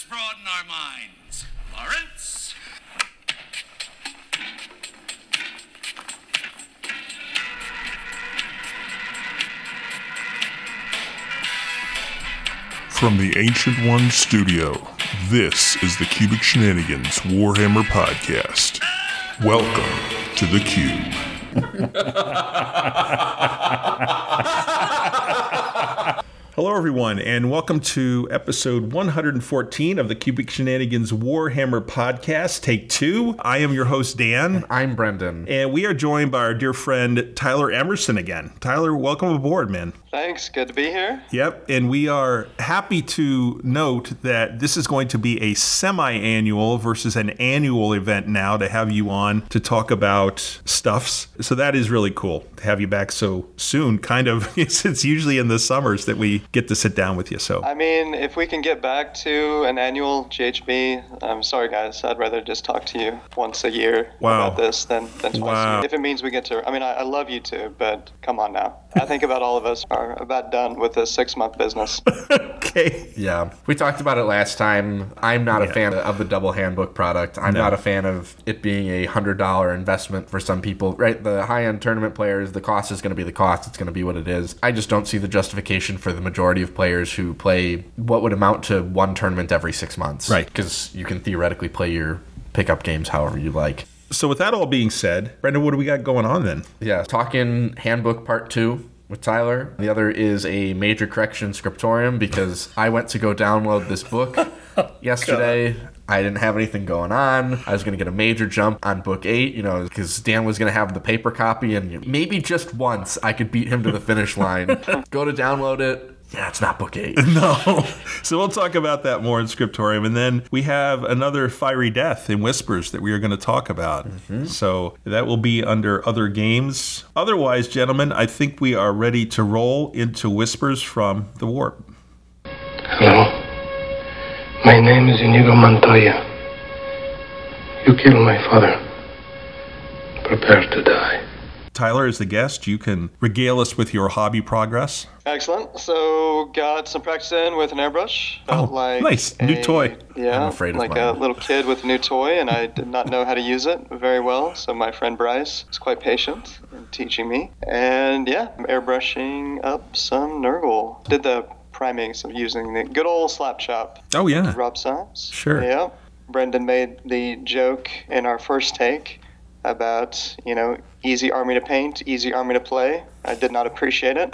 Let's broaden our minds. Lawrence? From the Ancient One studio, this is the Cubic Shenanigans Warhammer Podcast. Welcome to the Cube. Hello, everyone, and welcome to episode 114 of the Cubic Shenanigans Warhammer podcast, take two. I am your host, Dan, I'm Brendan. and we are joined by our dear friend Tyler Emerson again. Tyler, welcome aboard, man. Thanks. Good to be here. Yep, and we are happy to note that this is going to be a semi annual versus an annual event now to have you on to talk about stuffs. So that is really cool to have you back so soon, kind of. It's usually in the summers that we get to sit down with you. So. I mean, if we can get back to an annual GHB, I'm sorry, guys. I'd rather just talk to you once a year Wow. about this than, than twice Wow. a year. If it means we get to, I mean, I, I love you too, but come on now. I think about all of us are about done with this six month business. Okay. Yeah, we talked about it last time. I'm not a fan of the double handbook product. I'm No. not a fan of it being a hundred dollar investment for some people. Right, the high end tournament players, the cost is going to be the cost. It's going to be what it is. I just don't see the justification for the majority of players who play what would amount to one tournament every six months. Right. because you can theoretically play your pickup games however you like. So, with that all being said, Brendan, what do we got going on then? Yeah, talking handbook part two with Tyler. The other is a major correction scriptorium because I went to go download this book yesterday. I didn't have anything going on. I was going to get a major jump on book eight, you know, because Dan was going to have the paper copy, and maybe just once I could beat him to the finish line. go to download it. Yeah, it's not book eight. No. so, we'll talk about that more in Scriptorium. And then we have another Fiery Death in Whispers that we are going to talk about. Mm-hmm. So, that will be under other games. Otherwise, gentlemen, I think we are ready to roll into Whispers from the Warp. Hello. My name is Inigo Montoya. You killed my father. Prepare to die. Tyler, as the guest, you can regale us with your hobby progress. Excellent. So, got some practice in with an airbrush. Oh, like nice. New toy. Yeah, I'm afraid of like mine. a little kid with a new toy, and I did not know how to use it very well. So my friend Bryce was quite patient in teaching me. And yeah, I'm airbrushing up some Nurgle. Did the priming, so using the good old slap chop. Oh, yeah. Rob Symes. Sure. Yeah. Brendan made the joke in our first take about, you know, easy army to paint, easy army to play. I did not appreciate it.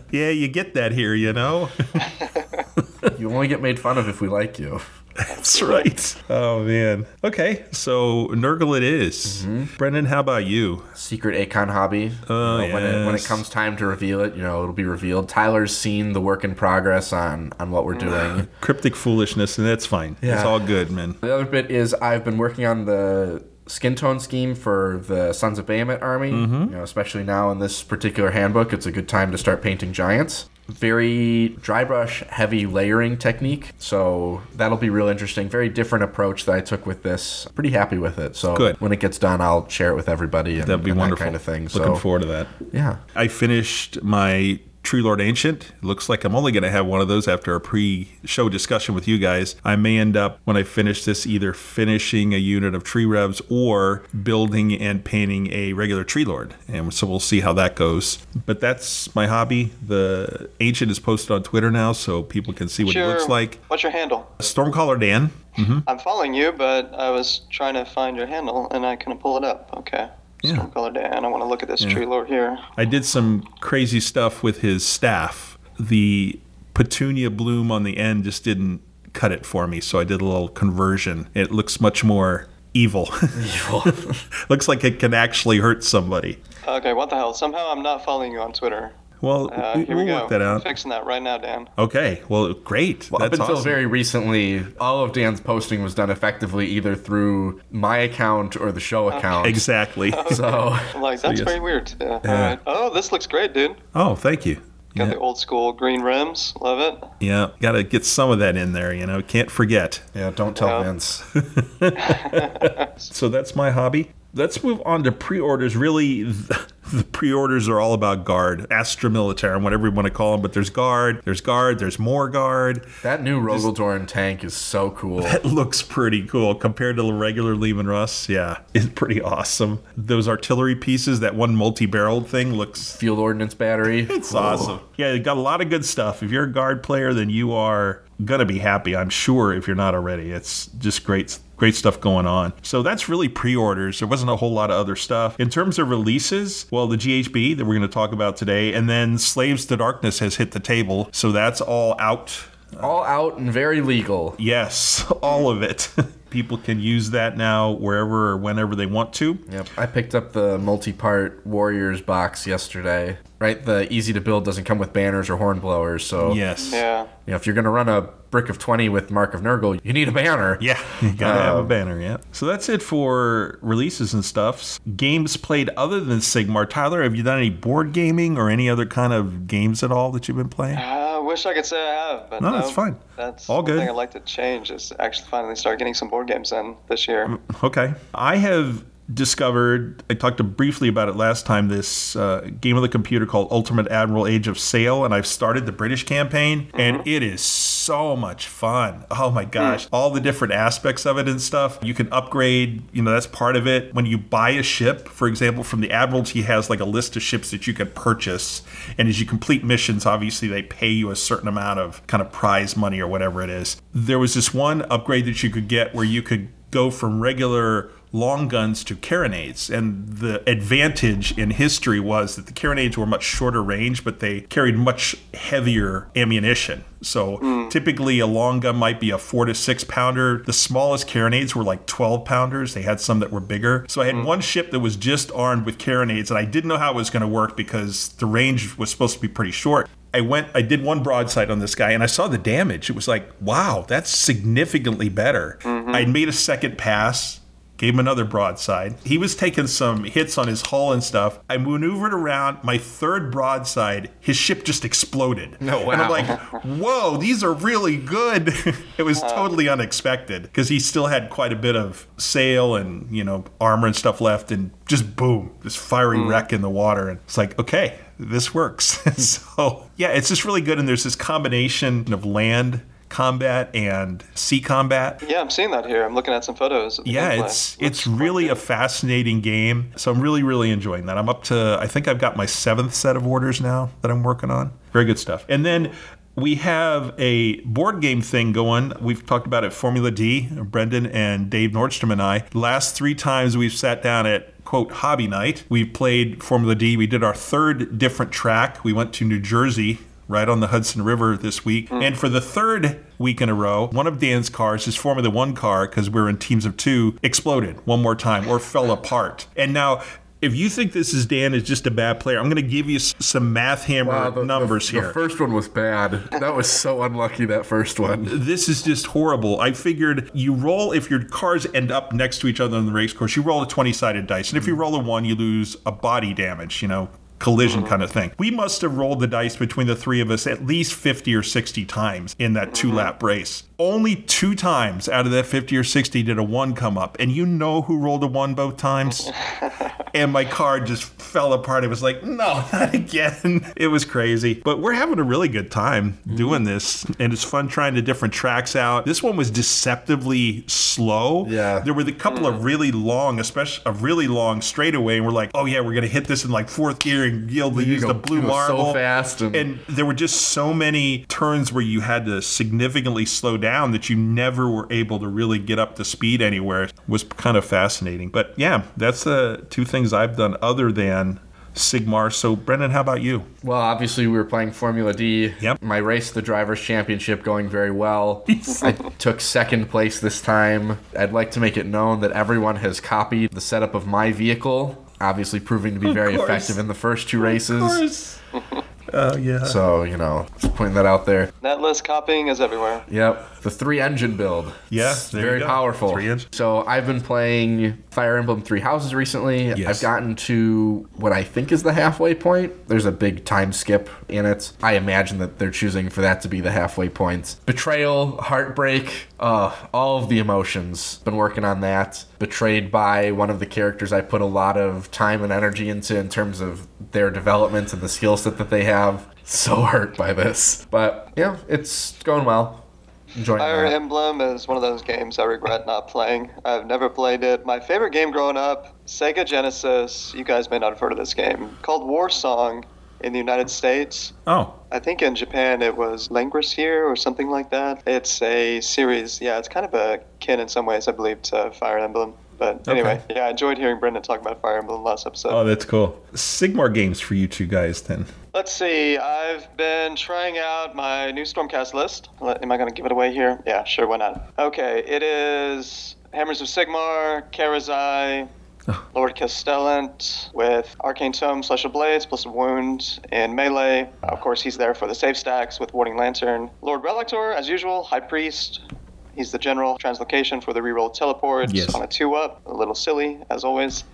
Yeah, you get that here, you know? You only get made fun of if we like you. That's right. Oh, man. Okay, so Nurgle it is. Brendan, how about you? secret Akon hobby. Oh, You know, when it when it comes time to reveal it, you know, it'll be revealed. Tyler's seen the work in progress on on what we're doing. Cryptic foolishness, and that's fine. It's all good, man. the other bit is I've been working on the skin tone scheme for the Sons of Behemat army. Mm-hmm. You know, especially now in this particular handbook, it's a good time to start painting giants. Very dry brush heavy layering technique, so that'll be real interesting. Very different approach that I took with this. Pretty happy with it. So Good. when it gets done, I'll share it with everybody. And, That'd be wonderful. That kind of thing. Looking so forward to that. yeah. I finished my Tree Lord Ancient. Looks like I'm only going to have one of those after a pre-show discussion with you guys. I may end up, when I finish this, either finishing a unit of Tree Revs or building and painting a regular Tree Lord. And so we'll see how that goes. But that's my hobby. The Ancient is posted on Twitter now, so people can see what Sure. he looks like. What's your handle? Stormcaller Dan. Mm-hmm. I'm following you, but I was trying to find your handle and I couldn't pull it up. Okay. Yeah. Stormcaller Dan. I want to look at this tree lord here. I did some crazy stuff with his staff. The petunia bloom on the end just didn't cut it for me, so I did a little conversion. It looks much more evil. evil. looks like it can actually hurt somebody. Okay, what the hell? Somehow I'm not following you on Twitter. Well, Uh, we- here we'll we go. work that I'm out. fixing that right now, Dan. Okay, well, great. Well, up until awesome. very recently, all of Dan's posting was done effectively either through my account or the show account. exactly. So I'm like, that's yes. very weird. Yeah. All right. Oh, this looks great, dude. oh, thank you. Got Yeah, the old school green rims. Love it. yeah. got to get some of that in there. You know, can't forget. yeah, don't tell Yeah. Vince. So that's my hobby. Let's move on to pre-orders. Really, the pre-orders are all about guard, Astra Militarum, whatever you want to call them. But there's guard, there's guard, there's more guard. That new Rogal Dorn tank is so cool. That looks pretty cool compared to the regular Leman Russ. Yeah, it's pretty awesome. Those artillery pieces, that one multi-barreled thing looks Field ordnance battery. it's awesome. Yeah, you got a lot of good stuff. If you're a guard player, then you are gonna be happy. I'm sure if you're not already. It's just great great stuff going on. So that's really pre-orders. There wasn't a whole lot of other stuff. In terms of releases, well, the GHB that we're going to talk about today, and then Slaves to Darkness has hit the table. So that's all out. All out and very legal. Yes, all of it. People can use that now wherever or whenever they want to. Yep. I picked up the multi-part Warriors box yesterday. Right, the easy to build doesn't come with banners or horn blowers, so Yes. Yeah. you know if you're gonna run a brick of twenty with Mark of Nurgle, you need a banner. Yeah, you gotta have a Um, banner, yeah. So that's it for releases and stuff. Games played other than Sigmar. Tyler, have you done any board gaming or any other kind of games at all that you've been playing? I wish I could say I have, but No, no, that's fine. That's All good. thing I'd like to change is actually finally start getting some board games in this year. Okay. I have discovered, I talked briefly about it last time, this uh, game of the computer called Ultimate Admiral Age of Sail, and I've started the British campaign, and it is so much fun. Oh my gosh. All the different aspects of it and stuff. You can upgrade, you know, that's part of it. When you buy a ship, for example, from the Admiralty has like a list of ships that you can purchase, and as you complete missions, obviously they pay you a certain amount of kind of prize money or whatever it is. There was this one upgrade that you could get where you could go from regular long guns to carronades. And the advantage in history was that the carronades were much shorter range, but they carried much heavier ammunition. So hmm. typically a long gun might be a four to six pounder. The smallest carronades were like 12 pounders. They had some that were bigger. So I had hmm. one ship that was just armed with carronades, and I didn't know how it was going to work because the range was supposed to be pretty short. I went, I did one broadside on this guy and I saw the damage. It was like, wow, that's significantly better. Mm-hmm. I made a second pass, gave him another broadside. He was taking some hits on his hull and stuff. I maneuvered around my third broadside, his ship just exploded. Oh, And I'm like, whoa, these are really good. it was uh. totally unexpected because he still had quite a bit of sail and, you know, armor and stuff left and just boom, this fiery mm. wreck in the water. And it's like, okay, this works. so, yeah, it's just really good. And there's this combination of land combat and sea combat. Yeah, I'm seeing that here. I'm looking at some photos. Of the Yeah, it's Looks it's really a fascinating game. So I'm really really enjoying that. I'm up to I think I've got my seventh set of orders now that I'm working on. Very good stuff. And then we have a board game thing going. We've talked about it Formula D, Brendan and Dave Nordstrom and I. Last three times we've sat down at quote hobby night. We've played Formula D. We did our third different track. We went to New Jersey right on the Hudson River this week. Mm. And for the third week in a row, one of Dan's cars, his Formula One car, because we're in teams of two, exploded one more time or fell apart. And now, if you think this is Dan is just a bad player, I'm going to give you some math hammer Wow, the- the- numbers the here. first one was bad. That was so unlucky. That first one. this is just horrible. I figured you roll if your cars end up next to each other on the race course, you roll a 20 sided dice. And if you mm. roll a one, you lose a body damage, you know, collision uh-huh. kind of thing. We must have rolled the dice between the three of us at least 50 or 60 times in that two lap race. Only two times out of that 50 or 60 did a one come up. And you know who rolled a one both times? and my car just fell apart. It was like, no, not again. It was crazy. But we're having a really good time mm-hmm. doing this, and it's fun trying the different tracks out. This one was deceptively slow. Yeah. There were the couple of mm. really long, especially a really long straightaway, and we're like, oh yeah, we're gonna hit this in like fourth gear and be able to use go- the blue go so marble fast and- and there were just so many turns where you had to significantly slow down that you never were able to really get up to speed anywhere. It was kind of fascinating. But yeah, that's the two things I've done other than Sigmar. So Brendan, how about you? Well, obviously, we were playing Formula D. Yep. My race, the Drivers' Championship, going very well. I took second place this time. I'd like to make it known that everyone has copied the setup of my vehicle, obviously proving to be very course. effective in the first two races. Oh yeah. So, you know, just pointing that out there. Netless copying is everywhere. Yep. The three engine build. Yeah, It's there you very powerful. Three engine. So I've been playing Fire Emblem Three Houses recently. Yes. I've gotten to what I think is the halfway point. There's a big time skip in it. I imagine that they're choosing for that to be the halfway point. Betrayal, heartbreak, uh, all of the emotions. Been working on that. betrayed by one of the characters I put a lot of time and energy into in terms of their development and the skill set that they have. So hurt by this. But yeah, it's going well. Enjoying Fire that. Emblem is one of those games I regret not playing. I've never played it. My favorite game growing up, Sega Genesis. You guys may not have heard of this game called War Song in the United States. Oh, I think in Japan it was Langrisser here or something like that. It's a series. Yeah, it's kind of a kin in some ways, I believe, to Fire Emblem. But anyway, yeah, I enjoyed hearing Brendan talk about Fire Emblem last episode. oh, that's cool. Sigmar games for you two guys then. Let's see. I've been trying out my new Stormcast list. Am I going to give it away here? Yeah, sure. Why not? Okay. It is Hammers of Sigmar, Karazai, Lord Castellant with Arcane Tome, Celestial Blades, plus a wound, and melee. Of course, he's there for the save stacks with Warding Lantern. Lord Relictor, as usual, High Priest. He's the general translocation for the reroll teleport Yes. on a two up. A little silly, as always.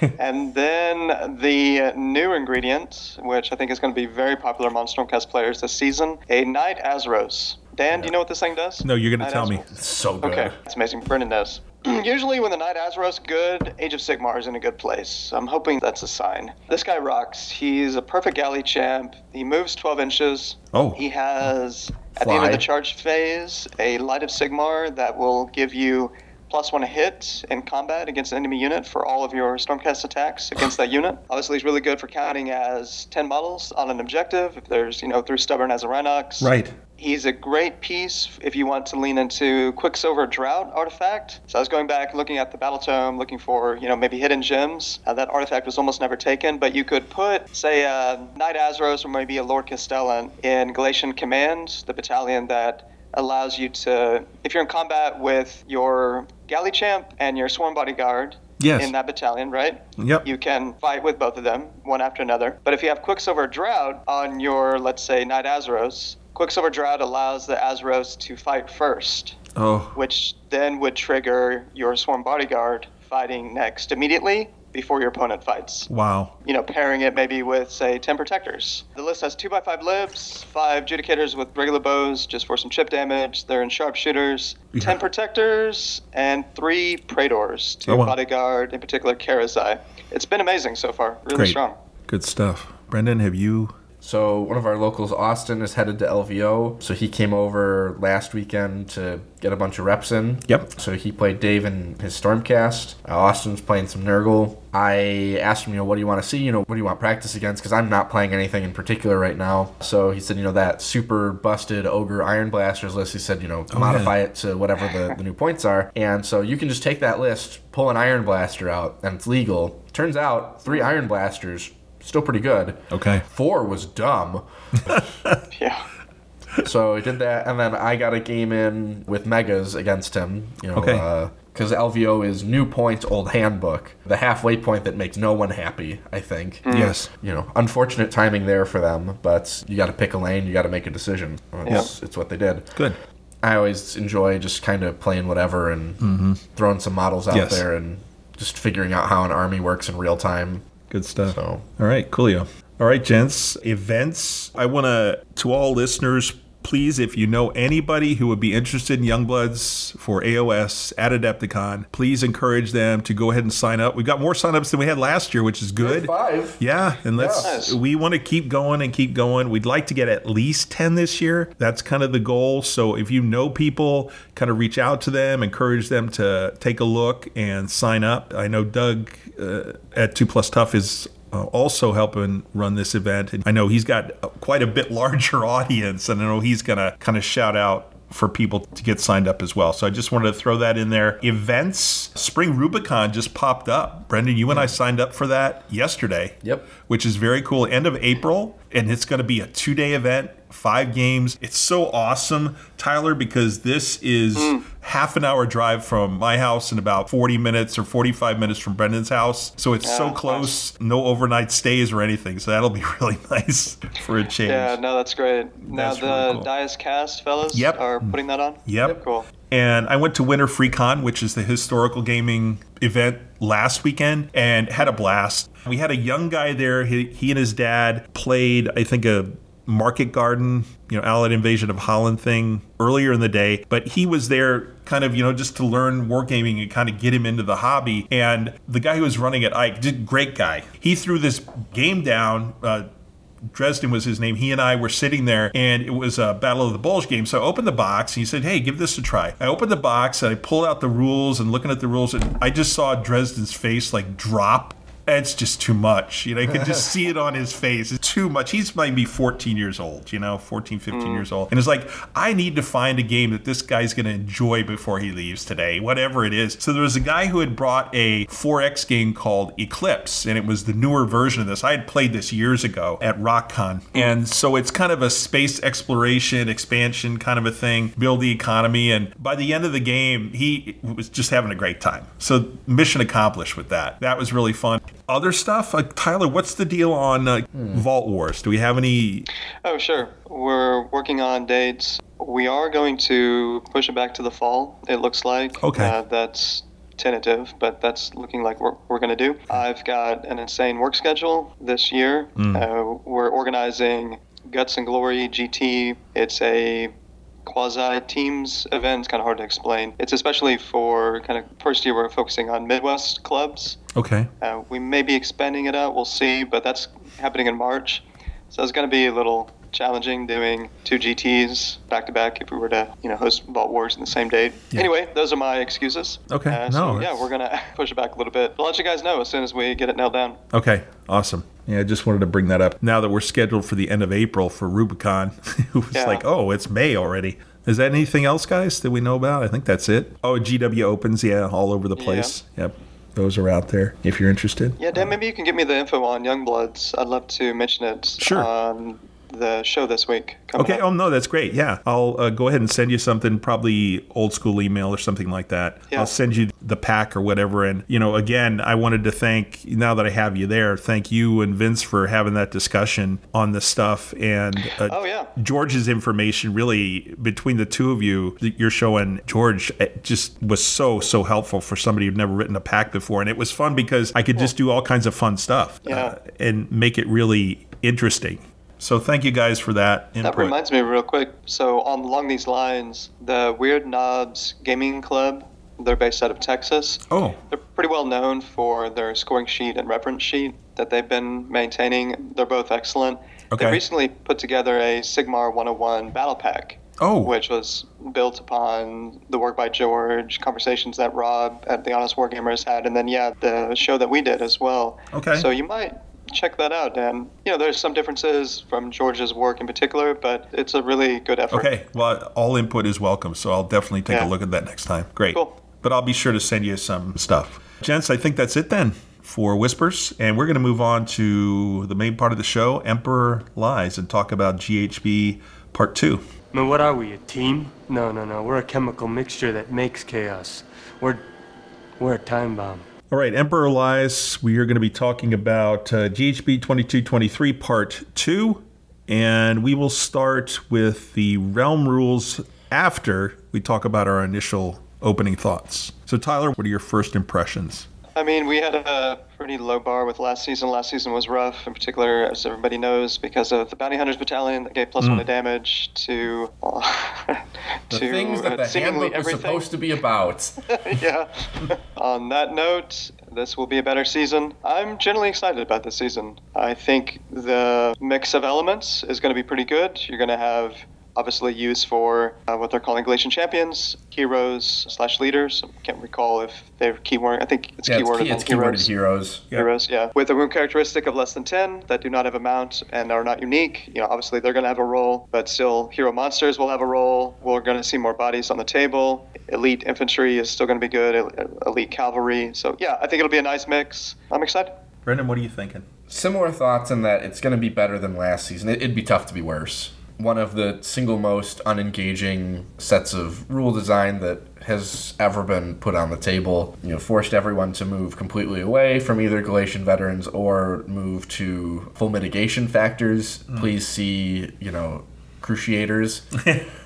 and then the new ingredient, which I think is going to be very popular among Stormcast players this season, a Knight Azyros. Dan, do you know what this thing does? No, you're going to tell me. It's so good. Okay, it's amazing. Brendan knows. Usually, when the Knight Azyros's good, Age of Sigmar is in a good place. I'm hoping that's a sign. This guy rocks. He's a perfect galley champ. He moves 12 inches. Oh. He has, at the end of the charge phase, a Light of Sigmar that will give you plus one hit in combat against an enemy unit for all of your Stormcast attacks against that unit. Obviously, he's really good for counting as 10 models on an objective. If there's, you know, through Stubborn as a Rhinox. Right. He's a great piece if you want to lean into Quicksilver Draught artifact. So I was going back looking at the Battle Tome, looking for, you know, maybe hidden gems. Uh, that artifact was almost never taken, but you could put, say, a Knight Azyros or maybe a Lord Castellan in Galletian Command, the battalion that allows you to, if you're in combat with your Galley Champ and your Sworn Bodyguard, Yes. in that battalion, right? Yep. You can fight with both of them, one after another. But if you have Quicksilver Draught on your, let's say, Knight Azyros, Quicksilver Draught allows the Azyros to fight first, Oh, which then would trigger your Sworn Bodyguard fighting next immediately before your opponent fights. wow. You know, pairing it maybe with, say, 10 Protectors. The list has 2x5 libs, 5 Judicators with regular bows just for some chip damage. They're in sharpshooters, 10 Protectors, and 3 Praetors to Oh, wow. Bodyguard, in particular Karazai. It's been amazing so far. Really Great. strong. Good stuff. Brendan, have you? So one of our locals, Austin, is headed to LVO. So he came over last weekend to get a bunch of reps in. Yep. So he played Dave in his Stormcast. Uh, Austin's playing some Nurgle. I asked him, you know, what do you want to see? You know, what do you want practice against? Because I'm not playing anything in particular right now. So he said, you know, that super busted Ogre Iron Blasters list. He said, you know, modify it to whatever the, the new points are. And so you can just take that list, pull an Iron Blaster out, and it's legal. Turns out three Iron Blasters, still pretty good. Okay. Four was dumb. Yeah. So I did that, and then I got a game in with Megas against him. You know, Okay. Uh, because LVO is new points, old handbook, the halfway point that makes no one happy. I think. Mm. Yes. You know, unfortunate timing there for them, but you got to pick a lane, you got to make a decision. It's, it's what they did. Good. I always enjoy just kind of playing whatever and mm-hmm. throwing some models out Yes. there and just figuring out how an army works in real time. Good stuff. So All right, coolio. All right, gents. Events. I want to, to all listeners, please, if you know anybody who would be interested in Youngbloods for AOS at Adepticon, please encourage them to go ahead and sign up. We've got more signups than we had last year, which is good. five. Yeah, and let's Yes. we want to keep going and keep going. We'd like to get at least 10 this year. That's kind of the goal. So if you know people, kind of reach out to them, encourage them to take a look and sign up. I know Doug uh, at 2 Plus Tough is uh, also helping run this event. And I know he's got a- quite a bit larger audience, and I know he's going to kind of shout out for people to get signed up as well. So I just wanted to throw that in there. Events, Spring Rubicon just popped up. Brendan, you and I signed up for that yesterday. Yep. Which is very cool. End of April, and it's going to be a two day event, five games. It's so awesome, Tyler, because this is mm. half an hour drive from my house and about 40 minutes or 45 minutes from Brendan's house. So it's so Yeah, close, no overnight stays or anything. So that'll be really nice for a change. Yeah, no, that's great. Now That's the really cool. Dias Cast fellas Yep. are putting that on? Yep. Cool. And I went to Winter FreeCon, which is the historical gaming event last weekend, and had a blast. We had a young guy there. He, he and his dad played, I think, a Market Garden, you know, Allied Invasion of Holland thing earlier in the day, but he was there kind of, you know, just to learn wargaming and kind of get him into the hobby. And the guy who was running it, Ike, did great guy. He threw this game down. Uh, Dresden was his name. He and I were sitting there, and it was a Battle of the Bulge game. So I opened the box, and he said, "Hey, give this a try." I opened the box, and I pulled out the rules, and looking at the rules, and I just saw Dresden's face like drop it's just too much. You know, you can just see it on his face. It's too much. He's maybe 14 years old, you know, 14, 15 mm. years old. And it's like, I need to find a game that this guy's going to enjoy before he leaves today, whatever it is. So there was a guy who had brought a 4X game called Eclipse, and it was the newer version of this. I had played this years ago at RockCon. And so it's kind of a space exploration, expansion kind of a thing, build the economy. And by the end of the game, he was just having a great time. So mission accomplished with that. That was really fun other stuff? Like Tyler, what's the deal on uh, hmm. Vault Wars? Do we have any? Oh, sure. We're working on dates. We are going to push it back to the fall. It looks like. Okay. Uh, that's tentative, but that's looking like what we're going to do. I've got an insane work schedule this year. Mm. Uh, we're organizing Guts and Glory GT. It's a quasi teams event. It's kind of hard to explain. It's especially for kind of first year we're focusing on Midwest clubs. Okay. Uh, we may be expanding it out. We'll see, but that's happening in March. So it's going to be a little challenging doing two GTs back to back if we were to, you know, host Vault Wars in the same date. Yeah. Anyway, those are my excuses. Okay. Uh, so, no, yeah, we're gonna push it back a little bit. I'll let you guys know as soon as we get it nailed down. Okay. Awesome. Yeah, I just wanted to bring that up. Now that we're scheduled for the end of April for Rubicon, it was yeah. like, oh, it's May already. Is that anything else, guys, that we know about? I think that's it. Oh, GW Opens, yeah, all over the place. Yeah. Yep. Those are out there if you're interested. Yeah, Dan, maybe you can give me the info on Youngbloods. I'd love to mention it sure. on the show this week. Okay. Up. Oh no, that's great. Yeah, I'll uh, go ahead and send you something, probably old school email or something like that. Yeah. I'll send you the pack or whatever. And you know, again, I wanted to thank now that I have you there, thank you and Vince for having that discussion on this stuff. And uh, oh yeah, George's information really between the two of you, you're showing George just was so so helpful for somebody who'd never written a pack before, and it was fun because I could cool. just do all kinds of fun stuff yeah. uh, and make it really interesting. So thank you guys for that. Input. That reminds me, real quick. So on along these lines, the Weird Knobs Gaming Club, they're based out of Texas. Oh. They're pretty well known for their scoring sheet and reference sheet that they've been maintaining. They're both excellent. Okay. They recently put together a Sigmar 101 battle pack. Oh. Which was built upon the work by George, conversations that Rob at the Honest Wargamers had, and then, yeah, the show that we did as well. Okay. So you might check that out. And you know, there's some differences from George's work in particular, but it's a really good effort. Okay, well, all input is welcome, so I'll definitely take yeah. a look at that next time. Great. Cool. But I'll be sure to send you some stuff. Gents, I think that's it then for Whispers, and we're going to move on to the main part of the show, Emperor Lies, and talk about GHB Part 2. Man, what are we, a team? No, no, no. We're a chemical mixture that makes chaos. We're, we're a time bomb. All right, Emperor Lies. We are going to be talking about uh, GHB 2223 Part 2, and we will start with the realm rules after we talk about our initial opening thoughts. So, Tyler, what are your first impressions? I mean, we had a pretty low bar with last season. Last season was rough, in particular, as everybody knows, because of the Bounty Hunters Battalion that gave plus mm. one to damage to. Uh, the to, things that uh, the handbook was supposed to be about. yeah. On that note, this will be a better season. I'm generally excited about this season. I think the mix of elements is going to be pretty good. You're going to have obviously used for uh, what they're calling Galletian champions, heroes slash leaders. I can't recall if they're keyword. I think it's yeah, keyworded. It's, key, it's heroes. heroes. Yep. Heroes, yeah. With a wound characteristic of less than 10 that do not have a mount and are not unique. You know, obviously they're going to have a role, but still, hero monsters will have a role. We're going to see more bodies on the table. Elite infantry is still going to be good. Elite cavalry. So yeah, I think it'll be a nice mix. I'm excited. Brendan, what are you thinking? Similar thoughts in that it's going to be better than last season. It'd be tough to be worse one of the single most unengaging sets of rule design that has ever been put on the table. You know, forced everyone to move completely away from either Galletian veterans or move to full mitigation factors. Mm. Please see, you know, Cruciators.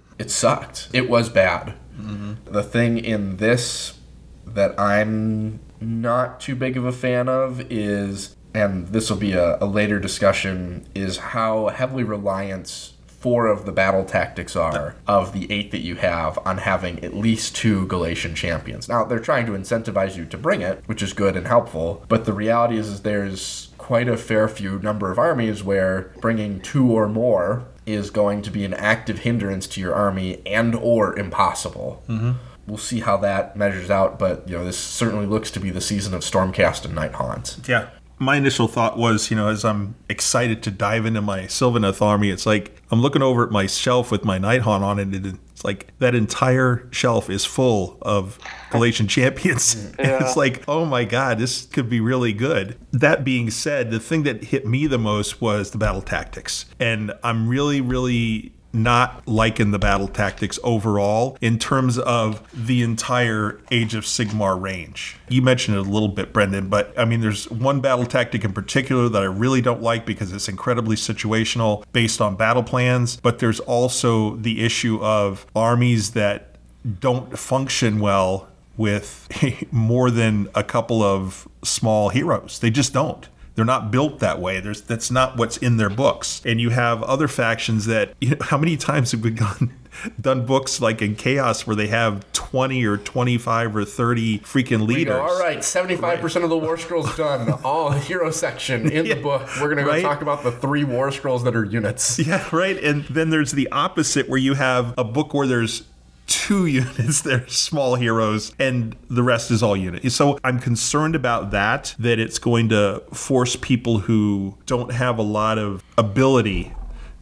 it sucked. It was bad. Mm-hmm. The thing in this that I'm not too big of a fan of is and this will be a, a later discussion, is how heavily reliant four of the battle tactics are of the eight that you have on having at least two Galletian champions. Now, they're trying to incentivize you to bring it, which is good and helpful, but the reality is, is there's quite a fair few number of armies where bringing two or more is going to be an active hindrance to your army and or impossible. Mm-hmm. We'll see how that measures out, but you know this certainly looks to be the season of Stormcast and Night Haunt. Yeah. My initial thought was, you know, as I'm excited to dive into my Sylvaneth army, it's like I'm looking over at my shelf with my Nighthaunt on it, and it's like that entire shelf is full of Galletian champions. Mm. And it's like, oh my God, this could be really good. That being said, the thing that hit me the most was the battle tactics. And I'm really, really not liking the battle tactics overall in terms of the entire Age of Sigmar range. You mentioned it a little bit, Brendan, but I mean, there's one battle tactic in particular that I really don't like because it's incredibly situational based on battle plans, but there's also the issue of armies that don't function well with more than a couple of small heroes. They just don't. They're not built that way. There's that's not what's in their books. And you have other factions that you know, how many times have we gone done books like in chaos where they have 20 or 25 or 30 freaking leaders. go, all right, 75% of the War Scrolls done. All hero section in Yeah, the book. We're going to go right? talk about the three War Scrolls that are units. Yeah, right. And then there's the opposite where you have a book where there's two units. That are small heroes and the rest is all units. So I'm concerned about that, that it's going to force people who don't have a lot of ability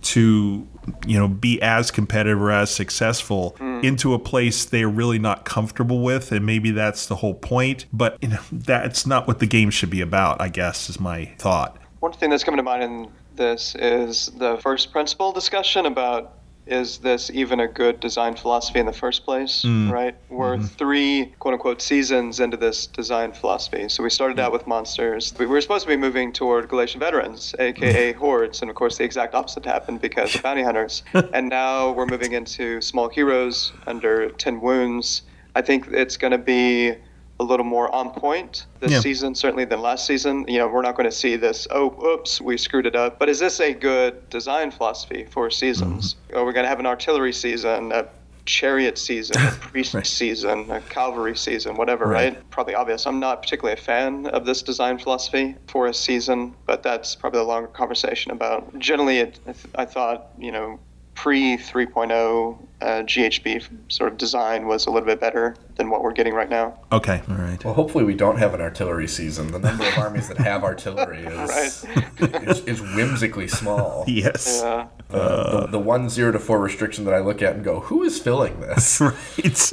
to you know be as competitive or as successful hmm. into a place they're really not comfortable with and maybe that's the whole point. But you know that's not what the game should be about i guess is my thought. One thing that's coming to mind in this is the first principle discussion about is this even a good design philosophy in the first place, mm. right? We're mm-hmm. three quote unquote seasons into this design philosophy. So we started out mm. with monsters. We were supposed to be moving toward Galletian veterans, aka mm. hordes, and of course the exact opposite happened because of bounty hunters. and now we're moving into small heroes under 10 wounds. I think it's going to be a little more on point this Yeah. season, certainly than last season. You know, we're not going to see this, oh, oops, we screwed it up. But is this a good design philosophy for seasons? Mm-hmm. Are we going to have an artillery season, a chariot season, a priest Right. season, a cavalry season, whatever, Right. right. Probably obvious. I'm not particularly a fan of this design philosophy for a season, but that's probably a longer conversation about. Generally, it, I th- I thought, you know, pre 3.0 uh, GHB sort of design was a little bit better than what we're getting right now. okay all right Well, hopefully we don't have an artillery season. The number of armies that have artillery is, is, is whimsically small. yes Uh, The, the one zero to four restriction that I look at and go, who is filling this? right.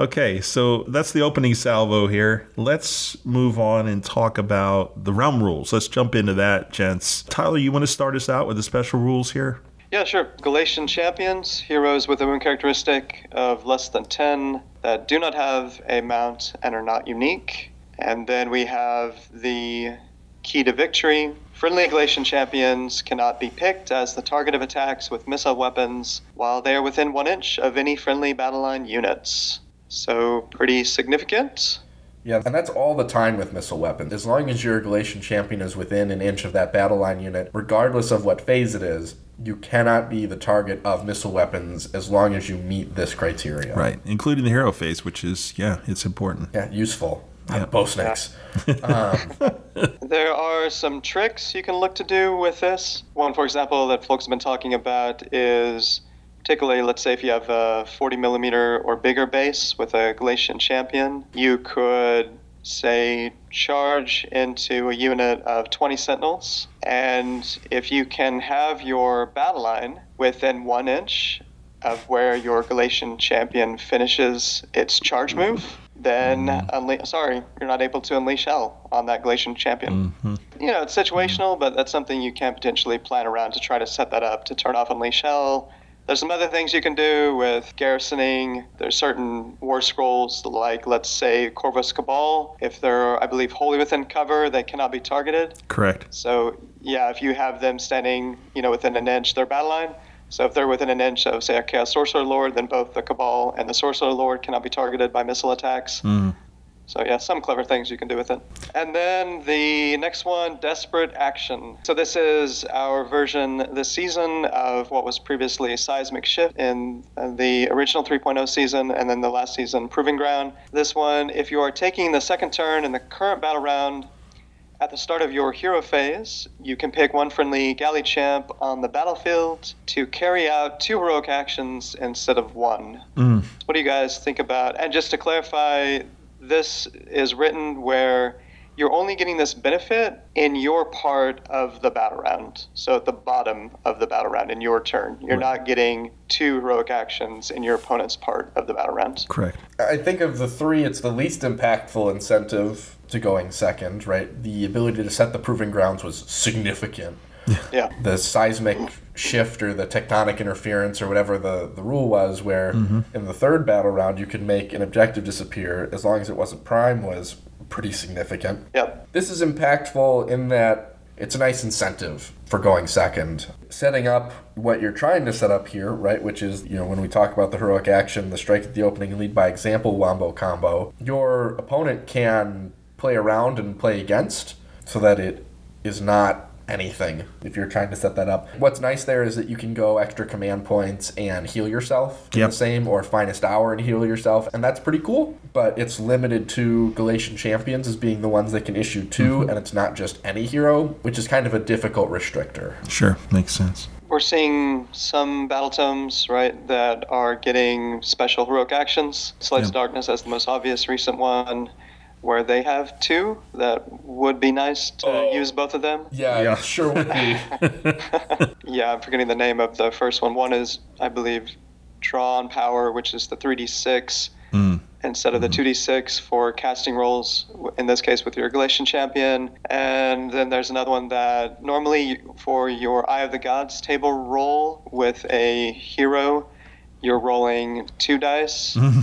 okay, so that's the opening salvo here. Let's move on and talk about the realm rules. Let's jump into that, gents. Tyler, you want to start us out with the special rules here? Yeah, sure. Galletian champions, heroes with a wound characteristic of less than 10 that do not have a mount and are not unique. And then we have the key to victory. Friendly Galletian champions cannot be picked as the target of attacks with missile weapons while they are within one inch of any friendly battle line units. So, pretty significant. Yeah, and that's all the time with missile weapons. As long as your Galletian champion is within an inch of that battle line unit, regardless of what phase it is, you cannot be the target of missile weapons as long as you meet this criteria. Right, including the hero phase, which is, yeah, it's important. Yeah, useful. Yeah. Bow snakes. Um, there are some tricks you can look to do with this. One, for example, that folks have been talking about is particularly, let's say, if you have a 40 millimeter or bigger base with a Galletian champion, you could, say, charge into a unit of 20 sentinels. And if you can have your battle line within one inch of where your Galletian champion finishes its charge move, then mm-hmm. unle- sorry, you're not able to unleash hell on that Galletian champion. Mm-hmm. You know, it's situational, but that's something you can potentially plan around to try to set that up to turn off unleash hell. There's some other things you can do with garrisoning. There's certain war scrolls, like let's say Corvus Cabal. If they're, I believe, wholly within cover, they cannot be targeted. Correct. So yeah, if you have them standing, you know, within an inch their battle line. So if they're within an inch of, say, a Chaos Sorcerer Lord, then both the Cabal and the Sorcerer Lord cannot be targeted by missile attacks. Mm-hmm. So yeah, some clever things you can do with it. And then the next one, Desperate Action. So this is our version this season of what was previously Seismic Shift in uh, the original 3.0 season, and then the last season, Proving Ground. This one, if you are taking the second turn in the current battle round, at the start of your hero phase, you can pick one friendly galley champ on the battlefield to carry out two heroic actions instead of one. What do you guys think about? And just to clarify, this is written where you're only getting this benefit in your part of the battle round. So at the bottom of the battle round in your turn. You're not getting two heroic actions in your opponent's part of the battle round. Correct. I think of the three, it's the least impactful incentive to going second, right? The ability to set the proving grounds was significant. Yeah. The seismic shift or the tectonic interference or whatever the, the rule was, where mm-hmm. in the third battle round you could make an objective disappear as long as it wasn't prime, was pretty significant. Yep. This is impactful in that it's a nice incentive for going second. Setting up what you're trying to set up here, right, which is, you know, when we talk about the heroic action, the strike at the opening lead by example wombo combo, your opponent can play around and play against so that it is not anything if you're trying to set that up. What's nice there is that you can go extra command points and heal yourself in Yep. the same or finest hour and heal yourself, and that's pretty cool. But it's limited to Galletian champions as being the ones that can issue 2 mm-hmm. and it's not just any hero, which is kind of a difficult restrictor. Sure, makes sense. We're seeing some battle tomes, right, that are getting special heroic actions. Slaves of Darkness as the most obvious recent one, where they have two that would be nice to oh. use both of them. Yeah, Yeah. sure would be. Yeah, I'm forgetting the name of the first one. One is, I believe, Draw on Power, which is the 3d6 hmm. instead of the hmm. 2d6 for casting rolls, in this case with your Galletian champion. And then there's another one that normally for your Eye of the Gods table roll with a hero, you're rolling two dice. Hmm.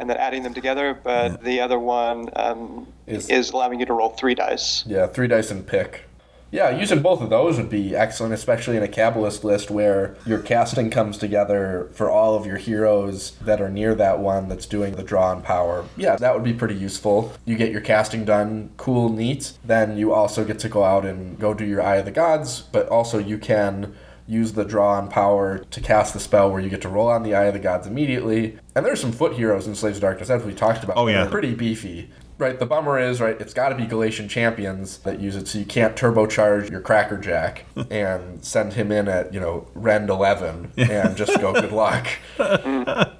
And then adding them together, but the other one um, Is- is allowing you to roll three dice. Yeah, three dice and pick. Yeah, using both of those would be excellent, especially in a Cabalist list where your casting comes together for all of your heroes that are near that one that's doing the draw and power. Yeah, that would be pretty useful. You get your casting done, cool, neat. Then you also get to go out and go do your Eye of the Gods, but also you can use the draw on power to cast the spell where you get to roll on the Eye of the Gods immediately. And there's some foot heroes in Slaves of Darkness, as we talked about. Oh, yeah. are pretty beefy. Right, the bummer is, right, it's got to be Galletian champions that use it, so you can't turbocharge your Cracker Jack and send him in at, you know, Rend 11 and just go, good luck.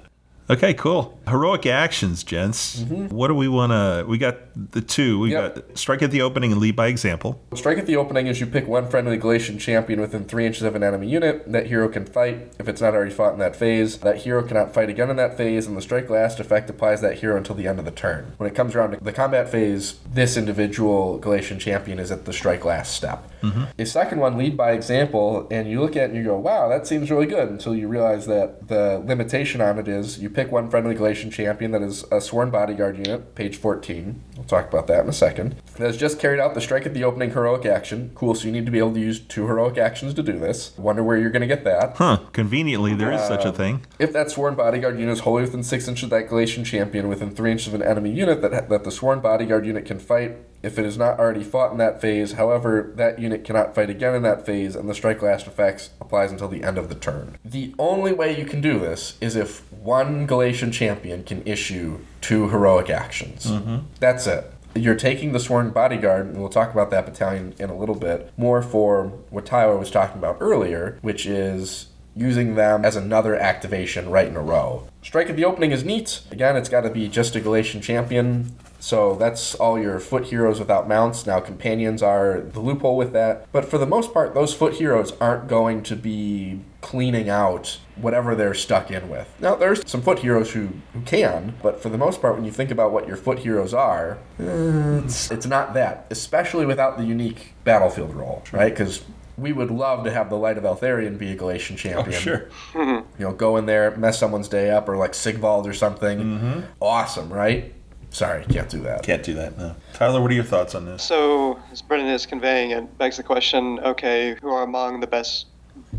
Okay, cool. Heroic actions, gents. Mm-hmm. What do we want to? We got the two. We Yep. got strike at the opening and lead by example. Strike at the opening is you pick one friendly Galletian champion within three inches of an enemy unit. That hero can fight if it's not already fought in that phase. That hero cannot fight again in that phase, and the strike last effect applies that hero until the end of the turn. When it comes around to the combat phase, this individual Galatian champion is at the strike last step. Mm-hmm. The second one, lead by example, and you look at it and you go, wow, that seems really good until you realize that the limitation on it is you pick one friendly Galletian champion that is a sworn bodyguard unit, page 14. We'll talk about that in a second. That has just carried out the strike at the opening heroic action. Cool, so you need to be able to use two heroic actions to do this. Wonder where you're going to get that. Huh? Conveniently, there is such a uh, thing. If that sworn bodyguard unit is wholly within six inches of that Galletian champion, within three inches of an enemy unit that, that the sworn bodyguard unit can fight, if it is not already fought in that phase, however, that unit cannot fight again in that phase, and the strike last effects applies until the end of the turn. The only way you can do this is if one Galletian champion can issue two heroic actions. Mm-hmm. That's it. You're taking the sworn bodyguard, and we'll talk about that battalion in a little bit, more for what Tyler was talking about earlier, which is using them as another activation right in a row. Strike at the opening is neat. Again, it's got to be just a Galletian champion. So that's all your foot heroes without mounts. Now, companions are the loophole with that. But for the most part, those foot heroes aren't going to be cleaning out whatever they're stuck in with. Now, there's some foot heroes who, who can, but for the most part, when you think about what your foot heroes are, it's, it's not that, especially without the unique battlefield role, right? Because we would love to have the Light of Eltharion be a Galletian oh, champion. Oh, sure. Mm-hmm. You know, go in there, mess someone's day up, or like Sigvald or something. Mm-hmm. Awesome, right? Sorry, can't do that. Can't do that. No. Tyler, what are your thoughts on this? So, as Brendan is conveying, it begs the question: Okay, who are among the best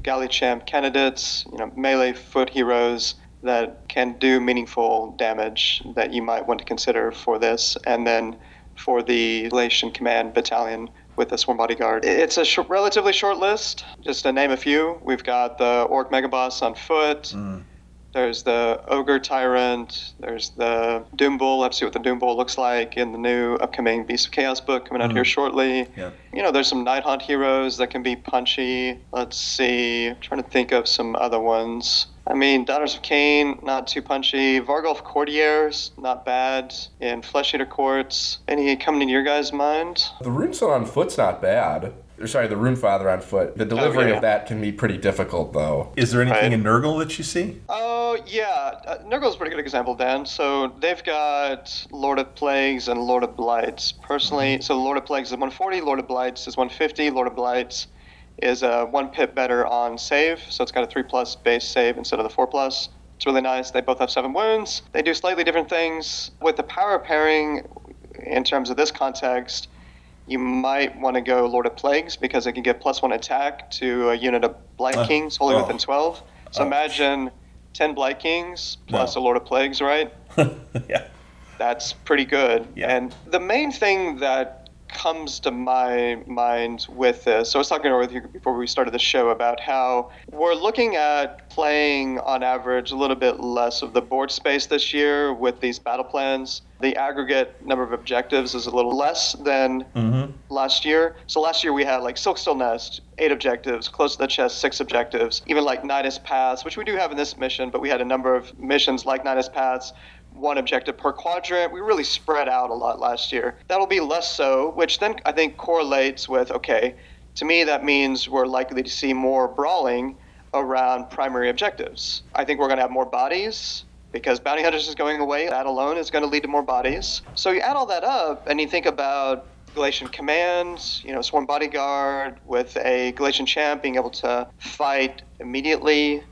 galley champ candidates? You know, melee foot heroes that can do meaningful damage that you might want to consider for this. And then for the Galletian Command Battalion with the Sworn Bodyguard. It's a sh- relatively short list. Just to name a few, we've got the Orc Megaboss on foot. Mm. There's the Ogre Tyrant. There's the Doom Bull. Let's see what the Doom Bull looks like in the new upcoming Beast of Chaos book coming out here mm-hmm. shortly. Yeah. You know, there's some Night Haunt heroes that can be punchy. Let's see. I'm trying to think of some other ones. I mean, Daughters of Khaine, not too punchy. Varghulf Courtiers, not bad. In Flesh Eater Courts, any coming into your guys' mind? The Runeson on foot's not bad. Or sorry, the Rune Father on foot. The delivery Okay. of that can be pretty difficult, though. Is there anything Right. in Nurgle that you see? Oh, yeah. Uh, Nurgle's a pretty good example, Dan. So they've got Lord of Plagues and Lord of Blights. Personally, so Lord of Plagues is 140, Lord of Blights is 150. Lord of Blights is uh, one pip better on save, so it's got a 3 plus base save instead of the 4 plus. It's really nice. They both have 7 wounds. They do slightly different things. With the power pairing, in terms of this context, you might want to go Lord of Plagues because it can get plus one attack to a unit of Blight uh, Kings wholly oh. within 12. So uh. imagine 10 Blight Kings plus a Lord of Plagues, right? yeah. That's pretty good. Yeah. And the main thing that comes to my mind with this, so I was talking with you before we started the show about how we're looking at playing on average a little bit less of the board space this year with these battle plans. The aggregate number of objectives is a little less than mm-hmm. last year. So last year we had like Silkstill Nest, eight objectives, Close to the Chest, six objectives, even like Nidus Paths, which we do have in this mission, but we had a number of missions like Nidus Paths, one objective per quadrant. We really spread out a lot last year. That'll be less so, which then I think correlates with okay, to me that means we're likely to see more brawling around primary objectives. I think we're going to have more bodies because bounty hunters is going away. That alone is going to lead to more bodies. So you add all that up and you think about Galletian commands, you know, sworn bodyguard with a Galletian champ being able to fight immediately,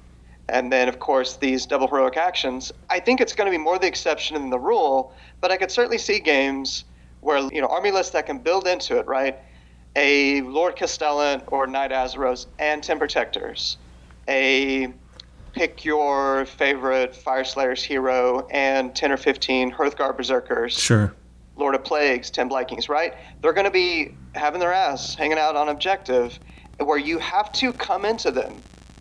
and then of course these double heroic actions. I think it's going to be more the exception than the rule, but I could certainly see games where you know army lists that can build into it, right? A Lord Castellan or Knight Azyros and Ten Protectors, a pick your favorite Fyreslayers hero and 10 or 15 Hearthguard Berserkers. Sure. Lord of Plagues, 10 blightkings right? They're going to be having their ass hanging out on objective where you have to come into them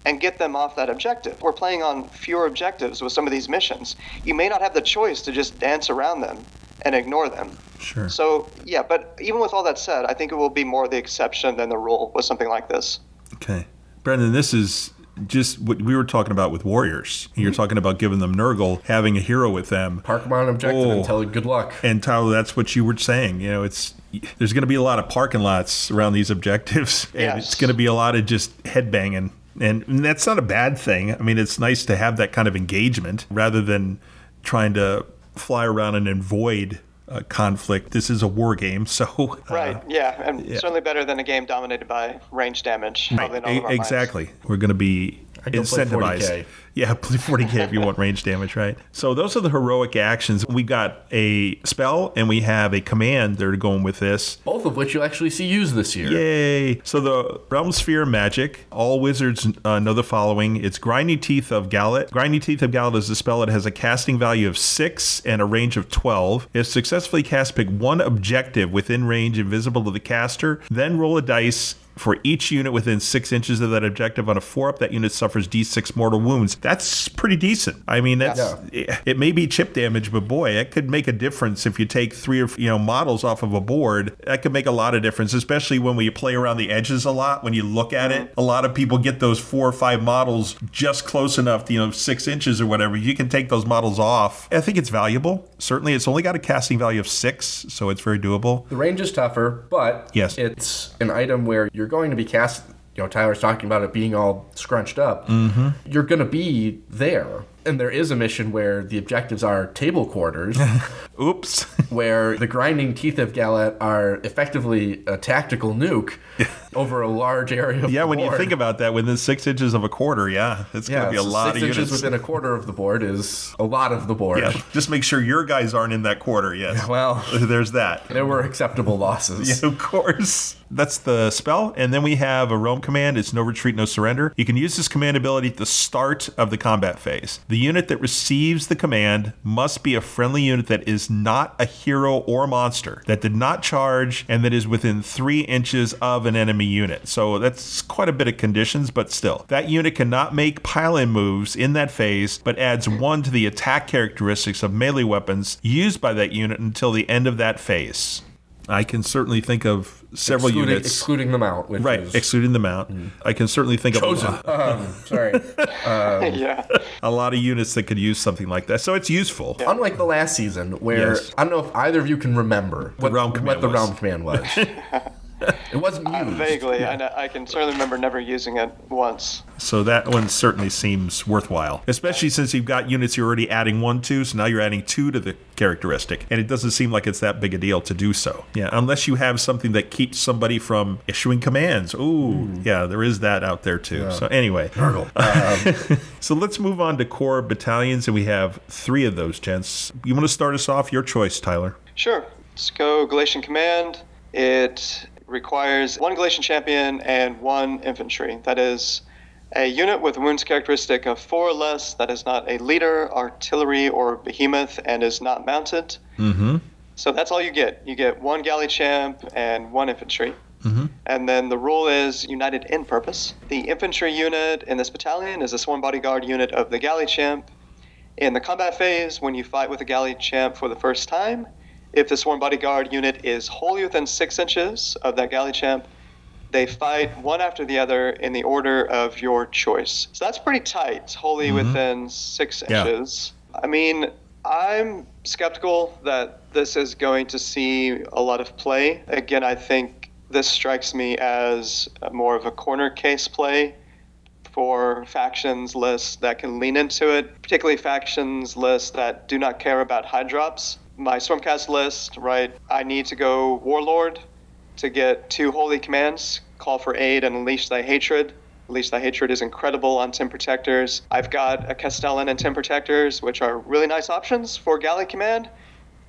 and get them off that objective. We're playing on fewer objectives with some of these missions. You may not have the choice to just dance around them and ignore them. Sure. So, yeah, but even with all that said, I think it will be more the exception than the rule with something like this. Okay. Brendan, this is just what we were talking about with Warriors. You're mm-hmm. talking about giving them Nurgle, having a hero with them. Park them on an objective Oh. and tell it good luck. And Tyler, that's what you were saying. You know, it's there's going to be a lot of parking lots around these objectives, and Yes. it's going to be a lot of just headbanging. And, and that's not a bad thing. I mean, it's nice to have that kind of engagement rather than trying to fly around and avoid uh, conflict. This is a war game, so uh, Right, yeah, and certainly better than a game dominated by range damage. Right, probably in all minds. exactly. We're going to be I'd go incentivized. 40K. Yeah, play 40k if you want range damage, right? So those are the heroic actions. We got a spell and we have a command that are going with this. Both of which you'll actually see used this year. Yay! So the Realm Sphere magic, all wizards uh, know the following. It's Grinding Teeth of Gallet. Grinding Teeth of Gallet is a spell that has a casting value of 6 and a range of 12. If successfully cast, pick one objective within range invisible to the caster, then roll a dice for each unit within six inches of that objective. On a four up, that unit suffers d6 mortal wounds. That's pretty decent. I mean, that's it, it may be chip damage, but boy, it could make a difference if you take three or you know models off of a board. That could make a lot of difference, especially when we play around the edges a lot. When you look at it, a lot of people get those four or five models just close enough, you know, six inches or whatever. You can take those models off. I think it's valuable. Certainly, it's only got a casting value of six, so it's very doable. The range is tougher, but Yes. it's an item where you're going to be cast. You know, Tyler's talking about it being all scrunched up. Mm-hmm. You're going to be there. And there is a mission where the objectives are table quarters, Oops. where the grinding teeth of Gallet are effectively a tactical nuke over a large area of yeah, when you think about that, within six inches of a quarter, yeah, it's going to be a so lot six of inches units. within a quarter of the board is a lot of the board. Yeah, just make sure your guys aren't in that quarter yet. Well, There's that. there were acceptable losses. Yeah, of course. That's the spell. And then we have a realm command. It's no retreat, no surrender. You can use this command ability at the start of the combat phase. The unit that receives the command must be a friendly unit that is not a hero or monster, that did not charge, and that is within three inches of an enemy unit. So that's quite a bit of conditions, but still. That unit cannot make pile in moves in that phase, but adds one to the attack characteristics of melee weapons used by that unit until the end of that phase. I can certainly think of several excluding, units. excluding them out. Which Right, is excluding them out. I can certainly think chosen. of a, um, sorry. yeah. a lot of units that could use something like that. So it's useful. Unlike the last season, where Yes. I don't know if either of you can remember what, realm what the was. realm command was. it wasn't used. Vaguely, I, know, I can certainly remember never using it once. So that one certainly seems worthwhile, especially since you've got units you're already adding one to. So now you're adding two to the characteristic, and it doesn't seem like it's that big a deal to do so. Yeah, unless you have something that keeps somebody from issuing commands. Ooh, hmm. yeah, there is that out there too. So anyway, so let's move on to core battalions, and we have three of those, gents. You want to start us off? Your choice, Tyler. Sure. Let's go Galletian Command. It requires one Galletian champion and one infantry. That is a unit with wounds characteristic of four or less that is not a leader, artillery, or behemoth and is not mounted. Mm-hmm. So that's all you get. You get one galley champ and one infantry. And then the rule is united in purpose. The infantry unit in this battalion is a sworn bodyguard unit of the galley champ. In the combat phase, when you fight with a galley champ for the first time, if the sworn bodyguard unit is wholly within six inches of that galley champ, they fight one after the other in the order of your choice. So that's pretty tight, wholly mm-hmm. within six Yeah. inches. I mean, I'm skeptical that this is going to see a lot of play. Again, I think this strikes me as more of a corner case play for factions lists that can lean into it, particularly factions lists that do not care about high drops. My Stormcast list, right? I need to go Warlord to get two holy commands call for aid and unleash thy hatred. Unleash thy hatred is incredible on Tim Protectors. I've got a Castellan and Tim Protectors, which are really nice options for Galley Command.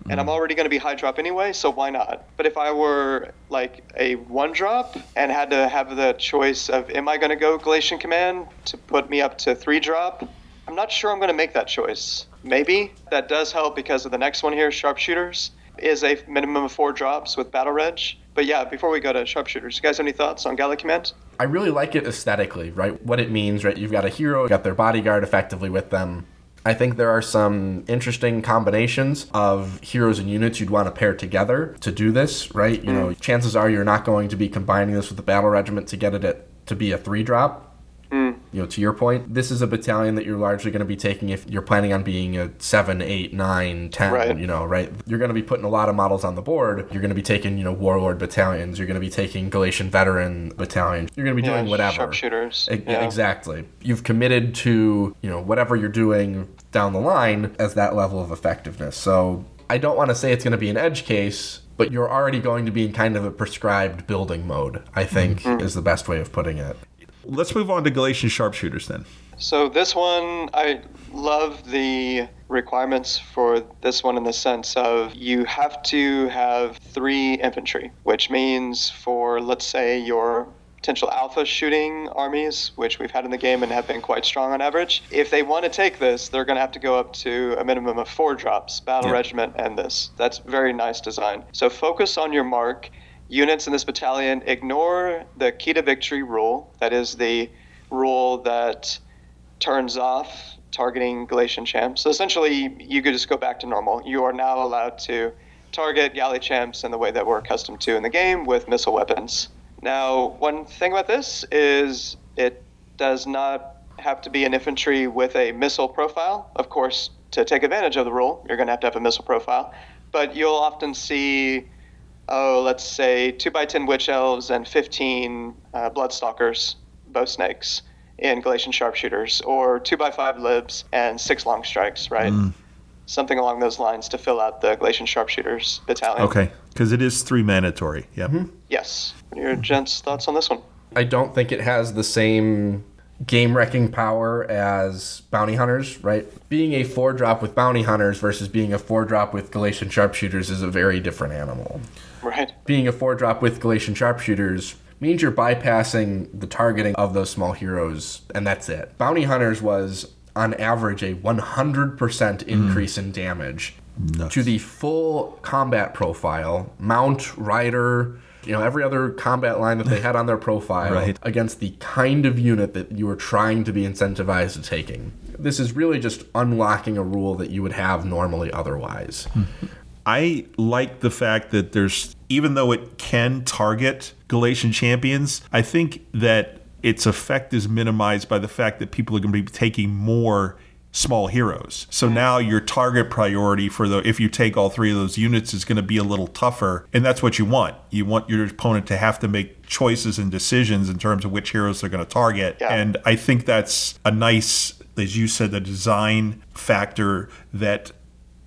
And I'm mm. already going to be high drop anyway, so why not? But if I were like a one drop and had to have the choice of am I going to go Galletian Command to put me up to three drop, I'm not sure I'm going to make that choice. Maybe that does help because of the next one here, Sharpshooters, is a minimum of four drops with Battle Reg. But yeah, before we go to Sharpshooters, you guys have any thoughts on Galley Command? I really like it aesthetically, right? What it means, right? You've got a hero, you got their bodyguard effectively with them. I think there are some interesting combinations of heroes and units you'd want to pair together to do this, right? You hmm. know, chances are you're not going to be combining this with the battle regiment to get it at, to be a three drop. You know, to your point, this is a battalion that you're largely going to be taking if you're planning on being a seven, eight, nine, ten. Right. You know, right? You're going to be putting a lot of models on the board. You're going to be taking, you know, warlord battalions. You're going to be taking Galletian veteran battalion. You're going to be doing whatever. Sharpshooters. E- yeah. Exactly. You've committed to, you know, whatever you're doing down the line as that level of effectiveness. So I don't want to say it's going to be an edge case, but you're already going to be in kind of a prescribed building mode, I think Mm-hmm. is the best way of putting it. Let's move on to Galletian sharpshooters then. So this one, I love the requirements for this one in the sense of you have to have three infantry, which means for let's say your potential alpha shooting armies, which we've had in the game and have been quite strong on average. If they want to take this, they're going to have to go up to a minimum of four drops, battle Yeah. regiment and this. That's very nice design. So focus on your mark. Units in this battalion ignore the key to victory rule. That is the rule that turns off targeting Galletian champs. So essentially, you could just go back to normal. You are now allowed to target galley champs in the way that we're accustomed to in the game with missile weapons. Now, one thing about this is it does not have to be an infantry with a missile profile. Of course, to take advantage of the rule, you're going to have to have a missile profile. But you'll often see, oh, let's say 2x10 witch elves and 15 uh, bloodstalkers, bow snakes in Galletian sharpshooters, or 2x5 libs and 6 long strikes, right? Something along those lines to fill out the Galletian sharpshooters battalion. Okay, because it is three mandatory. Yep. Yes. What are your gents' thoughts on this one? I don't think it has the same game wrecking power as bounty hunters, right? Being a four drop with bounty hunters versus being a four drop with Galletian sharpshooters is a very different animal. Right. Being a four drop with Galletian sharpshooters means you're bypassing the targeting of those small heroes, and that's it. Bounty hunters was on average a 100% mm. increase in damage to the full combat profile, mount, rider, you know, every other combat line that they had on their profile Right. against the kind of unit that you were trying to be incentivized to taking. This is really just unlocking a rule that you would have normally otherwise. Hmm. I like the fact that there's, even though it can target Galletian champions, I think that its effect is minimized by the fact that people are going to be taking more small heroes. So now your target priority for the if you take all three of those units is going to be a little tougher and that's what you want. You want your opponent to have to make choices and decisions in terms of which heroes they're going to target. Yeah. And I think that's a nice as you said the design factor that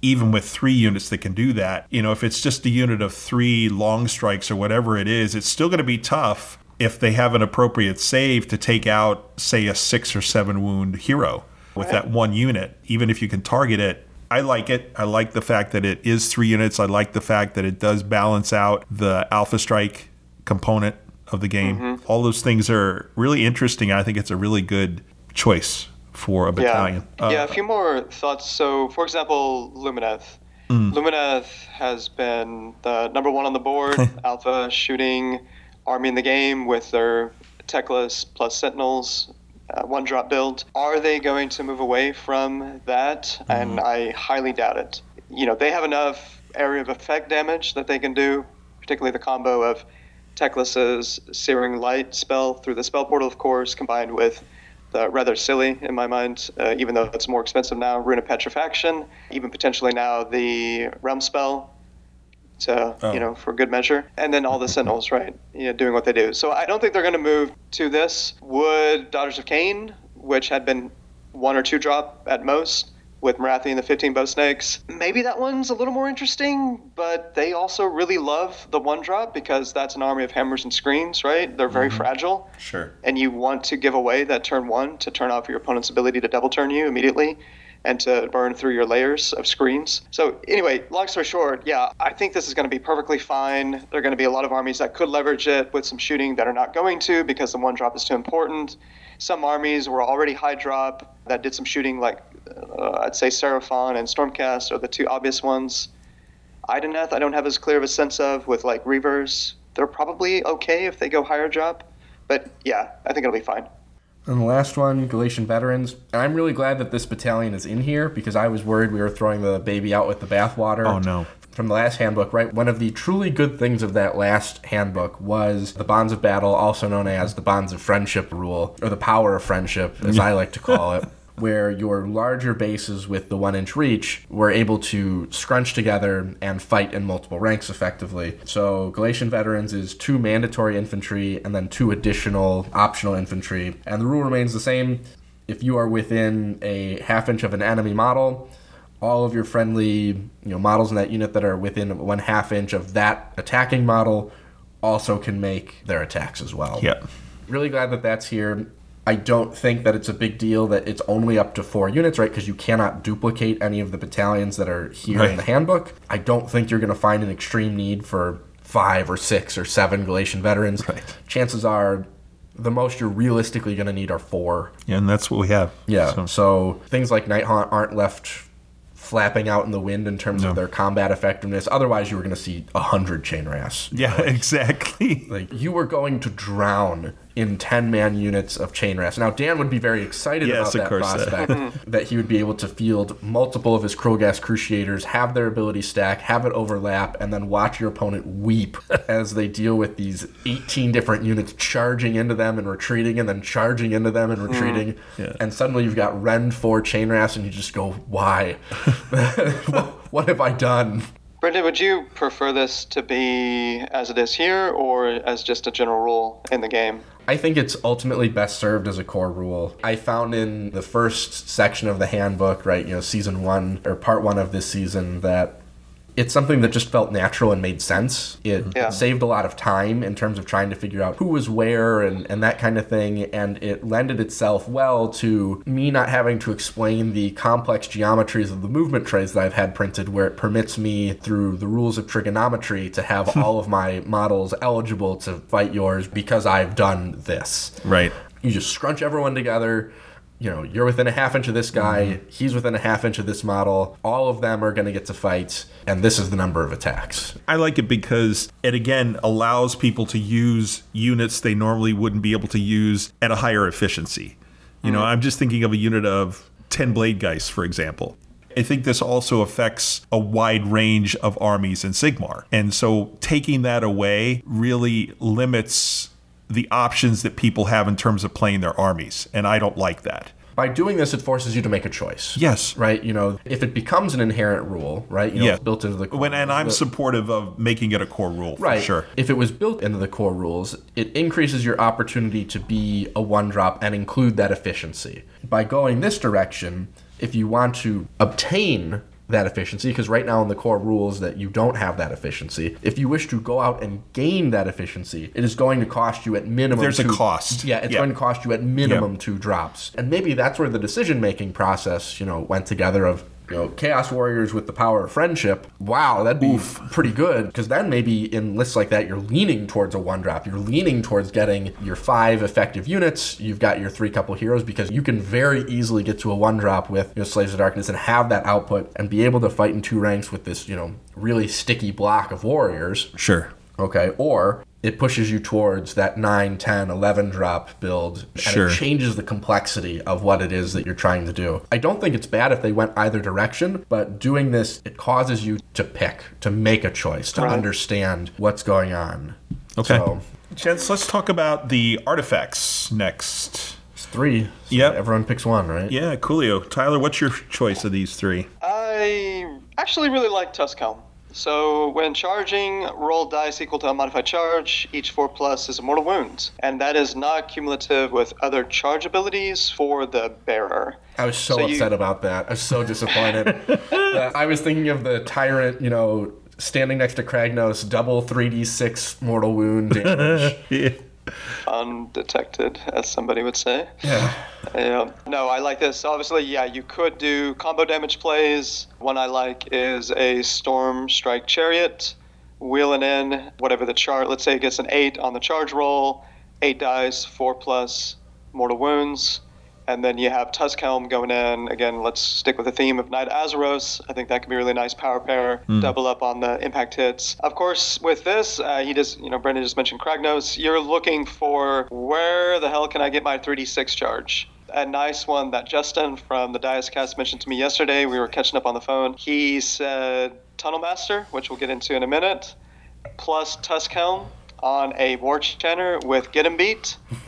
even with three units that can do that, you know, if it's just a unit of three long strikes or whatever it is, it's still going to be tough if they have an appropriate save to take out, say, a six or seven wound hero with that one unit, even if you can target it. I like it. I like the fact that it is three units. I like the fact that it does balance out the Alpha Strike component of the game. Mm-hmm. All those things are really interesting. I think it's a really good choice for a battalion. Yeah. Uh, yeah, a few more thoughts. So, for example, Lumineth. Hmm. Lumineth has been the number one on the board, alpha shooting army in the game with their Teclis plus Sentinels. Uh, one drop build. Are they going to move away from that? And I highly doubt it. You know, they have enough area of effect damage that they can do, particularly the combo of Teclis's Searing Light spell through the spell portal, of course, combined with the rather silly, in my mind, uh, even though it's more expensive now, Rune of Petrifaction, even potentially now the Realm spell, to, you know, for good measure. And then all the Sentinels, right, you know, doing what they do. So I don't think they're going to move to this. Would Daughters of Khaine, which had been one or two drop at most, with Morathi and the 15 bow snakes. Maybe that one's a little more interesting, but they also really love the one drop because that's an army of hammers and screens, right? They're very mm-hmm. fragile. Sure. And you want to give away that turn one to turn off your opponent's ability to double turn you immediately and to burn through your layers of screens. So, anyway, long story short, yeah, I think this is going to be perfectly fine. There are going to be a lot of armies that could leverage it with some shooting that are not going to because the one drop is too important. Some armies were already high drop that did some shooting, like uh, I'd say Seraphon and Stormcast are the two obvious ones. Idoneth, I don't have as clear of a sense of with like Reavers. They're probably okay if they go higher drop, but yeah, I think it'll be fine. And the last one, Galletian veterans. I'm really glad that this battalion is in here because I was worried we were throwing the baby out with the bathwater. Oh, no. From the last handbook, right? One of the truly good things of that last handbook was the bonds of battle, also known as the bonds of friendship rule, or the power of friendship, as I like to call it. Where your larger bases with the one inch reach were able to scrunch together and fight in multiple ranks effectively. So, Galletian Veterans is two mandatory infantry and then two additional optional infantry. And the rule remains the same. If you are within a half inch of an enemy model, all of your friendly you know models in that unit that are within one half inch of that attacking model also can make their attacks as well Yep. really glad that that's here. I don't think that it's a big deal that it's only up to four units, right? Because you cannot duplicate any of the battalions that are here Right. in the handbook. I don't think you're going to find an extreme need for five or six or seven Galletian veterans. Right. Chances are the most you're realistically going to need are four. Yeah, and that's what we have. Yeah. So- So, things like Night Haunt aren't left flapping out in the wind in terms of their combat effectiveness. Otherwise, you were going to see a hundred Chainrasps. yeah, exactly. Like you were going to drown in ten man units of Chainrasps. Now Dan would be very excited Yes, about of that course. Uh, prospect mm-hmm. that he would be able to field multiple of his Krulghast Cruciators, have their ability stack, have it overlap, and then watch your opponent weep as they deal with these eighteen different units charging into them and retreating, and then charging into them and mm. retreating. Yeah. And suddenly you've got Rend four Chainrasps, and you just go, why? what have I done? Brendan, would you prefer this to be as it is here or as just a general rule in the game? I think it's ultimately best served as a core rule. I found in the first section of the handbook, right, you know, season one or part one of this season, that it's something that just felt natural and made sense. It Yeah. saved a lot of time in terms of trying to figure out who was where and, and that kind of thing. And it lended itself well to me not having to explain the complex geometries of the movement trays that I've had printed, where it permits me, through the rules of trigonometry, to have all of my models eligible to fight yours because I've done this Right. you just scrunch everyone together. You know, you're within a half inch of this guy, Mm-hmm. he's within a half inch of this model. All of them are going to get to fight, and this is the number of attacks. I like it because it again allows people to use units they normally wouldn't be able to use at a higher efficiency. You know, I'm just thinking of a unit of 10 blade guys, for example. I think this also affects a wide range of armies in Sigmar. And so taking that away really limits the options that people have in terms of playing their armies. And I don't like that. By doing this, it forces you to make a choice. Yes. Right? You know, if it becomes an inherent rule, right? You know, it's built into the When, and I'm supportive of making it a core rule for Right. sure. If it was built into the core rules, it increases your opportunity to be a one drop and include that efficiency. By going this direction, if you want to obtain that efficiency, because right now in the core rules that you don't have that efficiency, if you wish to go out and gain that efficiency, it is going to cost you at minimum. There's a cost. Yeah, it's Yeah. going to cost you at minimum two drops. And maybe that's where the decision making process, you know, went together of you know, Chaos Warriors with the power of friendship. Wow, that'd be pretty good. Because then maybe in lists like that, you're leaning towards a one drop. You're leaning towards getting your five effective units. You've got your three couple heroes because you can very easily get to a one drop with you know, Slaves of Darkness and have that output and be able to fight in two ranks with this, you know, really sticky block of warriors. Sure. Okay. Or it pushes you towards that 9, 10, 11 drop build. And Sure. it changes the complexity of what it is that you're trying to do. I don't think it's bad if they went either direction, but doing this, it causes you to pick, to make a choice, to Right. understand what's going on. Okay. So, Gents, let's talk about the artifacts next. it's three. So Yep. Everyone picks one, right? Yeah, Coolio. Tyler, what's your choice of these three? I actually really like Tuskhelm. So when charging, roll dice equal to a modified charge. Each 4 plus is a mortal wound. And that is not cumulative with other charge abilities for the bearer. I was so, So you- upset about that. I was so disappointed. Uh, I was thinking of the tyrant, you know, standing next to Kragnos, double 3d6 mortal wound damage. Undetected, as somebody would say. yeah. Yeah. No, I like this. Obviously, yeah, you could do combo damage plays. One I like is a Storm Strike Chariot, wheeling in whatever the chart. Let's say it gets an eight on the charge roll, eight dice, four plus mortal wounds, and then you have Tuskhelm going in. Again, let's stick with the theme of Knight Azyros. I think that could be a really nice power pair. Double up on the impact hits. Of course, with this, uh, he just, you know, Brendan just mentioned Kragnos. You're looking for where the hell can I get my 3d6 charge? a nice one that Justin from the Dias cast mentioned to me yesterday. We were catching up on the phone. He said Tunnel Master, which we'll get into in a minute, plus Tuskhelm on a War Chanter with Get 'em Beat.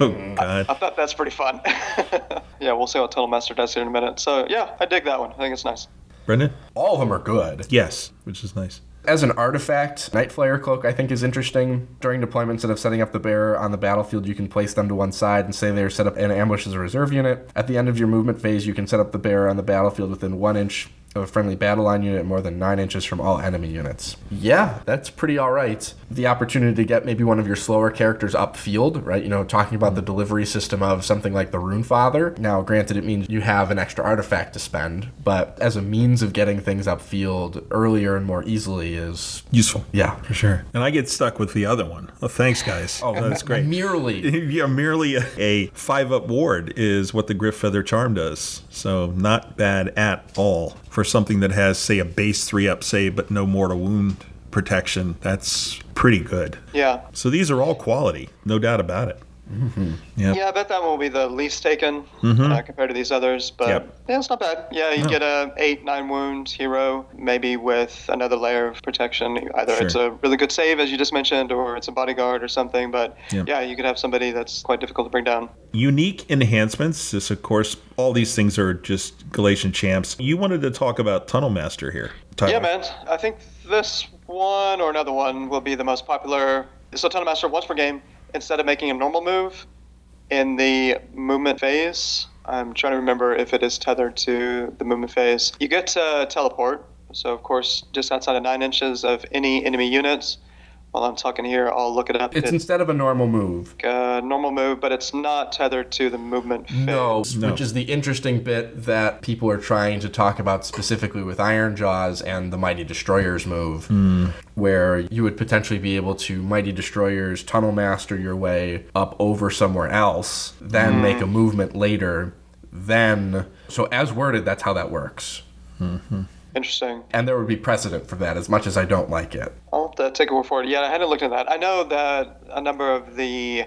Oh, God. I thought that's pretty fun. yeah, we'll see what Tunnel Master does here in a minute. So, yeah, I dig that one. I think it's nice. Brendan? All of them are good. Yes, which is nice. As an artifact, Night Flare Cloak I think is interesting. During deployment, instead of setting up the bearer on the battlefield, you can place them to one side and say they're set up in ambush as a reserve unit. At the end of your movement phase, you can set up the bearer on the battlefield within one inch of a friendly battle line unit more than nine inches from all enemy units. Yeah, that's pretty alright. The opportunity to get maybe one of your slower characters upfield, right? You know, talking about the delivery system of something like the Rune Father. Now, granted, it means you have an extra artifact to spend, but as a means of getting things upfield earlier and more easily is Useful. yeah. For sure. And I get stuck with the other one. Oh, thanks, guys. Oh, that's great. Merely. yeah, merely a, a five up ward is what the Gryph-feather Charm does. So not bad at all for something that has, say, a base three up save but no mortal wound protection. That's pretty good. Yeah. So these are all quality, no doubt about it. Yep. Yeah, I bet that one will be the least taken uh, compared to these others. But Yep. yeah, it's not bad. Yeah, you No. get a eight, nine wound hero, maybe with another layer of protection. Either it's a really good save, as you just mentioned, or it's a bodyguard or something. But Yep. yeah, you could have somebody that's quite difficult to bring down. Unique enhancements. This, of course, all these things are just Galletian champs. You wanted to talk about Tunnel Master here. Tyler. Yeah, man. I think this one or another one will be the most popular. So Tunnel Master once per game, instead of making a normal move in the movement phase, I'm trying to remember if it is tethered to the movement phase. You get to teleport. So, of course, just outside of nine inches of any enemy units. While I'm talking here, I'll look it up. It's instead of a normal move. a normal move, but it's not tethered to the movement phase. No, No. which is the interesting bit that people are trying to talk about specifically with Ironjawz and the Mighty Destroyers move, hmm. where you would potentially be able to Mighty Destroyers tunnel master your way up over somewhere else, then hmm. make a movement later, then. So, as worded, that's how that works. Hmm, Interesting. And there would be precedent for that, as much as I don't like it. I'll have to take a word for it. Yeah, I hadn't looked at that. I know that a number of the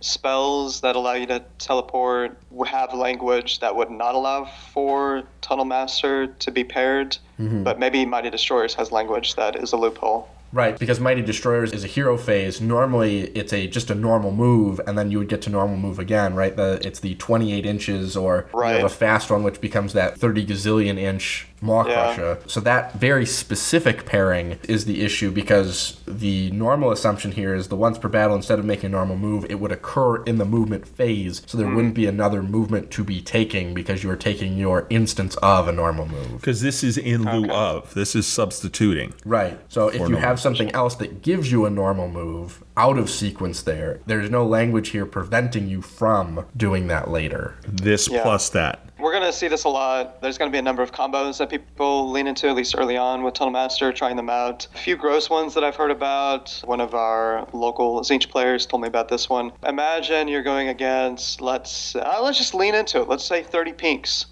spells that allow you to teleport have language that would not allow for Tunnel Master to be paired, mm-hmm. but maybe Mighty Destroyers has language that is a loophole. Right, because Mighty Destroyers is a hero phase. Normally, it's a just a normal move, and then you would get to normal move again. Right, the it's the 28 inches, or you have a fast one, which becomes that 30 gazillion inch Maw Yeah. Crusher. So that very specific pairing is the issue because the normal assumption here is the once per battle, instead of making a normal move, it would occur in the movement phase. So there hmm. wouldn't be another movement to be taking because you are taking your instance of a normal move. Because this is in lieu of. This is substituting. Right. So if you normal have something else that gives you a normal move out of sequence there, there's no language here preventing you from doing that later. This Yeah. plus that. We're going to see this a lot. There's going to be a number of combos that people lean into, at least early on with Tunnel Master, trying them out. A few gross ones that I've heard about. One of our local Tzeentch players told me about this one. Imagine you're going against, let's uh, let's just lean into it. Let's say 30 pinks.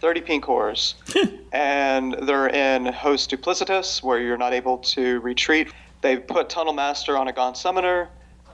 30 Pink Horrors. and they're in Host Duplicitus, where you're not able to retreat. They've put Tunnel Master on a Gaunt Summoner.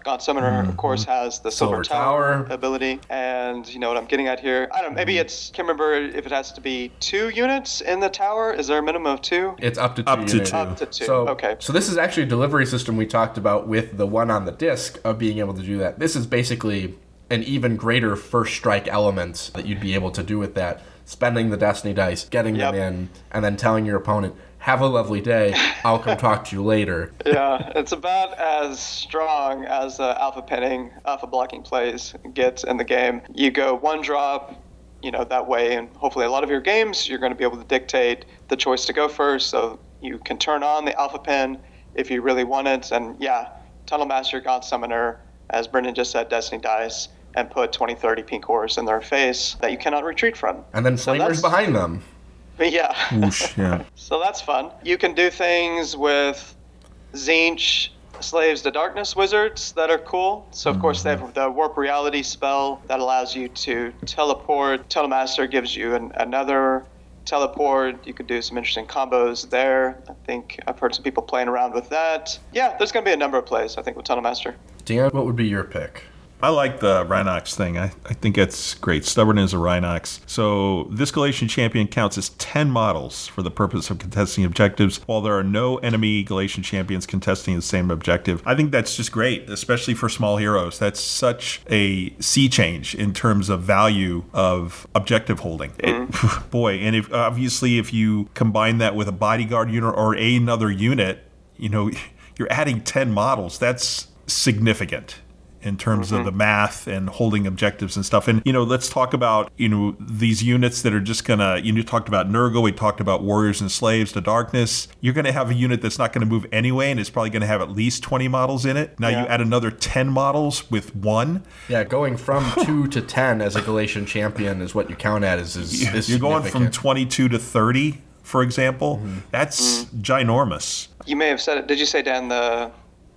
Gaunt Summoner, of mm-hmm. course, has the Silver, Silver Tower. ability. And you know what I'm getting at here? I don't know. Maybe mm-hmm. it's, can't remember if it has to be two units in the tower. Is there a minimum of two? It's up to two Up to two. Up to two. So, okay. so this is actually a delivery system we talked about with the one on the disc of being able to do that. This is basically an even greater first strike element that you'd be able to do with that. Spending the destiny dice, getting Yep. them in, and then telling your opponent, "Have a lovely day. I'll come talk to you later." yeah, it's about as strong as uh, alpha pinning, alpha blocking plays get in the game. You go one drop, you know, that way, and hopefully a lot of your games, you're going to be able to dictate the choice to go first. So you can turn on the alpha pin if you really want it. And yeah, Tunnel Master, God Summoner, as Brendan just said, Destiny Dice, and put 20, 30 Pink Horrors in their face that you cannot retreat from. And then So flamers that's- behind them. Yeah. Whoosh, yeah. So that's fun. You can do things with Tzeentch Slaves to Darkness wizards that are cool. So, of mm-hmm. course, they have the Warp Reality spell that allows you to teleport. Telemaster gives you an, another teleport. You could do some interesting combos there. I think I've heard some people playing around with that. Yeah, there's going to be a number of plays, I think, with Telemaster. Dan, what would be your pick? I like the Rhinox thing. I, I think that's great. Stubborn is a Rhinox. So this Galletian champion counts as 10 models for the purpose of contesting objectives, while there are no enemy Galletian champions contesting the same objective. I think that's just great, especially for small heroes. That's such a sea change in terms of value of objective holding. It- mm-hmm. boy, and if obviously if you combine that with a bodyguard unit or another unit, you know, you're adding 10 models. That's significant in terms of mm-hmm. the math and holding objectives and stuff. And you know, let's talk about you know these units that are just gonna. You know, talked about Nurgle. We talked about Warriors and Slaves to Darkness. You're gonna have a unit that's not gonna move anyway, and it's probably gonna have at least 20 models in it. Now you add another 10 models with one. Yeah, going from two to ten as a Galletian champion is what you count at. Is is, is You're going from 22 to 30, for example. Mm-hmm. That's mm-hmm. ginormous. You may have said it. Did you say, Dan, the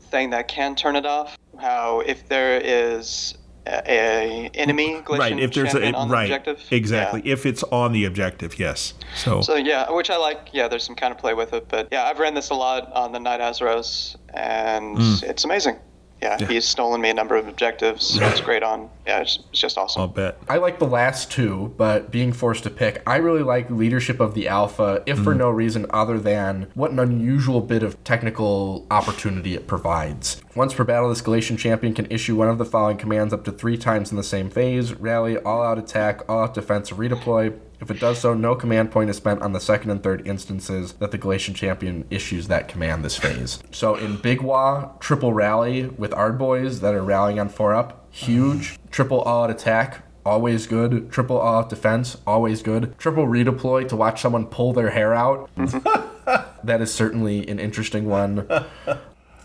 thing that can turn it off? How if there is a, a enemy right. If there's a on the right, objective? exactly. Yeah. If it's on the objective, yes. So, So yeah, which I like. Yeah, there's some kind of play with it, but yeah, I've ran this a lot on the night Azyros, and hmm. it's amazing. Yeah, he's stolen me a number of objectives. So it's great on. Yeah, it's, it's just awesome. I'll bet. I like the last two, but being forced to pick, I really like leadership of the alpha, if for mm. no reason other than what an unusual bit of technical opportunity it provides. Once per battle, this Galletian champion can issue one of the following commands up to three times in the same phase rally, all out attack, all out defense, or redeploy. If it does so, no command point is spent on the second and third instances that the Galletian champion issues that command this phase. So in Big Waaagh, triple rally with Ard boys that are rallying on four up, huge. Triple odd attack, always good. Triple out defense, always good. Triple redeploy to watch someone pull their hair out. that is certainly an interesting one.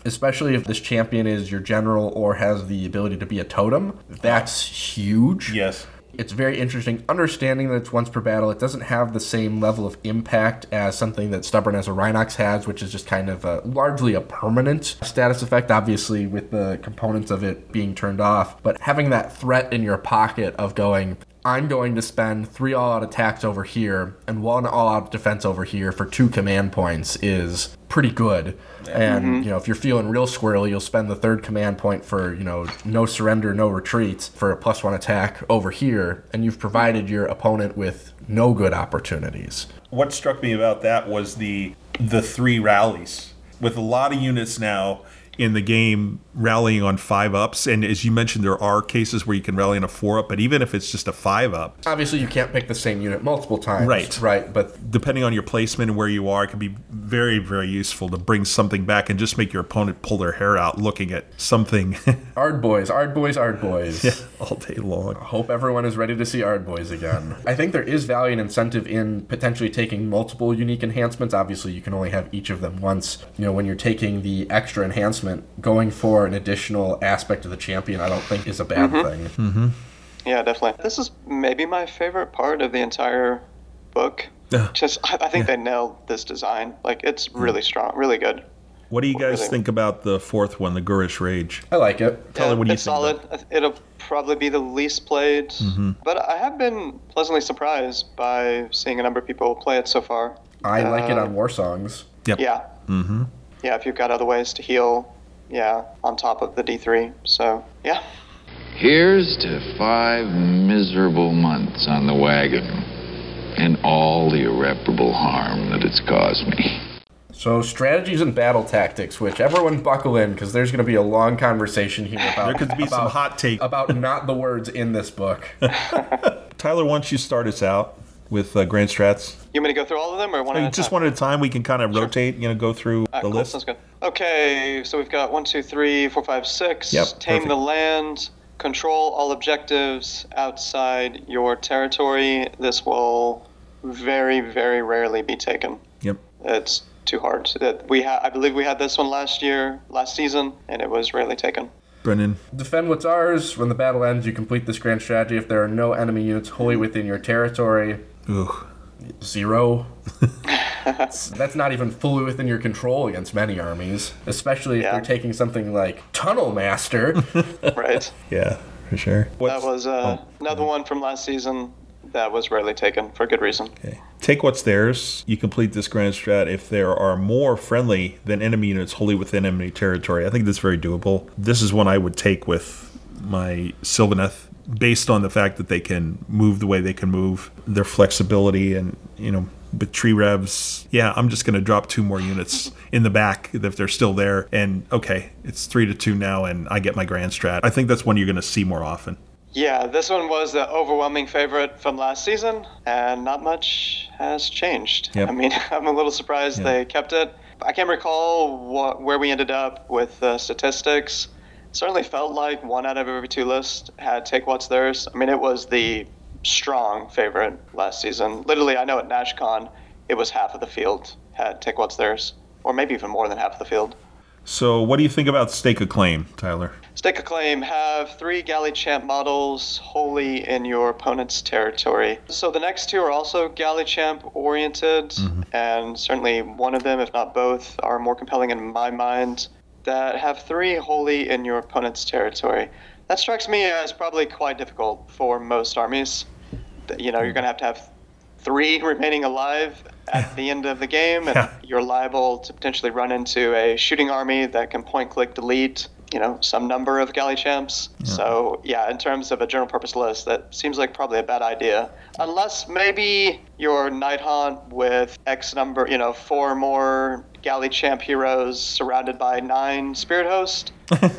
Especially if this champion is your general or has the ability to be a totem. That's huge. Yes. It's very interesting. Understanding that it's once per battle, it doesn't have the same level of impact as something that Stubborn as a Rhinox has, which is just kind of a, largely a permanent status effect, obviously, with the components of it being turned off. But having that threat in your pocket of going, I'm going to spend three all out attacks over here and one all out defense over here for two command points is pretty good. And, mm-hmm. you know, if you're feeling real squirrely, you'll spend the third command point for, you know, no surrender, no retreats for a plus one attack over here. And you've provided your opponent with no good opportunities. What struck me about that was the the three rallies. With a lot of units now in the game rallying on five ups, and as you mentioned, there are cases where you can rally on a four up, but even if it's just a five up, Obviously, you can't pick the same unit multiple times. Right. Right. But depending on your placement and where you are, it can be very, very useful to bring something back and just make your opponent pull their hair out looking at something Ard Boys, Ard Boys, Ard Boys. all day long. I hope everyone is ready to see Ard Boys again. I think there is value and incentive in potentially taking multiple unique enhancements. Obviously, you can only have each of them once. You know, when you're taking the extra enhancement, going for an additional aspect of the champion, I don't think is a bad thing. Yeah, definitely. This is maybe my favorite part of the entire book. Yeah. Just, I, I think they nailed this design. Like, it's really strong, really good. What do you guys Really? think about the fourth one, the Ghurish Rage? I like it. Tyler, Yeah, what do you it's think solid. It'll probably be the least played, but I have been pleasantly surprised by seeing a number of people play it so far. I like it Uh, on War Songs. Yep. Yeah. Mm-hmm. Yeah, if you've got other ways to heal, yeah, on top of the D3. So, yeah. Here's to five miserable months on the wagon and all the irreparable harm that it's caused me. So, strategies and battle tactics, which everyone buckle in because there's going to be a long conversation here about There could be some about- hot take. about not the words in this book. Tyler, why don't you start us out with uh, Grand Strats? You want me to go through all of them or one at just time? one at a time. We can kind of rotate, you know, go through Alright, the cool, list. Sounds good. Okay, so we've got one, two, three, four, five, six. Yep, Tame perfect. the land. Control all objectives outside your territory. This will very, very rarely be taken. Yep. It's too hard. That we ha- I believe we had this one last year, last season, and it was rarely taken. Brendan. Defend what's ours. When the battle ends, you complete this grand strategy. If there are no enemy units wholly within your territory, Ugh. zero. that's, that's not even fully within your control against many armies, especially if Yeah. they're taking something like Tunnel Master. Right. Yeah, for sure. that was uh, another one from last season that was rarely taken for good reason. Okay. Take what's theirs. You complete this grand strat if there are more friendly than enemy units wholly within enemy territory. I think that's very doable. This is one I would take with my Sylvaneth based on the fact that they can move the way they can move, their flexibility, and, you know, with tree revs, yeah, I'm just going to drop two more units in the back if they're still there. And okay, it's three to two now, and I get my grand strat. I think that's one you're going to see more often. Yeah, this one was the overwhelming favorite from last season, and not much has changed. Yep. I mean, I'm a little surprised Yeah. they kept it. I can't recall what, where we ended up with the statistics. Certainly felt like one out of every two lists had Take What's Theirs. I mean, it was the strong favorite last season. Literally, I know at NashCon, it was half of the field had Take What's Theirs, or maybe even more than half of the field. So, what do you think about Stake Acclaim, Tyler? Stake Acclaim. Have three Galley Champ models wholly in your opponent's territory. So the next two are also Galley Champ oriented, mm-hmm. and certainly one of them, if not both, are more compelling in my mind. That have three wholly in your opponent's territory. That strikes me as probably quite difficult for most armies. You know, you're going to have to have three remaining alive at the end of the game, and Yeah. you're liable to potentially run into a shooting army that can point click delete, you know, some number of galley champs. So, yeah, in terms of a general purpose list, that seems like probably a bad idea. Unless maybe your Night Haunt with X number, you know, four more galley champ heroes surrounded by nine Spirit Host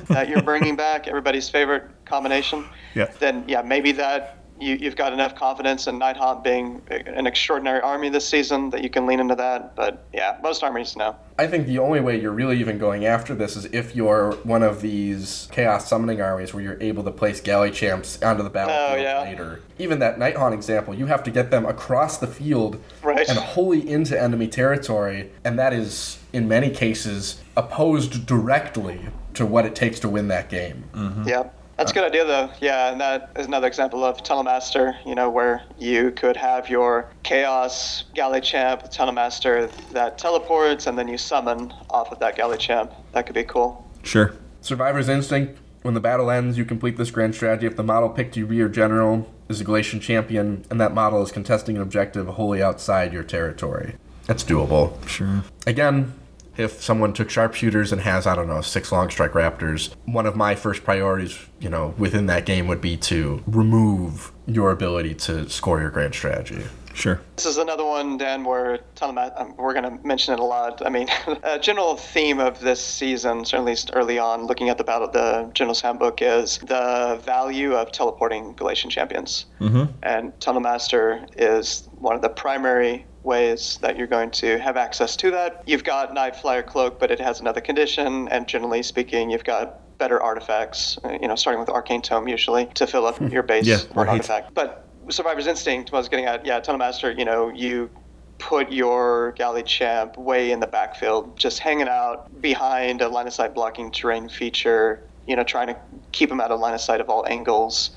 that you're bringing back, everybody's favorite combination Yeah. then yeah, maybe that you, you've got enough confidence in Nighthaunt being an extraordinary army this season that you can lean into that. But yeah, most armies no. I think the only way you're really even going after this is if you're one of these chaos summoning armies where you're able to place galley champs onto the oh, battlefield Oh, yeah. later. Even that Nighthaunt example, you have to get them across the field Right. and wholly into enemy territory, and that is in many cases opposed directly to what it takes to win that game. Mm-hmm. Yeah. That's a good idea, though. Yeah, and that is another example of Telemaster, you know, where you could have your Chaos Galley Champ, Telemaster that teleports, and then you summon off of that Galley Champ. That could be cool. Sure. Survivor's Instinct. When the battle ends, you complete this grand strategy. If the model picked you to be your general is a Galletian champion, and that model is contesting an objective wholly outside your territory. That's doable. Sure. Again, if someone took sharpshooters and has, I don't know, six long strike raptors, one of my first priorities, you know, within that game would be to remove your ability to score your grand strategy. Sure. This is another one, Dan, where Telemat, um, we're going to mention it a lot. I mean, a general theme of this season, certainly early on, looking at the battle, the General's Handbook, is the value of teleporting Galletian champions. Mm-hmm. And Telemaster is one of the primary ways that you're going to have access to that. You've got Night Flyer Cloak, but it has another condition, and generally speaking, you've got better artifacts, you know, starting with Arcane Tome usually, to fill up hmm. your base Yeah, right. artifact. But Survivor's Instinct, what I was getting at, yeah, Tunnel Master, you know, you put your galley champ way in the backfield, just hanging out behind a line of sight blocking terrain feature, you know, trying to keep him out of line of sight of all angles.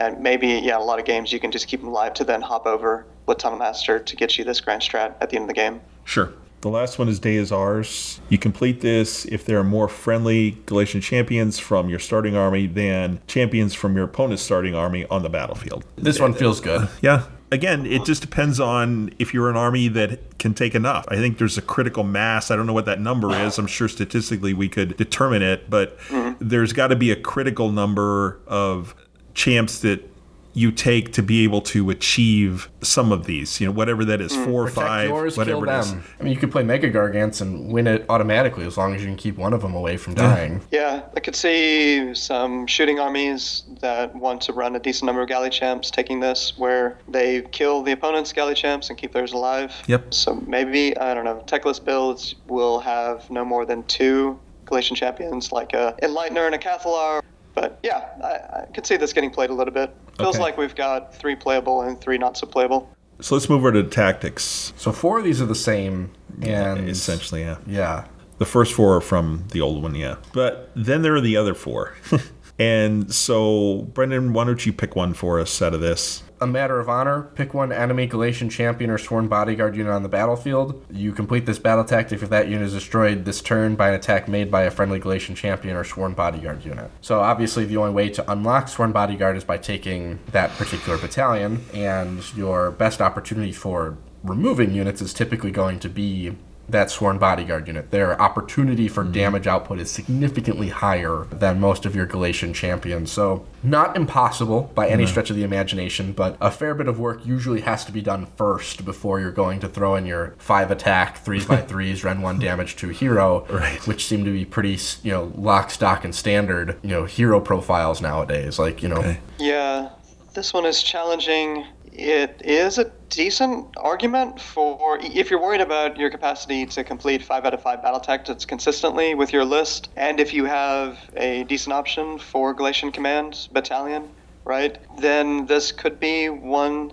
And maybe, yeah, a lot of games you can just keep him alive to then hop over with Master to get you this grand strat at the end of the game. Sure. The last one is Day is Ours. You complete this if there are more friendly Galletian champions from your starting army than champions from your opponent's starting army on the battlefield. This one feels good. Yeah. Again, it just depends on if you're an army that can take enough. I think there's a critical mass. I don't know what that number is. I'm sure statistically we could determine it, but mm-hmm. there's got to be a critical number of champs that you take to be able to achieve some of these. You know, whatever that is, mm, four or Protect five, yours, whatever kill it is. them. I mean, you could play Mega Gargants and win it automatically as long as you can keep one of them away from dying. Yeah, I could see some shooting armies that want to run a decent number of galley champs taking this, where they kill the opponent's galley champs and keep theirs alive. Yep. So maybe I don't know. Teclis builds will have no more than two Galletian champions, like a Enlightener and a Cathallar. But yeah, I, I could see this getting played a little bit. Feels Okay. like we've got three playable and three not so playable. So let's move over to tactics. So four of these are the same, and Essentially, yeah. yeah, The first four are from the old one, yeah. But then there are the other four. and so, Brendan, why don't you pick one for us out of this? A matter of honor. Pick one enemy Galletian champion or sworn bodyguard unit on the battlefield. You complete this battle tactic if that unit is destroyed this turn by an attack made by a friendly Galletian champion or sworn bodyguard unit. So obviously the only way to unlock sworn bodyguard is by taking that particular battalion, and your best opportunity for removing units is typically going to be that sworn bodyguard unit. Their opportunity for mm-hmm. damage output is significantly higher than most of your Galletian champions. So, not impossible by any stretch of the imagination, but a fair bit of work usually has to be done first before you're going to throw in your five attack, threes by threes, Ren 1 damage to hero, Right. which seem to be pretty, you know, lock, stock, and standard, you know, hero profiles nowadays. Like, you know, Okay. Yeah, this one is challenging. It is a decent argument for if you're worried about your capacity to complete five out of five battle tactics consistently with your list, and if you have a decent option for Galletian Command Battalion, right? Then this could be one.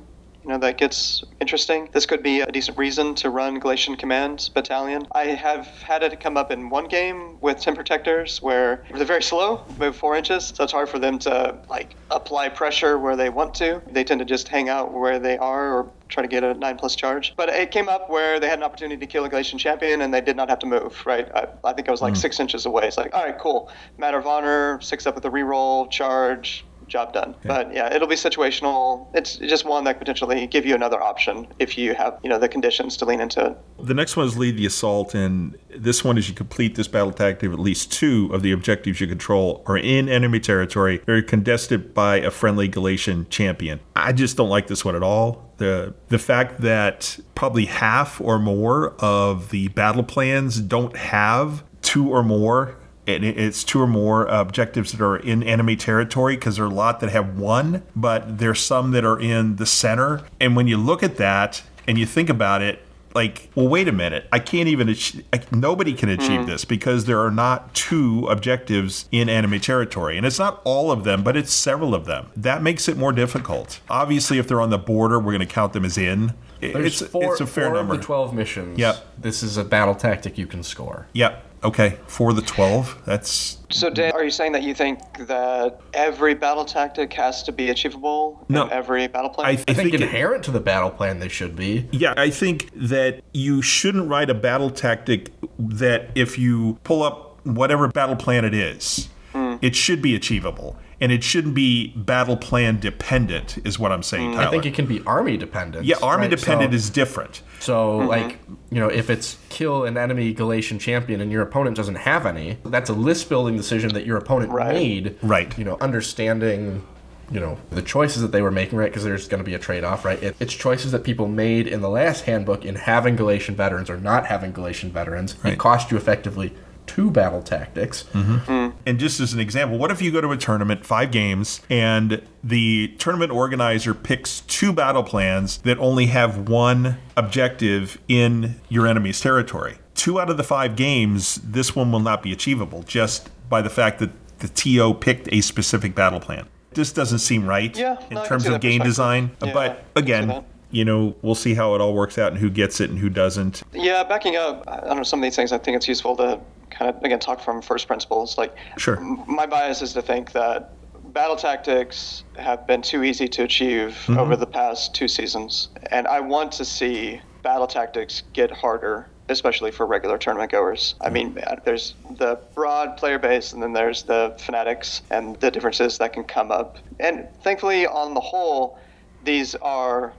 You know that gets interesting. This could be a decent reason to run Galletian Command Battalion. I have had it come up in one game with Tim Protectors where they're very slow, move four inches, so it's hard for them to like apply pressure where they want to. They tend to just hang out where they are or try to get a nine plus charge. But it came up where they had an opportunity to kill a Galletian champion and they did not have to move. Right? I, I think I was like hmm. six inches away. It's like, all right, cool. Matter of honor, six up with a reroll, charge, job done. But yeah, it'll be situational. It's just one that could potentially give you another option if you have, you know, the conditions to lean into it. The next one is lead the assault, and this one is you complete this battle tactic. At least two of the objectives you control are in enemy territory. They're contested by a friendly Galletian champion. I just don't like this one at all. The the fact that probably half or more of the battle plans don't have two or more and it's two or more objectives that are in enemy territory because there are a lot that have one, but there's some that are in the center. And when you look at that and you think about it, like, well, wait a minute. I can't even, ach- I, nobody can achieve mm-hmm. this because there are not two objectives in enemy territory. And it's not all of them, but it's several of them. That makes it more difficult. Obviously, if they're on the border, we're going to count them as in. There's It's, four, it's a fair four number. of the 12 missions. Yep. This is a battle tactic you can score. Yep. Okay. For the 12, that's. So, Dan, are you saying that you think that every battle tactic has to be achievable No. in every battle plan? I, I think, inherent to the battle plan they should be. Yeah, I think that you shouldn't write a battle tactic that if you pull up whatever battle plan it is, hmm. it should be achievable. And it shouldn't be battle plan dependent, is what I'm saying, Tyler. I think it can be army dependent. yeah, army right? dependent So- is different. So, mm-hmm. like, you know, if it's kill an enemy Galletian champion and your opponent doesn't have any, that's a list building decision that your opponent Right. made. Right. You know, understanding, you know, the choices that they were making, right? Because there's going to be a trade off, right? It, it's choices that people made in the last handbook in having Galletian veterans or not having Galletian veterans. Right. It cost you effectively two battle tactics. Mm-hmm. And just as an example, what if you go to a tournament, five games, and the tournament organizer picks two battle plans that only have one objective in your enemy's territory? Two out of the five games, this one will not be achievable just by the fact that the TO picked a specific battle plan. This doesn't seem right Yeah, in no, terms of game design. Yeah, but again, you know, we'll see how it all works out and who gets it and who doesn't. Yeah, backing up, I don't know, some of these things I think it's useful to kind of, again, talk from first principles. Like, Sure. my bias is to think that battle tactics have been too easy to achieve Mm-hmm. over the past two seasons. And I want to see battle tactics get harder, especially for regular tournament goers. I mean, uh, there's the broad player base, and then there's the fanatics and the differences that can come up. And thankfully, on the whole, these are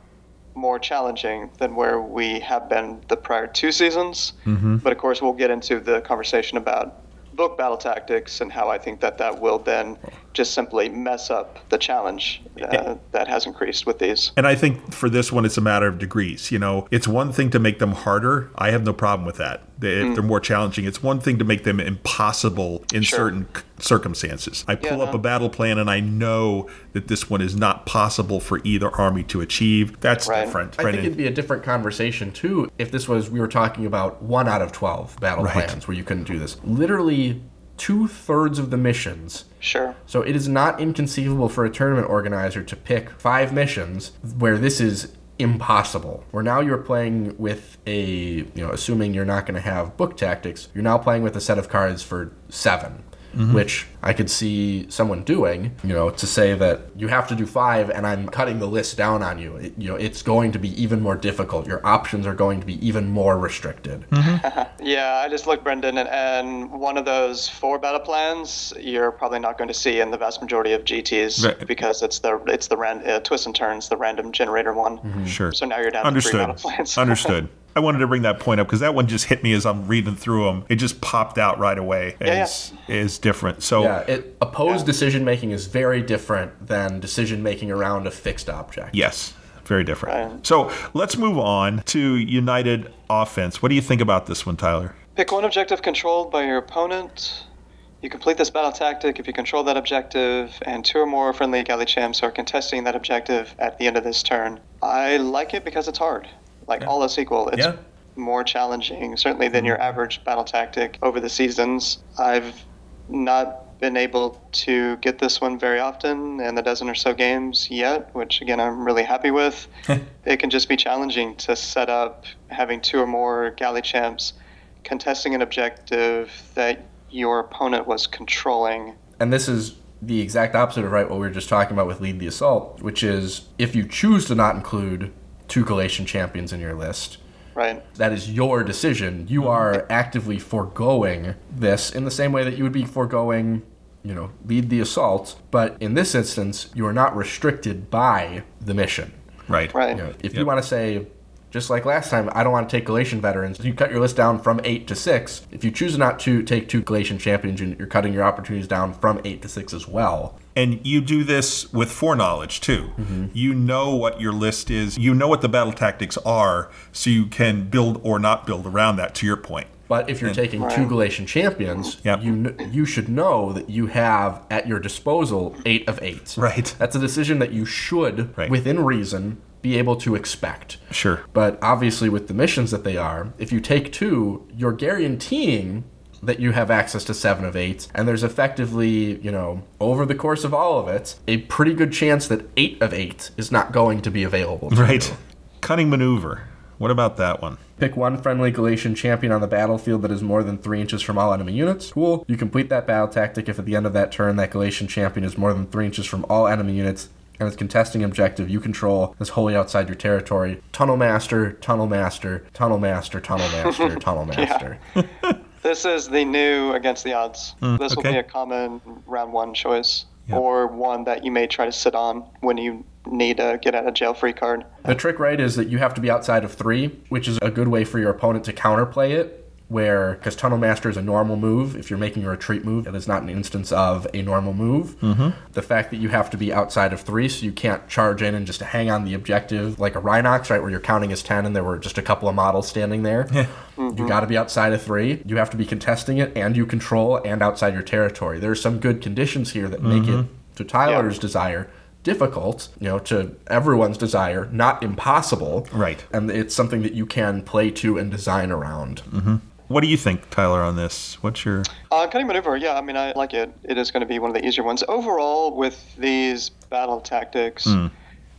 more challenging than where we have been the prior two seasons. Mm-hmm. But of course, we'll get into the conversation about book battle tactics and how I think that that will then just simply mess up the challenge uh, that has increased with these. And I think for this one, it's a matter of degrees. You know, it's one thing to make them harder. I have no problem with that. They- If they're more challenging, it's one thing to make them impossible in Sure. certain circumstances. I pull Yeah, up no. a battle plan and I know that this one is not possible for either army to achieve. That's Right. different. I right? think it'd be a different conversation too if this was we were talking about one out of twelve battle Right. plans where you couldn't do this. Literally two thirds of the missions. Sure. So it is not inconceivable for a tournament organizer to pick five missions where this is impossible. Where now you're playing with a you know, assuming you're not going to have book tactics, you're now playing with a set of cards for 7 Which I could see someone doing, you know, to say that you have to do five, and I'm cutting the list down on you. It, you know, it's going to be even more difficult. Your options are going to be even more restricted. Mm-hmm. Yeah, I just looked, Brendan, and, and one of those four battle plans you're probably not going to see in the vast majority of GTs Right. because it's the it's the ran, uh, twist and turns, the random generator one. Mm-hmm. Sure. So now you're down to three battle plans. Understood. I wanted to bring that point up because that one just hit me as I'm reading through them. It just popped out right away. Yeah, yeah. Is is different. So Yeah, it, opposed decision making is very different than decision making around a fixed object. Yes, very different. Right. So let's move on to United Offense. What do you think about this one, Tyler? Pick one objective controlled by your opponent. You complete this battle tactic if you control that objective, and two or more friendly galley champs are contesting that objective at the end of this turn. I like it because it's hard. Like all else equal, it's Yeah. more challenging, certainly than your mm-hmm. average battle tactic over the seasons. I've not been able to get this one very often in the dozen or so games yet, which again I'm really happy with. it can just be challenging to set up having two or more galley champs contesting an objective that your opponent was controlling. And this is the exact opposite of right what we were just talking about with lead the assault, which is if you choose to not include two Galletian champions in your list, Right. that is your decision. You are actively foregoing this in the same way that you would be foregoing, you know, lead the assault. But in this instance, you are not restricted by the mission. Right. Right. You know, if you want to say, just like last time, I don't want to take Galletian veterans, you cut your list down from eight to six. If you choose not to take two Galletian champions, you- you're cutting your opportunities down from eight to six as well. And you do this with foreknowledge too. Mm-hmm. You know what your list is. You know what the battle tactics are, so you can build or not build around that. To your point, But if you're taking two Galletian champions, Yep. you kn- you should know that you have at your disposal eight of eight. Right. That's a decision that you should, Right. within reason, be able to expect. Sure. But obviously, with the missions that they are, if you take two, you're guaranteeing that you have access to seven of eight, and there's effectively, you know, over the course of all of it, a pretty good chance that eight of eight is not going to be available. To Right. you. Cunning maneuver. What about that one? Pick one friendly Galletian champion on the battlefield that is more than three inches from all enemy units. Cool. You complete that battle tactic if at the end of that turn that Galletian champion is more than three inches from all enemy units and is contesting objective you control is wholly outside your territory. Tunnel Master, Tunnel Master, Tunnel Master, Tunnel Master, Tunnel Master. This is the new against the odds. Hmm, this will be a common round one choice, or one that you may try to sit on when you need a get out of jail free card. The trick, right, is that you have to be outside of three, which is a good way for your opponent to counterplay it. Where, because Tunnel Master is a normal move, if you're making a retreat move, it is not an instance of a normal move. Mm-hmm. The fact that you have to be outside of three, so you can't charge in and just hang on the objective like a Rhinox, right, where you're counting as 10 and there were just a couple of models standing there. Mm-hmm. You got to be outside of three. You have to be contesting it, and you control and outside your territory. There's some good conditions here that make it, mm-hmm. to Tyler's desire, difficult, you know, to everyone's desire, not impossible. Right. And it's something that you can play to and design around. Mm-hmm. What do you think, Tyler, on this? What's your Uh, cutting maneuver, yeah, I mean, I like it. It is going to be one of the easier ones. Overall, with these battle tactics,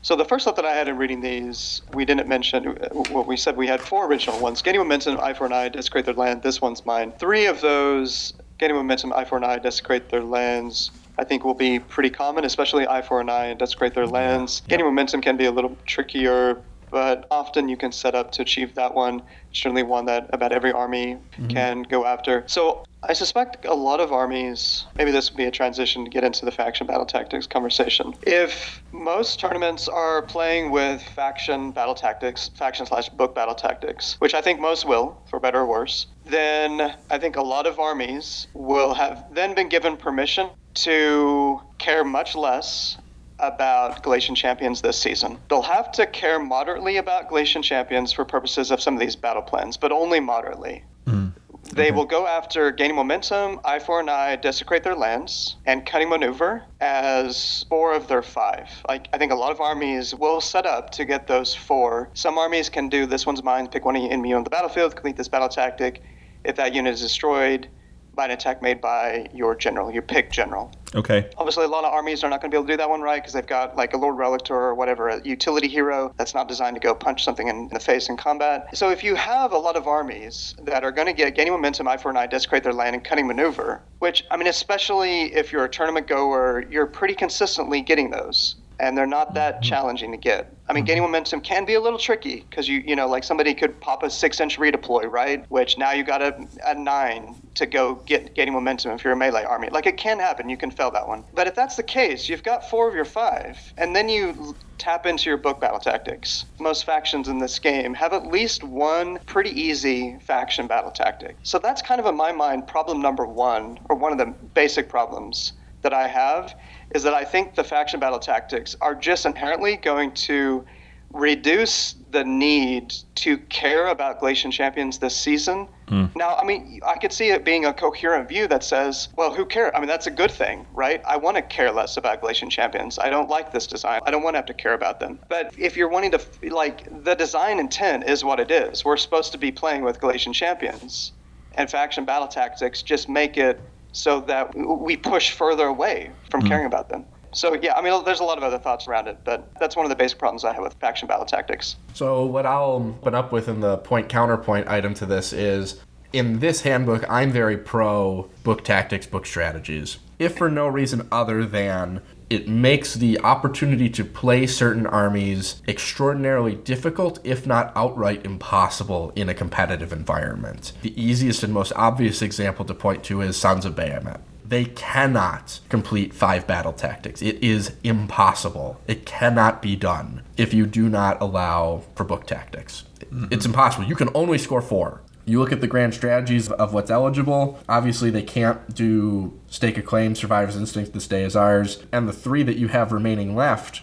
so the first thought that I had in reading these, we didn't mention, what we said we had four original ones Gaining Momentum, Eye for an Eye, Desecrate Their Land. This one's mine. Three of those, Gaining Momentum, Eye for an Eye, Desecrate Their Lands, I think will be pretty common, especially Eye for an Eye and Desecrate Their Lands. Gaining Momentum can be a little trickier, but often you can set up to achieve that one. Certainly one that about every army mm-hmm. can go after. So I suspect a lot of armies, maybe this would be a transition to get into the faction battle tactics conversation. If most tournaments are playing with faction battle tactics, faction slash book battle tactics, which I think most will, for better or worse, then I think a lot of armies will have then been given permission to care much less about Galletian champions this season. They'll have to care moderately about Galletian champions for purposes of some of these battle plans, but only moderately. Hmm. They will go after gaining momentum, eye for an eye, desecrate their lands, and cutting maneuver as four of their five. Like I think a lot of armies will set up to get those four. Some armies can do this one's mine, pick one enemy on the battlefield, complete this battle tactic. If that unit is destroyed by an attack made by your general, your pick general. okay? Obviously, a lot of armies are not going to be able to do that one right because they've got like a Lord Relictor or whatever, a utility hero that's not designed to go punch something in the face in combat. So if you have a lot of armies that are going to get gaining momentum, eye for an eye, desecrate their land, and cutting maneuver, which I mean, especially if you're a tournament goer, you're pretty consistently getting those. And they're not that mm-hmm. challenging to get. I mean, mm-hmm. gaining momentum can be a little tricky because you, you know, like somebody could pop a six-inch redeploy, right? Which now you got a, a nine to go get gaining momentum if you're a melee army. Like it can happen, you can fail that one. But if that's the case, you've got four of your five, and then you tap into your book battle tactics. Most factions in this game have at least one pretty easy faction battle tactic. So that's kind of in my mind problem number one, or one of the basic problems that I have, is that I think the faction battle tactics are just inherently going to reduce the need to care about Galletian champions this season. Hmm. Now, I mean, I could see it being a coherent view that says, well, who cares? I mean, that's a good thing, right? I want to care less about Galletian champions. I don't like this design. I don't want to have to care about them. But if you're wanting to, like, the design intent is what it is. We're supposed to be playing with Galletian champions. And faction battle tactics just make it so that we push further away from hmm. caring about them. So yeah, I mean, there's a lot of other thoughts around it, but that's one of the basic problems I have with faction battle tactics. So what I'll open up with in the point counterpoint item to this is in this handbook, I'm very pro book tactics, book strategies. If for no reason other than it makes the opportunity to play certain armies extraordinarily difficult, if not outright impossible, in a competitive environment. The easiest and most obvious example to point to is Sons of Behemat. They cannot complete five battle tactics. It is impossible. It cannot be done if you do not allow for book tactics. Mm-hmm. It's impossible. You can only score four. You look at the grand strategies of what's eligible. Obviously, they can't do Stake a Claim, Survivor's Instinct, This Day is Ours. And the three that you have remaining left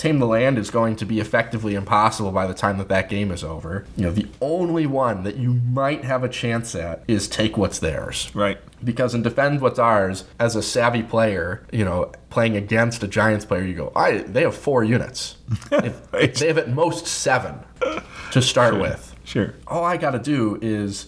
Tame the Land is going to be effectively impossible by the time that that game is over. You know, the only one that you might have a chance at is take what's theirs. Right. Because in Defend What's Ours, as a savvy player, you know, playing against a Giants player, you go, I they have four units. Right. They have at most seven to start with. Sure. All I got to do is,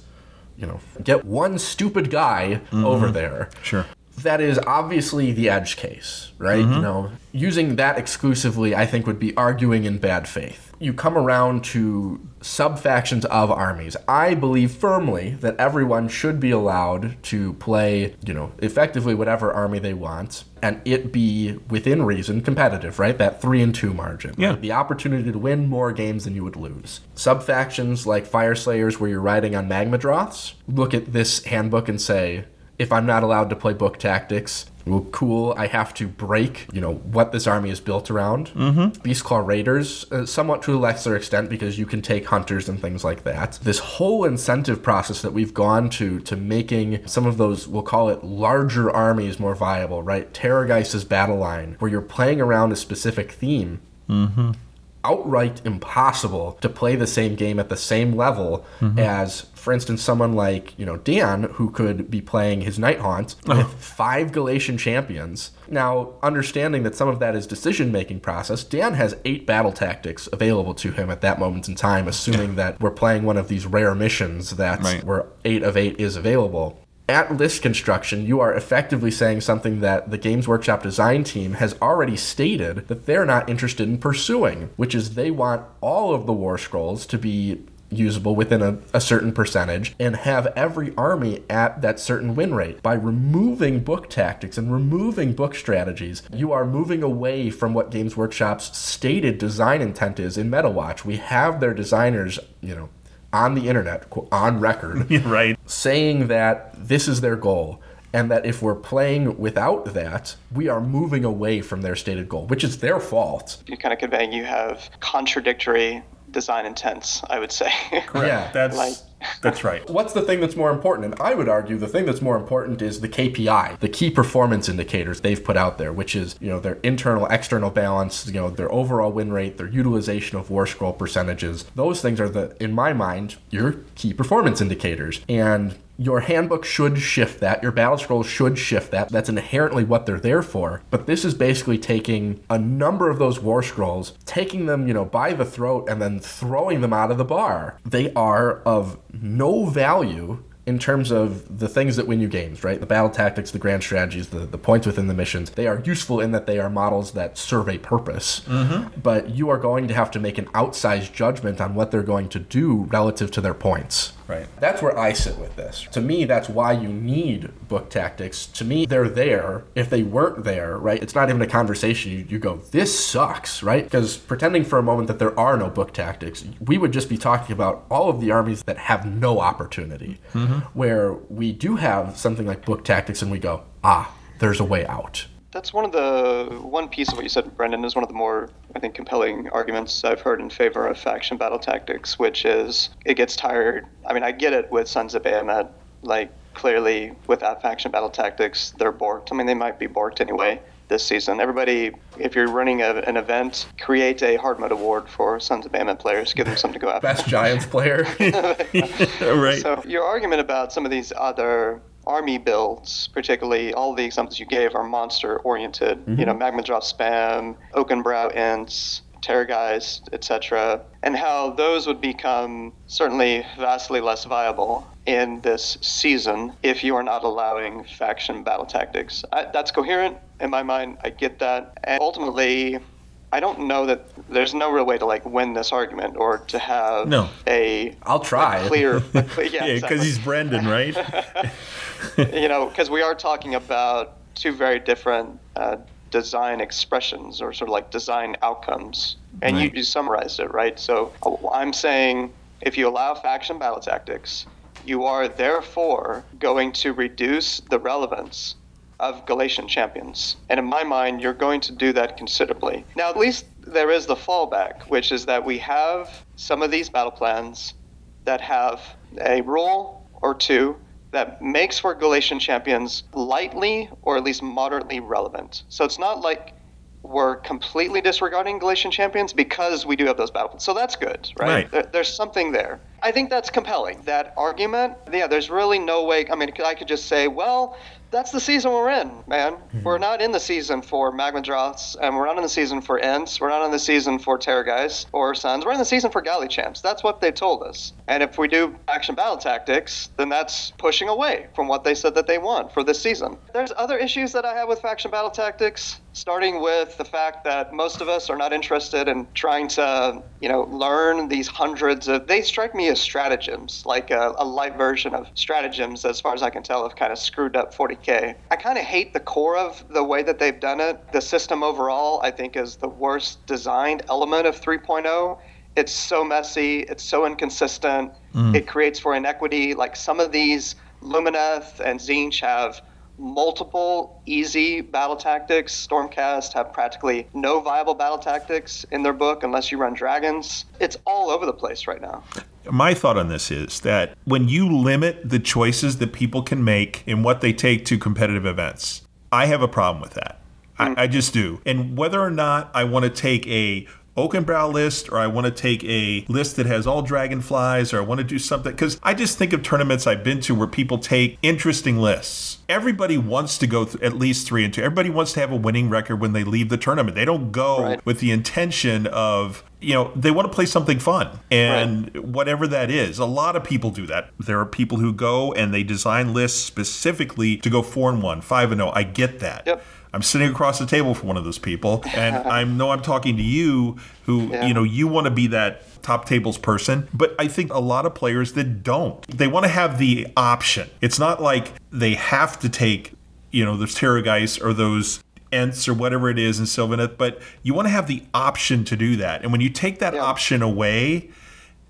you know, get one stupid guy over mm-hmm. there Sure. That is obviously the edge case, right? You mm-hmm. know, using that exclusively, I think, would be arguing in bad faith. You come around to sub factions of armies. I believe firmly that everyone should be allowed to play, you know, effectively whatever army they want, and it be within reason competitive, right? That three and two margin. Yeah. right? The opportunity to win more games than you would lose. Sub factions like Fyreslayers, where you're riding on Magmadroths, look at this handbook and say, if I'm not allowed to play book tactics, well, cool. I have to break, you know, what this army is built around. Mm-hmm. Beastclaw Raiders, uh, somewhat to a lesser extent, because you can take hunters and things like that. This whole incentive process that we've gone to to making some of those, we'll call it larger armies, more viable, right? Terrorgeist's battle line, where you're playing around a specific theme outright impossible to play the same game at the same level as, for instance, someone like, you know, Dan, who could be playing his Night Haunt uh-huh. with five Galletian champions. Now, understanding that some of that is decision making process, Dan has eight battle tactics available to him at that moment in time, assuming that we're playing one of these rare missions that Right. where eight of eight is available. At list construction, you are effectively saying something that the Games Workshop design team has already stated that they're not interested in pursuing, which is they want all of the War Scrolls to be usable within a, a certain percentage and have every army at that certain win rate. By removing book tactics and removing book strategies, you are moving away from what Games Workshop's stated design intent is in MetaWatch. We have their designers, you know, on the internet, on record, right. saying that this is their goal and that if we're playing without that, we are moving away from their stated goal, which is their fault. You're kind of conveying you have contradictory design intents, I would say. Yeah. That's Like- that's right. What's the thing that's more important? And I would argue the thing that's more important is the KPI, the key performance indicators they've put out there, which is, you know, their internal, external balance, you know, their overall win rate, their utilization of war scroll percentages. Those things are the, in my mind, your key performance indicators. And your handbook should shift that. Your battle scrolls should shift that. That's inherently what they're there for. But this is basically taking a number of those war scrolls, taking them, you know, by the throat and then throwing them out of the bar. They are of no value in terms of the things that win you games, right? The battle tactics, the grand strategies, the, the points within the missions. They are useful in that they are models that serve a purpose. Mm-hmm. But you are going to have to make an outsized judgment on what they're going to do relative to their points. Right. That's where I sit with this. To me, that's why you need book tactics. To me, they're there. If they weren't there, right, it's not even a conversation. You, you go, this sucks, right? Because pretending for a moment that there are no book tactics, we would just be talking about all of the armies that have no opportunity. Where we do have something like book tactics and we go, ah, there's a way out. That's one of the one piece of what you said, Brendan, is one of the more I think compelling arguments I've heard in favor of faction battle tactics, which is it gets tired. I mean, I get it with Sons of Behemat, like clearly without faction battle tactics, they're borked. I mean, they might be borked anyway this season. Everybody, if you're running a, an event, create a hard mode award for Sons of Behemat players. Give them something to go after. Best Giants player. right. So your argument about some of these other army builds, particularly all the examples you gave, are monster oriented. You mm-hmm. know, Magmadroth spam, Oakenbrow Ents, Terrorgeist, etc., and how those would become certainly vastly less viable in this season if you are not allowing faction battle tactics. I, that's coherent in my mind. I get that, and ultimately. I don't know that there's no real way to like win this argument or to have No. a I'll try. a clear, a clear yeah, because exactly. he's Brendan, right? you know, because we are talking about two very different uh, design expressions or sort of like design outcomes, and Right. you, you summarized it right. So I'm saying if you allow faction battle tactics, you are therefore going to reduce the relevance of Galletian champions. And in my mind, you're going to do that considerably. Now, at least there is the fallback, which is that we have some of these battle plans that have a rule or two that makes for Galletian champions lightly or at least moderately relevant. So it's not like we're completely disregarding Galletian champions because we do have those battle plans. So that's good, right? Right. There, there's something there. I think that's compelling. That argument, yeah, there's really no way. I mean, I could just say, well, that's the season we're in, man. Hmm. We're not in the season for Magmadroths, and we're not in the season for Ents. We're not in the season for Terrorgeist or Sons. We're in the season for Galley Champs. That's what they told us. And if we do action battle tactics, then that's pushing away from what they said that they want for this season. There's other issues that I have with faction battle tactics, starting with the fact that most of us are not interested in trying to, you know, learn these hundreds of. They strike me stratagems, like a, a light version of stratagems, as far as I can tell, have kind of screwed up 40k. I kind of hate the core of the way that they've done it. The system overall, I think, is the worst designed element of 3.0 it's so messy it's so inconsistent. Mm. It creates for inequity. Like some of these lumineth and Tzeentch have multiple easy battle tactics. Stormcast have practically no viable battle tactics in their book unless you run dragons. It's all over the place right now my thought on this is that when you limit the choices that people can make in what they take to competitive events, I have a problem with that. I, mm. I just do. And whether or not I want to take a Oakenbrow list or I want to take a list that has all dragonflies or I want to do something because I just think of tournaments I've been to where people take interesting lists. Everybody wants to go th- at least three and two. Everybody wants to have a winning record when they leave the tournament. They don't go Right. with the intention of you know they want to play something fun and whatever that is a lot of people do that there are people who go and they design lists specifically to go four and one five and oh i get that Yep. I'm sitting across the table from one of those people and i know i'm talking to you who Yeah. you know you want to be that top tables person but i think a lot of players that don't they want to have the option it's not like they have to take you know those terrorgeist or those Ents or whatever it is in Sylvaneth, but you want to have the option to do that. And when you take that Yeah. option away,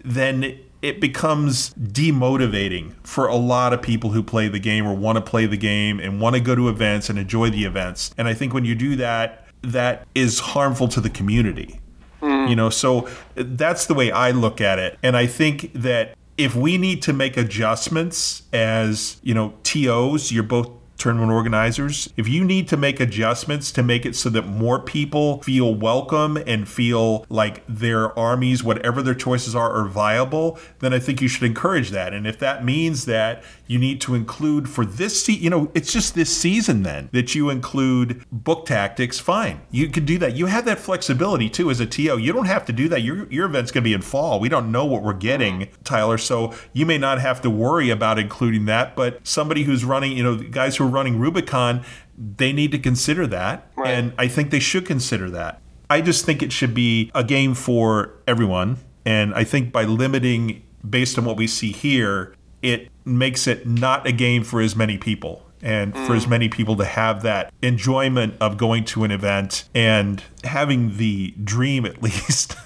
then it becomes demotivating for a lot of people who play the game or want to play the game and want to go to events and enjoy the events. And I think when you do that, that is harmful to the community. Hmm. You know, so that's the way I look at it. And I think that if we need to make adjustments as, you know, TOs, you're both tournament organizers, if you need to make adjustments to make it so that more people feel welcome and feel like their armies, whatever their choices are, are viable, then I think you should encourage that. And if that means that you need to include for this, se- you know, it's just this season then that you include book tactics, fine. You could do that. You have that flexibility too as a TO. You don't have to do that. Your, your event's going to be in fall. We don't know what we're getting, Tyler. So you may not have to worry about including that, but somebody who's running, you know, the guys who are running Rubicon, they need to consider that. Right. And I think they should consider that. I just think it should be a game for everyone. And I think by limiting based on what we see here, it makes it not a game for as many people. And for as mm. many people to have that enjoyment of going to an event and having the dream, at least,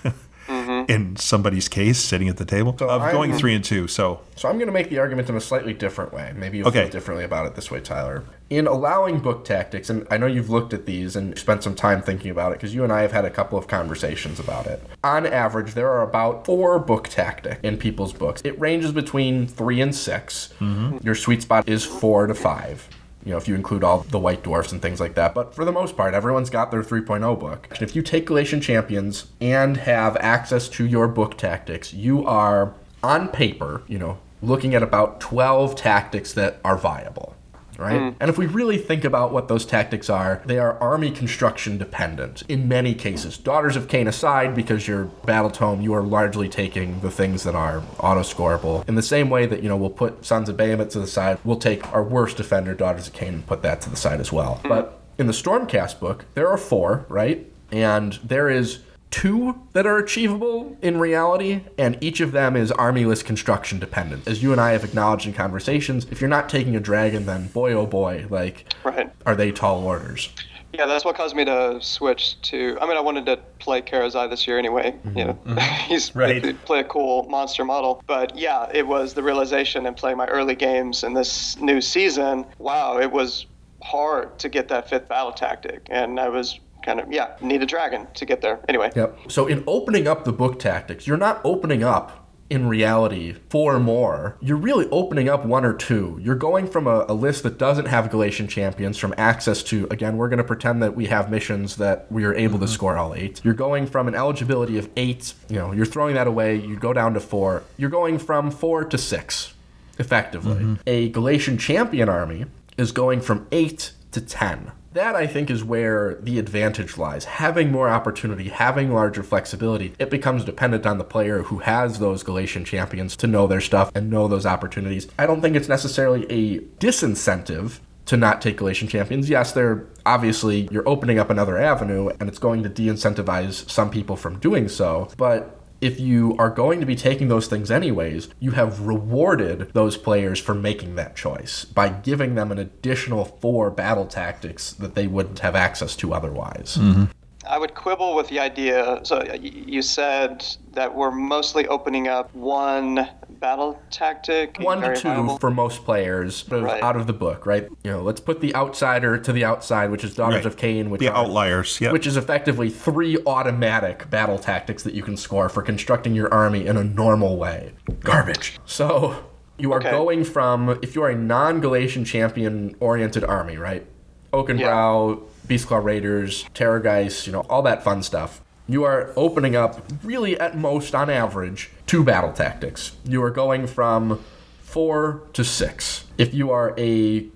in somebody's case, sitting at the table, So of going I'm- three and two. So, So I'm going to make the argument in a slightly different way. Maybe you'll Okay. feel differently about it this way, Tyler. In allowing book tactics, and I know you've looked at these and spent some time thinking about it because you and I have had a couple of conversations about it. On average, there are about four book tactics in people's books. It ranges between three and 6 mm-hmm. Your sweet spot is four to five. You know, if you include all the white dwarfs and things like that. But for the most part, everyone's got their 3.0 book. And if you take Galletian Champions and have access to your book tactics, you are on paper, you know, looking at about 12 tactics that are viable. Right? Mm. And if we really think about what those tactics are, they are army construction dependent in many cases. Daughters of Khaine aside, because you're battle tome, you are largely taking the things that are auto scoreable. In the same way that, you know, we'll put Sons of Behemat to the side, we'll take our worst defender, Daughters of Khaine, and put that to the side as well. Mm. But in the Stormcast book, there are four, right? And there is two that are achievable in reality, and each of them is armyless construction dependent. As you and I have acknowledged in conversations, if you're not taking a dragon, then boy oh boy, like, Right. are they tall orders? Yeah, that's what caused me to switch to. I mean, I wanted to play Karazai this year anyway. You mm-hmm. know, mm-hmm. he's Right. play a cool monster model. But yeah, it was the realization in playing my early games in this new season. Wow, it was hard to get that fifth battle tactic, and I was kind of yeah need a dragon to get there. Anyway, Yep. So in opening up the book tactics, you're not opening up in reality four more, you're really opening up one or two. You're going from a, a list that doesn't have Galletian champions from access to, again, we're going to pretend that we have missions that we are able to mm-hmm. score all eight. You're going from an eligibility of eight, you know, you're throwing that away, you go down to four. You're going from four to six, effectively. Mm-hmm. A Galletian champion army is going from eight to ten that I think is where the advantage lies. Having more opportunity, having larger flexibility, it becomes dependent on the player who has those Galletian champions to know their stuff and know those opportunities. I don't think it's necessarily a disincentive to not take Galletian champions. Yes, they're obviously you're opening up another avenue and it's going to de-incentivize some people from doing so, but if you are going to be taking those things anyways, you have rewarded those players for making that choice by giving them an additional four battle tactics that they wouldn't have access to otherwise. Mm-hmm. I would quibble with the idea. So you said that we're mostly opening up one battle tactic. One to two viable. for most players sort of Right. out of the book, right? You know, let's put the outsider to the outside, which is Daughters Right. of Khaine, which The are- outliers, yeah. which is effectively three automatic battle tactics that you can score for constructing your army in a normal way. Garbage. So you are Okay. going from if you are a non-Galletian champion oriented army, right? Oakenbrow, Beastclaw Raiders, Terrorgeist, you know, all that fun stuff. You are opening up really at most on average two battle tactics. You are going from four to six. If you are a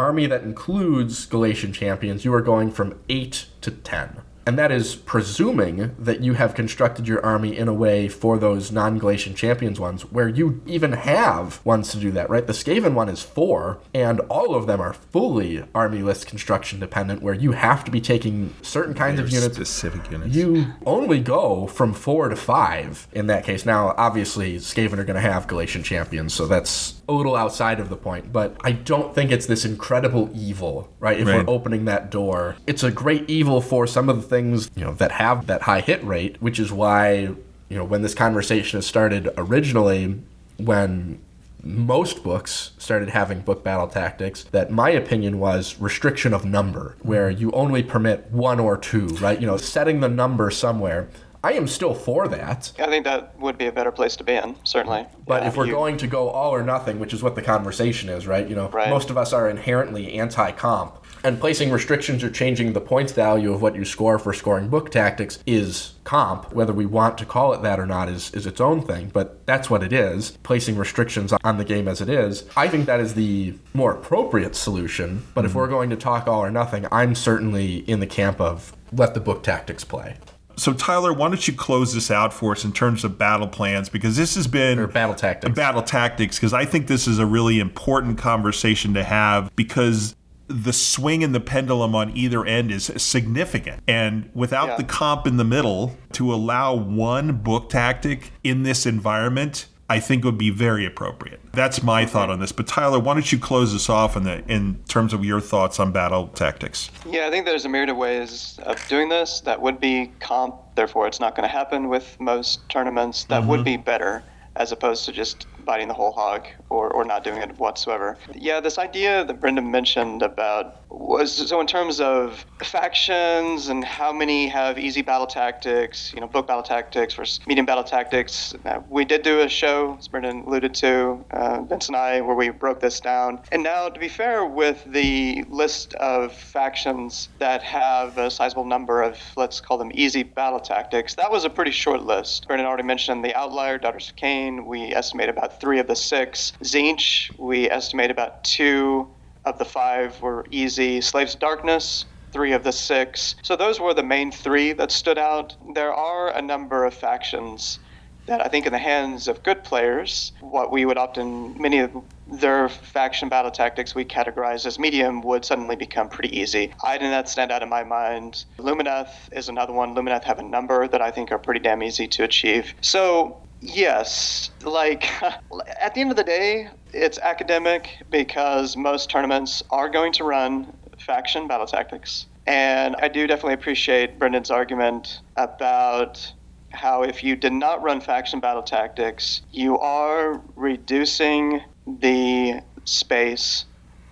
army that includes Galletian champions, you are going from 8 to 10. And that is presuming that you have constructed your army in a way for those non Galletian champions ones where you even have ones to do that, right? The Skaven one is four, and all of them are fully army list construction dependent, where you have to be taking certain kinds of units specific units. you only go from four to five in that case. Now, obviously, Skaven are going to have Galletian champions, so that's a little outside of the point. But I don't think it's this incredible evil, right? If Right. we're opening that door, it's a great evil for some of the things you know that have that high hit rate, which is why you know when this conversation has started originally, when most books started having book battle tactics that my opinion was restriction of number where you only permit one or two right you know setting the number somewhere i am still for that. I think that would be a better place to be in, certainly. but Yeah, if we're you- going to go all or nothing which is what the conversation is right? You know Right. most of us are inherently anti-comp. And placing restrictions or changing the points value of what you score for scoring book tactics is comp. Whether we want to call it that or not is, is its own thing but that's what it is. Placing restrictions on the game as it is. I think that is the more appropriate solution but if mm-hmm. we're going to talk all or nothing i'm certainly in the camp of let the book tactics play So Tyler, why don't you close this out for us in terms of battle plans? Because this has been or battle tactics battle tactics because I think this is a really important conversation to have because the swing in the pendulum on either end is significant. And without Yeah. the comp in the middle, to allow one book tactic in this environment, I think would be very appropriate. That's my thought on this. But Tyler, why don't you close us off in the in terms of your thoughts on battle tactics? Yeah, I think there's a myriad of ways of doing this that would be comp, therefore it's not going to happen with most tournaments. That would mm-hmm. be better as opposed to just biting the whole hog or, or not doing it whatsoever. Yeah, this idea that Brendan mentioned about was so in terms of factions and how many have easy battle tactics, you know, book battle tactics versus medium battle tactics. Uh, we did do a show, as Brendan alluded to, uh, Vince and I, where we broke this down. And now, to be fair, with the list of factions that have a sizable number of, let's call them easy battle tactics, that was a pretty short list. Brendan already mentioned the Outlier, Daughters of Khaine. We estimate about three of the six. Tzeentch, we estimate about two of the five were easy. Slaves of Darkness, three of the six. So those were the main three that stood out. There are a number of factions that I think, in the hands of good players, what we would often, many of their faction battle tactics we categorize as medium would suddenly become pretty easy. I did not stand out in my mind. Lumineth is another one. Lumineth have a number that I think are pretty damn easy to achieve. So, yes, like, at the end of the day, it's academic because most tournaments are going to run faction battle tactics. And I do definitely appreciate Brendan's argument about how if you did not run faction battle tactics, you are reducing the space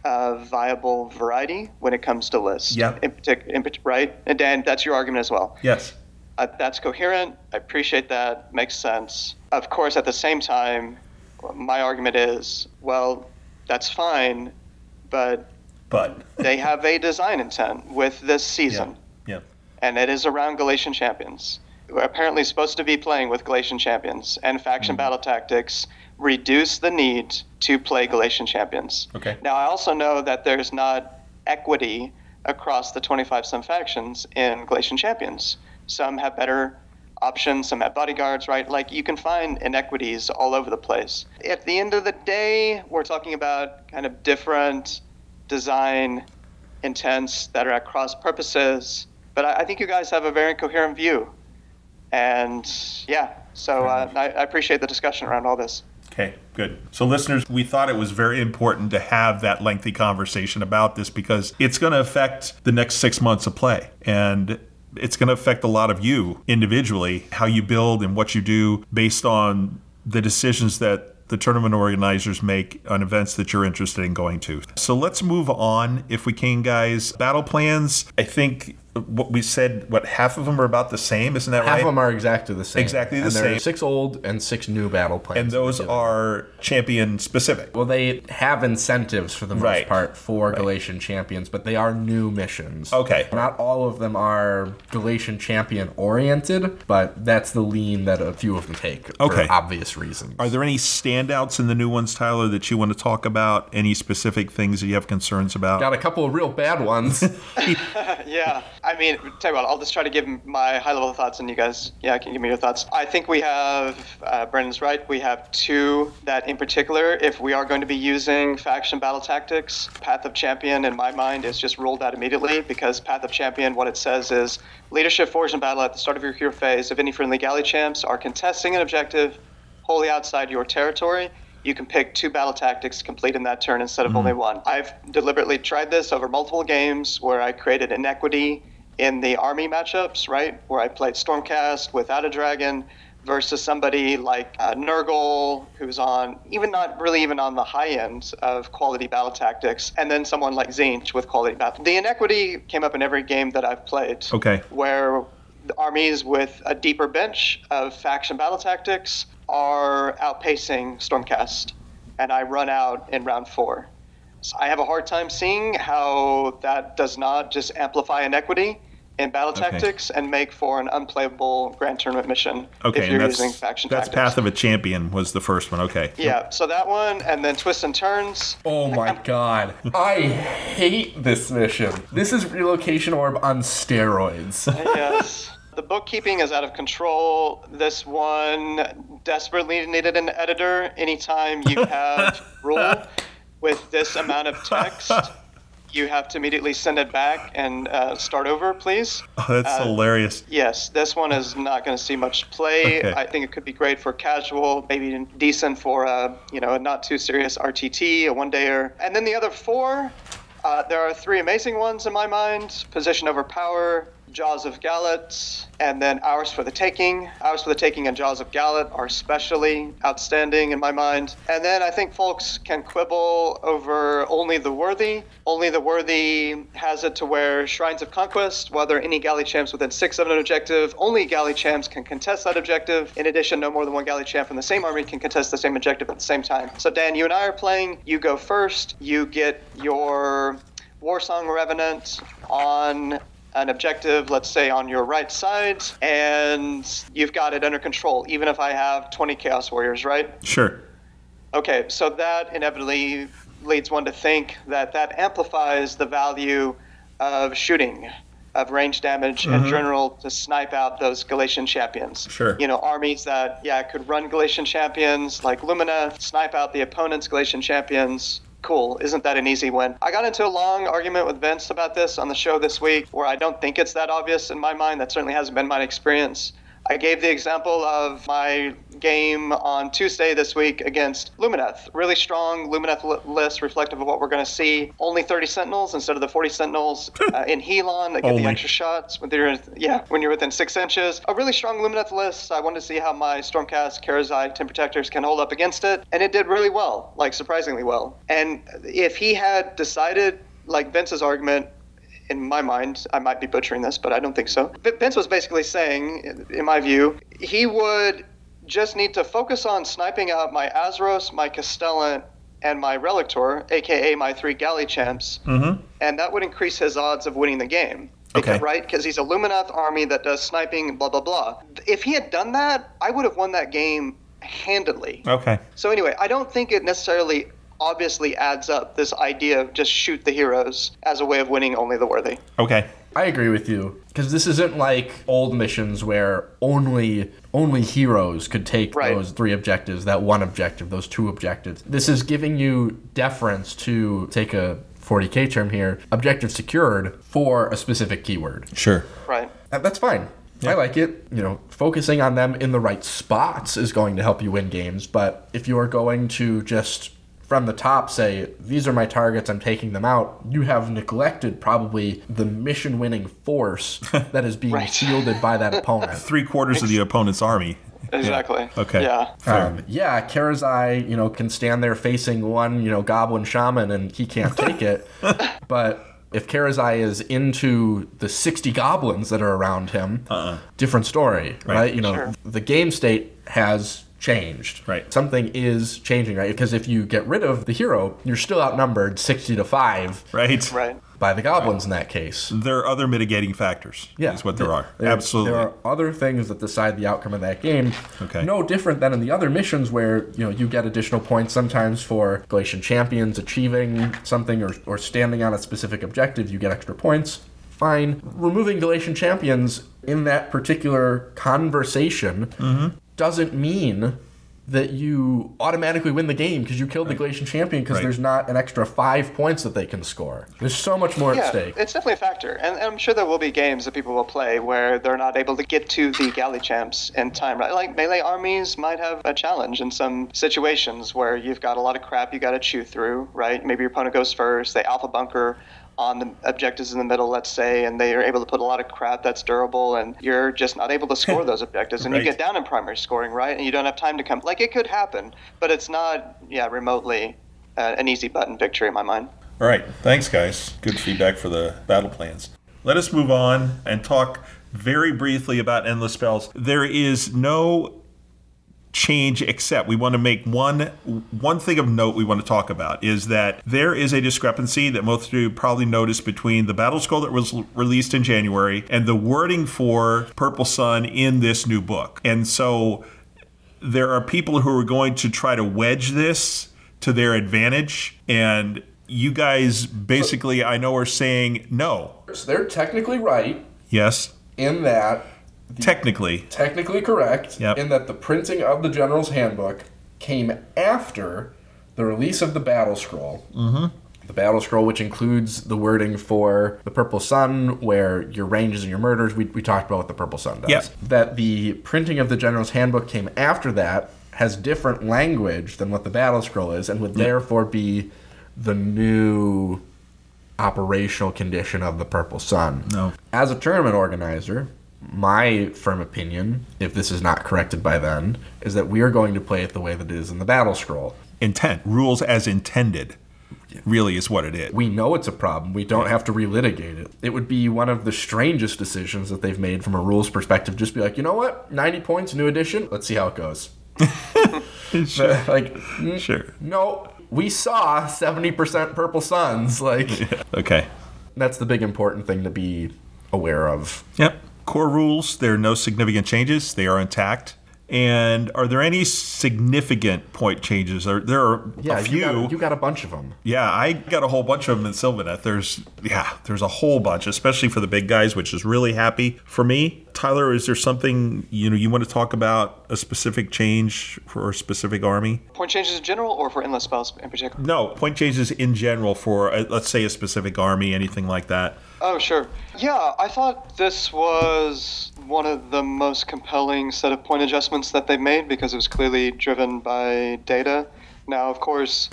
of viable variety when it comes to lists. Yep. In particular, in, right? And Dan, that's your argument as well. Yes. Uh, that's coherent. I appreciate that. Makes sense. Of course, at the same time, my argument is well, that's fine, but But they have a design intent with this season, yeah. and it is around Galletian champions. We're apparently supposed to be playing with Galletian champions, and faction battle tactics reduce the need to play Galletian champions. Okay. Now, I also know that there's not equity across the 25 some factions in Galletian champions. Some have better options, some have bodyguards, right? Like you can find inequities all over the place. At the end of the day, we're talking about kind of different design intents that are at cross purposes. But I, I think you guys have a very coherent view. And yeah, so uh, I, I appreciate the discussion around all this. Okay, good. So, listeners, we thought it was very important to have that lengthy conversation about this because it's going to affect the next six months of play. And it's going to affect a lot of you individually, how you build and what you do based on the decisions that the tournament organizers make on events that you're interested in going to. So let's move on if we can, guys. Battle plans, I think what we said, what half of them are about the same, isn't that Half right? Half of them are exactly the same. Exactly the and same. six old and six new battle plans. and those are champion specific. Well, they have incentives for the most Right. part for Galletian champions, but they are new missions. Okay. Not all of them are Galletian champion oriented, but that's the lean that a few of them take Okay. for obvious reasons. Are there any standouts in the new ones, Tyler, that you want to talk about? Any specific things that you have concerns about? Got a couple of real bad ones. yeah, I mean, tell you what, I'll just try to give my high level thoughts, and you guys, yeah, can give me your thoughts. I think we have, uh, Brendan's right, we have two that in particular, if we are going to be using faction battle tactics, Path of Champion, in my mind, is just ruled out immediately because Path of Champion, what it says is leadership forged in battle at the start of your hero phase. If any friendly galley champs are contesting an objective wholly outside your territory, you can pick two battle tactics to complete in that turn instead of only one. I've deliberately tried this over multiple games where I created inequity in the army matchups, right? Where I played Stormcast without a dragon versus somebody like uh, Nurgle, who's on even not really even on the high end of quality battle tactics, and then someone like Tzeentch with quality battle. The inequity came up in every game that I've played Okay. where armies with a deeper bench of faction battle tactics are outpacing Stormcast, and I run out in round four. So I have a hard time seeing how that does not just amplify inequity in battle Okay. tactics and make for an unplayable grand tournament mission Okay, if and you're that's, using faction that's tactics. Path of a Champion was the first one. Okay. yeah, so that one, and then twists and turns. oh my god. I hate this mission. This is Relocation Orb on steroids. yes. The bookkeeping is out of control. This one desperately needed an editor. Anytime you have rule with this amount of text, you have to immediately send it back and uh, start over, please. Oh, that's Uh, hilarious. Yes, this one is not going to see much play. Okay. I think it could be great for casual, maybe decent for a you know a not too serious RTT, a one dayer. And then the other four, uh, there are three amazing ones in my mind: Position over Power, Jaws of Gallet, and then Hours for the Taking. Hours for the Taking and Jaws of Gallet are especially outstanding in my mind. And then I think folks can quibble over Only the Worthy. Only the Worthy has it to where Shrines of Conquest, are any galley champs within six of an objective, only galley champs can contest that objective. In addition, no more than one galley champ from the same army can contest the same objective at the same time. So, Dan, you and I are playing. You go first. You get your Warsong Revenant on an objective, let's say on your right side, and you've got it under control, even if I have 20 Chaos Warriors, right? Sure. Okay, so that inevitably leads one to think that that amplifies the value of shooting, of range damage in mm-hmm. general to snipe out those Galletian champions. Sure. You know, armies that, yeah, could run Galletian champions like Lumineth, snipe out the opponent's Galletian champions. Cool. Isn't that an easy win? I got into a long argument with Vince about this on the show this week where I don't think it's that obvious in my mind. That certainly hasn't been my experience. I gave the example of my game on Tuesday this week against Lumineth. Really strong Lumineth list, reflective of what we're going to see. Only 30 Sentinels instead of the 40 Sentinels uh, in Helon that get Only. the extra shots when you're yeah when you're within six inches. A really strong Lumineth list. I wanted to see how my Stormcast, Karazai, Tim Protectors can hold up against it, and it did really well, like surprisingly well. And if he had decided, like Vince's argument, in my mind, I might be butchering this, but I don't think so. But Vince was basically saying, in my view, he would just need to focus on sniping out my Azyros, my Castellan, and my Relictor, aka my three galley champs, Mm-hmm. and that would increase his odds of winning the game. Because, Okay. Right? Because he's a Lumineth army that does sniping, blah, blah, blah. If he had done that, I would have won that game handedly. Okay. So anyway, I don't think it necessarily obviously adds up this idea of just shoot the heroes as a way of winning only the worthy. Okay. I agree with you because this isn't like old missions where only only heroes could take Right. those three objectives, that one objective, those two objectives. This is giving you deference to take a 40k term here, objective secured for a specific keyword. Sure. Right. That's fine. I like it. You know, focusing on them in the right spots is going to help you win games. But if you are going to just from the top say, these are my targets, I'm taking them out, you have neglected probably the mission winning force that is being Right. fielded by that opponent. Three quarters of the opponent's army. Exactly. Okay. Yeah. Um, yeah, Karazai, you know, can stand there facing one, you know, goblin shaman and he can't take it. but if Karazai is into the 60 goblins that are around him, different story, right? You know, Sure. the game state has changed. Right. Something is changing, right? Because if you get rid of the hero, you're still outnumbered 60 to 5 right. Right. by the goblins in that case. There are other mitigating factors. Yeah, Is what there are. There- Absolutely. There are other things that decide the outcome of that game. Okay. No different than in the other missions where you know you get additional points sometimes for Galletian champions achieving something or, or standing on a specific objective. You get extra points. Fine. Removing Galletian champions in that particular conversation Mm-hmm. Doesn't mean that you automatically win the game because you killed the Galletian champion because Right. there's not an extra five points that they can score. There's so much more at Yeah, stake. it's definitely a factor, and, and I'm sure there will be games that people will play where they're not able to get to the galley champs in time. Right, like melee armies might have a challenge in some situations where you've got a lot of crap you got to chew through. Right, maybe your opponent goes first, they alpha bunker on the objectives in the middle, let's say, and they are able to put a lot of crap that's durable, and you're just not able to score those objectives, and Right. you get down in primary scoring, right, and you don't have time to come. Like it could happen, but it's not, yeah, remotely uh, an easy button victory in my mind. All right. Thanks, guys. Good feedback for the battle plans. Let us move on and talk very briefly about endless spells. There is no change except we want to make one one thing of note we want to talk about is that there is a discrepancy that most of you probably noticed between the battle scroll that was released in January and the wording for Purple Sun in this new book. And so there are people who are going to try to wedge this to their advantage and you guys basically I know are saying no. So they're technically right Yes. in that Technically. technically correct Yep. in that the printing of the general's handbook came after the release of the battle scroll. Mm-hmm. The battle scroll, which includes the wording for the purple sun, where your ranges and your murders, we, we talked about what the purple sun does. Yep. That the printing of the general's handbook came after that has different language than what the battle scroll is, and would therefore be the new operational condition of the purple sun. No. As a tournament organizer, my firm opinion, if this is not corrected by then, is that we are going to play it the way that it is in the battle scroll. Intent. Rules as intended. Really is what it is. We know it's a problem. We don't have to relitigate it. It would be one of the strangest decisions that they've made from a rules perspective. Just be like, you know what? 90 points, new edition. Let's see how it goes. like, n- Sure. no, we saw 70% purple suns. Like, Okay. that's the big important thing to be aware of. Yep. Core rules, there are no significant changes. They are intact. And are there any significant point changes? Are there are Yeah, a few? You, got, you got a bunch of them. yeah, I got a whole bunch of them in Sylvaneth. There's yeah, there's a whole bunch, especially for the big guys, which is really happy for me. Tyler, is there something you know you want to talk about a specific change for a specific army? Point changes in general, or for endless spells in particular? No, point changes in general for uh let's say a specific army, anything like that. Oh, sure. Yeah, I thought this was one of the most compelling set of point adjustments that they've made because it was clearly driven by data. Now, of course,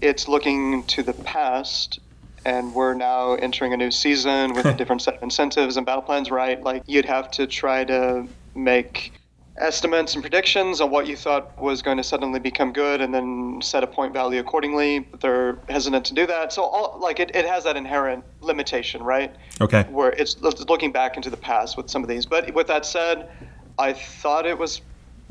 it's looking to the past, and we're now entering a new season with a different set of incentives and battle plans, right? Like, you'd have to try to make estimates and predictions on what you thought was going to suddenly become good and then set a point value accordingly but they're hesitant to do that so all, like it, it has that inherent limitation right Okay. where it's looking back into the past with some of these but with that said i thought it was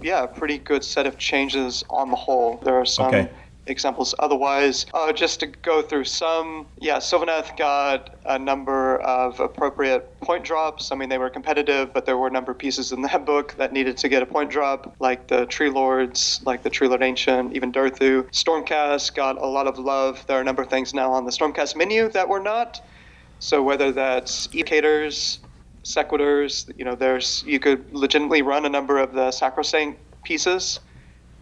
yeah a pretty good set of changes on the whole there are some Okay. Examples. Otherwise uh, just to go through some yeah sylvaneth got a number of appropriate point drops. I mean they were competitive but there were a number of pieces in that book that needed to get a point drop like the tree lords like the tree lord ancient even Durthu. stormcast got a lot of love. There are a number of things now on the stormcast menu that were not. So whether that's evocators sequiturs you know there's you could legitimately run a number of the sacrosanct pieces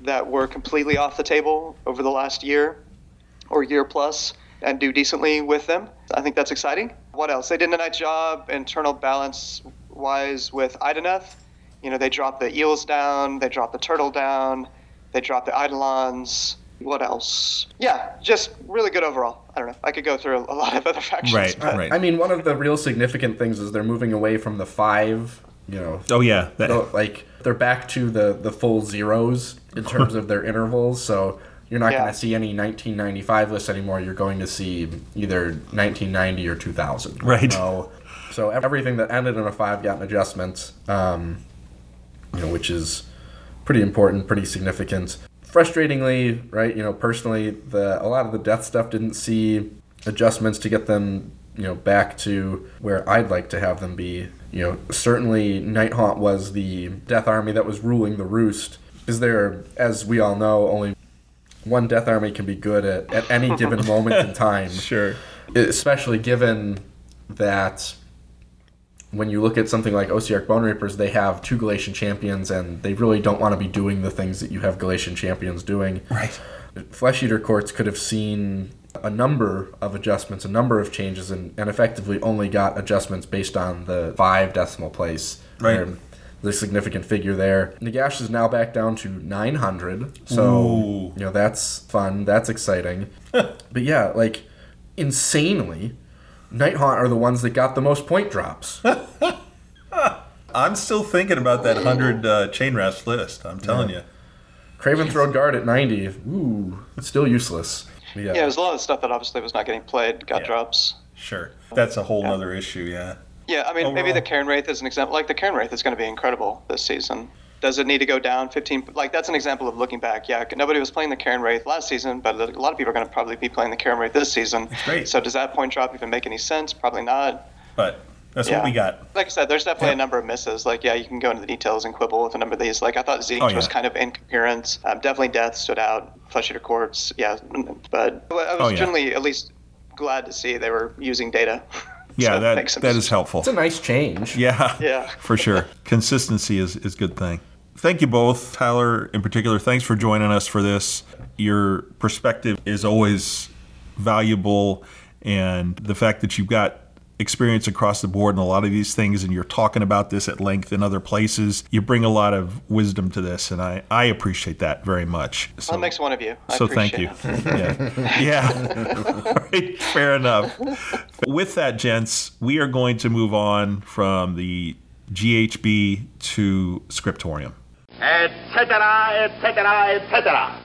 that were completely off the table over the last year or year plus and do decently with them. I think that's exciting. What else? They did a nice job internal balance wise with Idoneth. You know, they dropped the eels down, they dropped the turtle down, they dropped the eidolons. What else? Yeah, just really good overall. I don't know. I could go through a lot of other factions. Right, but- right. I mean, one of the real significant things is they're moving away from the five. You know, Oh yeah, that, so, like they're back to the the full zeros in terms of their intervals. So you're not Yeah. going to see any 1995 lists anymore. You're going to see either 1990 or 2000. Right. So, so everything that ended in a five got an adjustment. Um, you know, which is pretty important, pretty significant. Frustratingly, right? You know, personally, the a lot of the death stuff didn't see adjustments to get them, you know, back to where I'd like to have them be. You know, certainly Nighthaunt was the death army that was ruling the roost. Is there, as we all know, only one death army can be good at, at any given moment in time sure. especially given that when you look at something like Ossiarch Bonereapers, they have two Galletian champions, and they really don't want to be doing the things that you have Galletian champions doing. Right. Flesh Eater Courts could have seen a number of adjustments, a number of changes, and, and effectively only got adjustments based on the five decimal place. Right. There- The significant figure there. Nagash is now back down to 900, so Ooh. you know that's fun. That's exciting. but yeah, like insanely, Nighthaunt are the ones that got the most point drops. I'm still thinking about that hundred uh, chain rasp list. I'm telling you. Craventhrone Guard at 90. Ooh, it's still useless. Yeah. Yeah, there's a lot of stuff that obviously was not getting played, got Yeah. drops. Sure. That's a whole other issue. Yeah. Yeah, I mean, maybe the Cairn Wraith is an example. Like the Cairn Wraith is going to be incredible this season. Does it need to go down 15? Like that's an example of looking back. Yeah, nobody was playing the Cairn Wraith last season, but a lot of people are going to probably be playing the Cairn Wraith this season. great. So does that point drop even make any sense? Probably not. But that's Yeah. what we got. Like I said, there's definitely Yeah. a number of misses. Like, yeah, you can go into the details and quibble with a number of these. Like, I thought Tzeentch Oh, yeah. was kind of incoherent. Um, definitely Death stood out. Flesh Eater Courts, yeah. But I was Oh, yeah. generally at least glad to see they were using data. Yeah, So that makes that sense. is helpful. It's a nice change. Yeah. Yeah. For sure. Consistency is, is a good thing. Thank you both, Tyler in particular. Thanks for joining us for this. Your perspective is always valuable, and the fact that you've got experience across the board in a lot of these things and you're talking about this at length in other places, you bring a lot of wisdom to this, and I, I appreciate that very much. So, That makes one of you. I so thank you. it. Yeah. yeah. right, fair enough. With that, gents, we are going to move on from the GHB to Scriptorium. etc., etc., etc.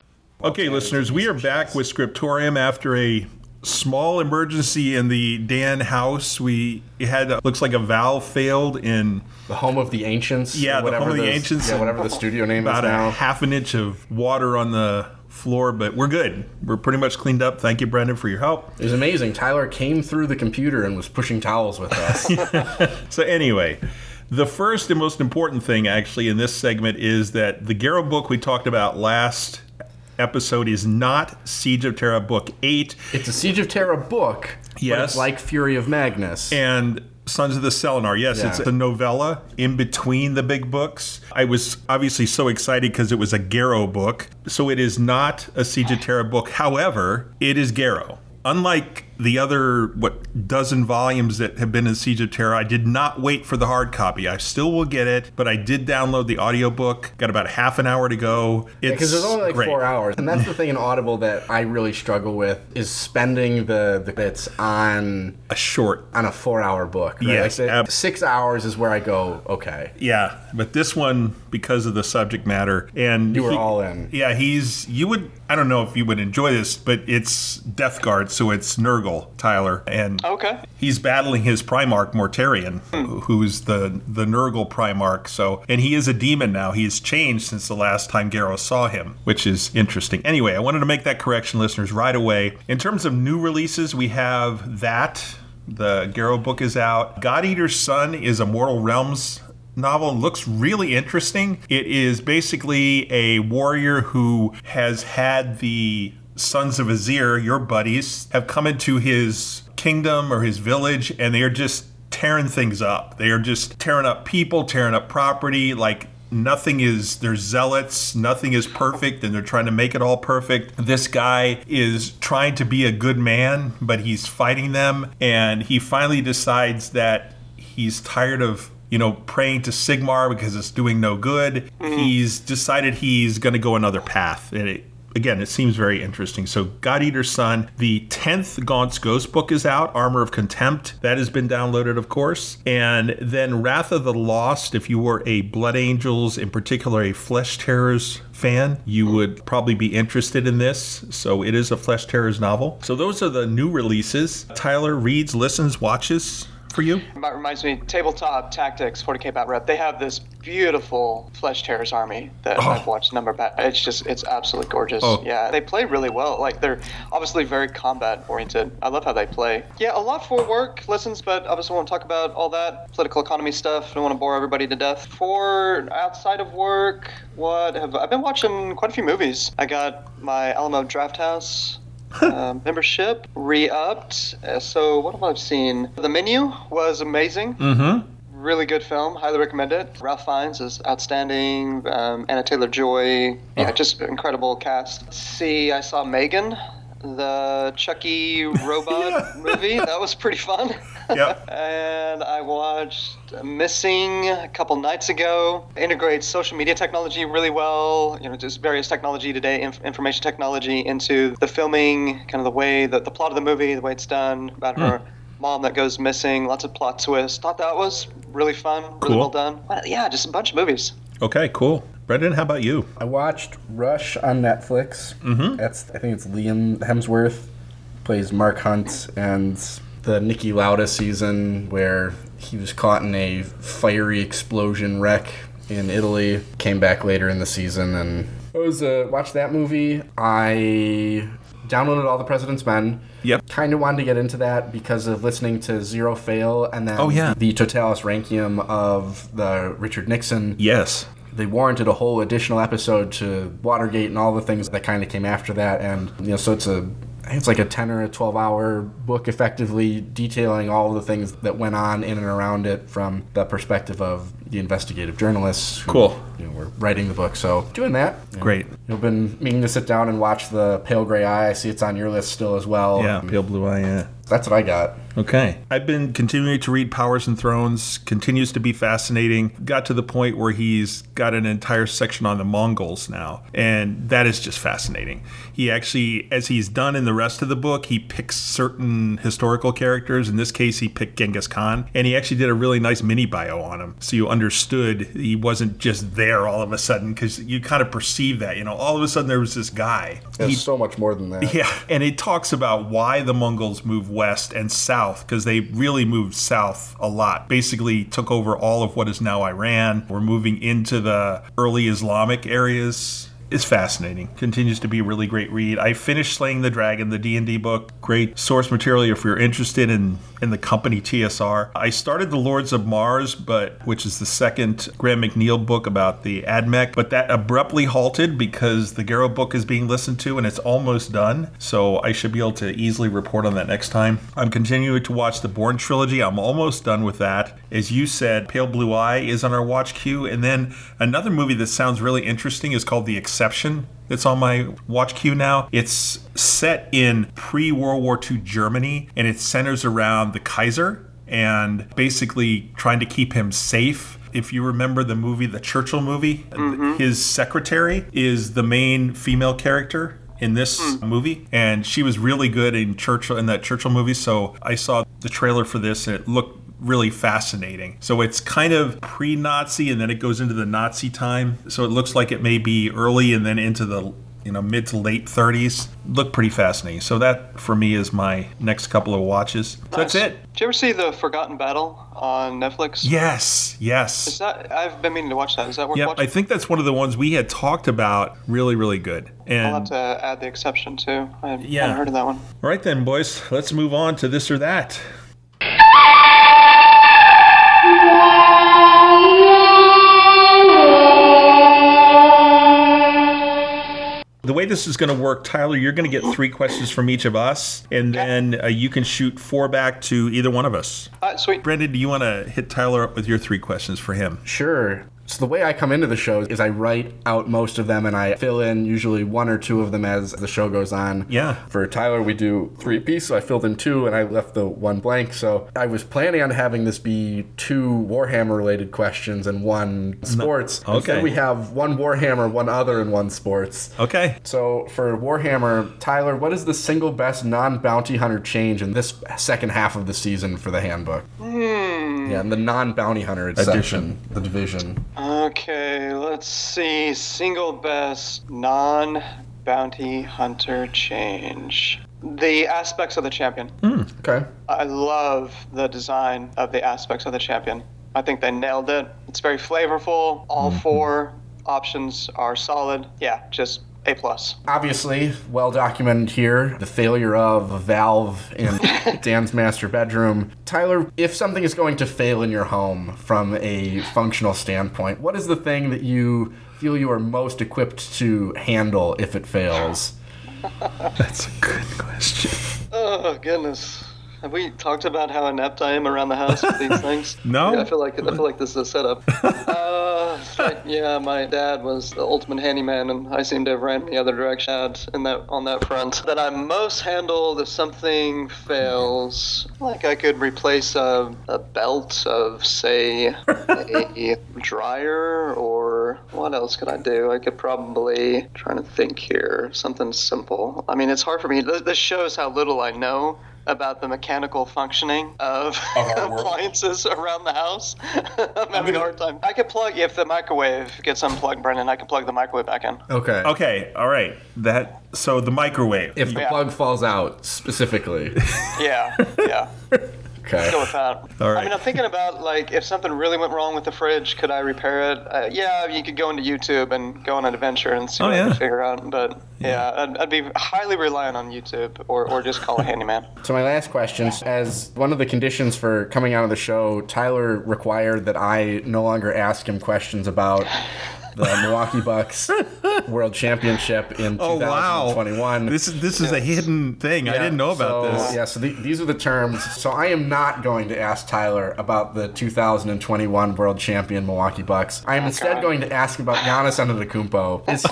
Okay, listeners, we are back with Scriptorium after a small emergency in the Dan house. We had uh, looks like a valve failed in The home of the ancients. Yeah, the whatever home of the those- ancients. Yeah, whatever the studio name about is a now. half an inch of water on the floor, but we're good. We're pretty much cleaned up. Thank you, Brendan, for your help. It was amazing. Tyler came through the computer and was pushing towels with us. So anyway, the first and most important thing actually in this segment is that the Garro book we talked about last episode is not Siege of Terra book 8 it's a Siege of Terra book. But Yes. it's like Fury of Magnus. and Sons of the Selenar. Yes, Yeah. it's a novella in between the big books. I was obviously so excited because it was a Garro book. So it is not a Siege of Terra book. However, it is Garro. Unlike the other what dozen volumes that have been in Siege of Terra, I did not wait for the hard copy. I still will get it, but I did download the audiobook. Got about half an hour to go. It's Because there's only like great. four hours, and that's the thing in Audible that I really struggle with is spending the the bits on A short on a four hour book. Right? Yes, like the- ab- six hours is where I go. Okay, Yeah, but this one because of the subject matter and You were he- all in. Yeah, he's you would I don't know if you would enjoy this, but it's Death Guard, so it's Nurgle, Tyler, and Okay. he's battling his Primarch Mortarion, Hmm. who's the the Nurgle Primarch. So, and he is a demon now. He has changed since the last time Garro saw him, which is interesting. Anyway, I wanted to make that correction, listeners, right away. In terms of new releases, we have that. The Garro book is out. God Eater's Son is a Mortal Realms novel looks really interesting. It is basically a warrior who has had the sons of Azir, your buddies, have come into his kingdom or his village and they are just tearing things up. They are just tearing up people, tearing up property, like nothing is, they're zealots nothing is perfect and they're trying to make it all perfect. This guy is trying to be a good man but he's fighting them and he finally decides that he's tired of you know praying to sigmar because it's doing no good. Mm. He's decided he's going to go another path and it Again, it seems very interesting. So, God Eater's Son, the 10th Gaunt's Ghost book is out, Armor of Contempt. That has been downloaded, of course. And then Wrath of the Lost, if you were a Blood Angels, in particular a Flesh Tearers fan, you would probably be interested in this. So, it is a Flesh Tearers novel. So, those are the new releases. Tyler reads, listens, watches for you. That reminds me, Tabletop Tactics, 40k Bat Rep. They have this beautiful Flesh Tearers army that oh. I've watched a number of. Bat- it's just, it's absolutely gorgeous. Oh. Yeah, they play really well. Like they're obviously very combat oriented. I love how they play. Yeah, a lot for work lessons, but obviously won't talk about all that political economy stuff. Don't want to bore everybody to death. For outside of work, what have I've been watching quite a few movies. I got my Alamo Draft House uh, membership re-upped. Uh, so what have I seen? The Menu was amazing. Mm-hmm. Really good film. Highly recommend it. Ralph Fiennes is outstanding. Um, Anya Taylor-Joy. Yeah, just incredible cast. See, I saw Megan, the Chucky robot movie. That was pretty fun. Yep. and I watched Missing a couple nights ago. Integrates social media technology really well. You know, just various technology today, inf- information technology into the filming, kind of the way that the plot of the movie, the way it's done, about hmm. her mom that goes missing. Lots of plot twists. Thought that was really fun, really Cool. well done. Well, yeah, just a bunch of movies. Okay, cool. Brendan, how about you? I watched Rush on Netflix. Mm-hmm. That's I think it's Liam Hemsworth plays Mark Hunt, and the Niki Lauda season where he was caught in a fiery explosion wreck in Italy. Came back later in the season, and I was uh, watched that movie. I downloaded all the President's Men. Yep. Kind of wanted to get into that because of listening to Zero Fail and then Oh, yeah. the Totalis Rankium of the Richard Nixon Yes. they warranted a whole additional episode to Watergate and all the things that kind of came after that. And you know, so it's a I think it's like a 10 or a 12 hour book effectively detailing all the things that went on in and around it from the perspective of the investigative journalists who Cool. you know, were writing the book. So doing that. You know, Great. I've been meaning to sit down and watch the Pale Gray Eye. I see it's on your list still as well. Yeah, pale blue eye. Yeah. That's what I got. Okay. I've been continuing to read Powers and Thrones, continues to be fascinating. Got to the point where he's got an entire section on the Mongols now, and that is just fascinating. He actually, as he's done in the rest of the book, he picks certain historical characters. In this case, he picked Genghis Khan, and he actually did a really nice mini bio on him. So you understood he wasn't just there all of a sudden, because you kind of perceive that, you know, all of a sudden there was this guy. There's He- so much more than that. yeah, and it talks about why the Mongols move west and south because they really moved south a lot. Basically, took over all of what is now Iran. We're moving into the early Islamic areas. It's fascinating. Continues to be a really great read. I finished Slaying the Dragon, the D&D book. Great source material if you're interested in in the company TSR. I started The Lords of Mars, but which is the second Graham McNeill book about the AdMech, but that abruptly halted because the Garro book is being listened to and it's almost done. So I should be able to easily report on that next time. I'm continuing to watch the Bourne trilogy. I'm almost done with that. As you said, Pale Blue Eye is on our watch queue, and then another movie that sounds really interesting is called The Exception. That's on my watch queue now. It's set in pre World War II Germany and it centers around the Kaiser and basically trying to keep him safe. If you remember the movie, the Churchill movie, mm-hmm. his secretary is the main female character in this mm. movie, and she was really good in Churchill in that Churchill movie. So I saw the trailer for this, and it looked really fascinating. So it's kind of pre-Nazi, and then it goes into the Nazi time. So it looks like it may be early, and then into the you know mid to late 30s. Look pretty fascinating. So that for me is my next couple of watches. So that's it. Did you ever see the Forgotten Battle on Netflix? Yes, Is yes. that? I've been meaning to watch that. Is that worth Yep, watching? I think that's one of the ones we had talked about. Really, really good. and I'll have to add the exception too. I Yeah. haven't heard of that one. all right then, boys, let's move on to this or that. The way this is going to work, Tyler, you're going to get three questions from each of us, and then uh, you can shoot four back to either one of us. All right, sweet. Brendan, do you want to hit Tyler up with your three questions for him? Sure. So the way I come into the show is I write out most of them and I fill in usually one or two of them as the show goes on. Yeah. For Tyler, we do three piece, so I filled in two and I left the one blank. So I was planning on having this be two Warhammer related questions and one sports. okay. Instead, we have one Warhammer, one other, and one sports. Okay. So for Warhammer, Tyler, what is the single best non-bounty hunter change in this second half of the season for the handbook? Hmm. Yeah, and the non-bounty hunter section, the division. Okay, let's see. Single best non bounty hunter change. The aspects of the champion. Hmm, okay. I love the design of the aspects of the champion. I think they nailed it. It's very flavorful. All mm-hmm. four options are solid. Yeah, just A plus. Obviously, well documented here, the failure of a Valve in Dan's master bedroom. Tyler, if something is going to fail in your home from a functional standpoint, what is the thing that you feel you are most equipped to handle if it fails? That's a good question. Oh goodness. Have we talked about how inept I am around the house with these things? No. Yeah, I feel like I feel like this is a setup. uh, like, yeah, my dad was the ultimate handyman, and I seem to have ran the other direction in that on that front. That I'm most handled if something fails. Like I could replace a, a belt of say a dryer, or what else could I do? I could probably trying to think here something simple. I mean, it's hard for me. This shows how little I know about the mechanical functioning of appliances around the house. I'm having a hard time. I could plug if the microwave gets unplugged, Brendan. I can plug the microwave back in. Okay. Okay, all right. That so the microwave. If the Yeah. plug falls out, specifically. Yeah, yeah. Okay. Go with that. All right. I mean, I'm thinking about like if something really went wrong with the fridge, could I repair it? Uh, yeah, you could go into YouTube and go on an adventure and see Oh, what I yeah. can figure out. But yeah, I'd, I'd be highly reliant on YouTube or, or just call a handyman. So my last question, as one of the conditions for coming out of the show, Tyler required that I no longer ask him questions about the Milwaukee Bucks World Championship in Oh wow! 2021. This is this is a hidden thing. I didn't know about so, this. Yeah, so the, these are the terms. So I am not going to ask Tyler about the 2021 World Champion Milwaukee Bucks. I am oh, instead going to ask about Giannis Antetokounmpo. Is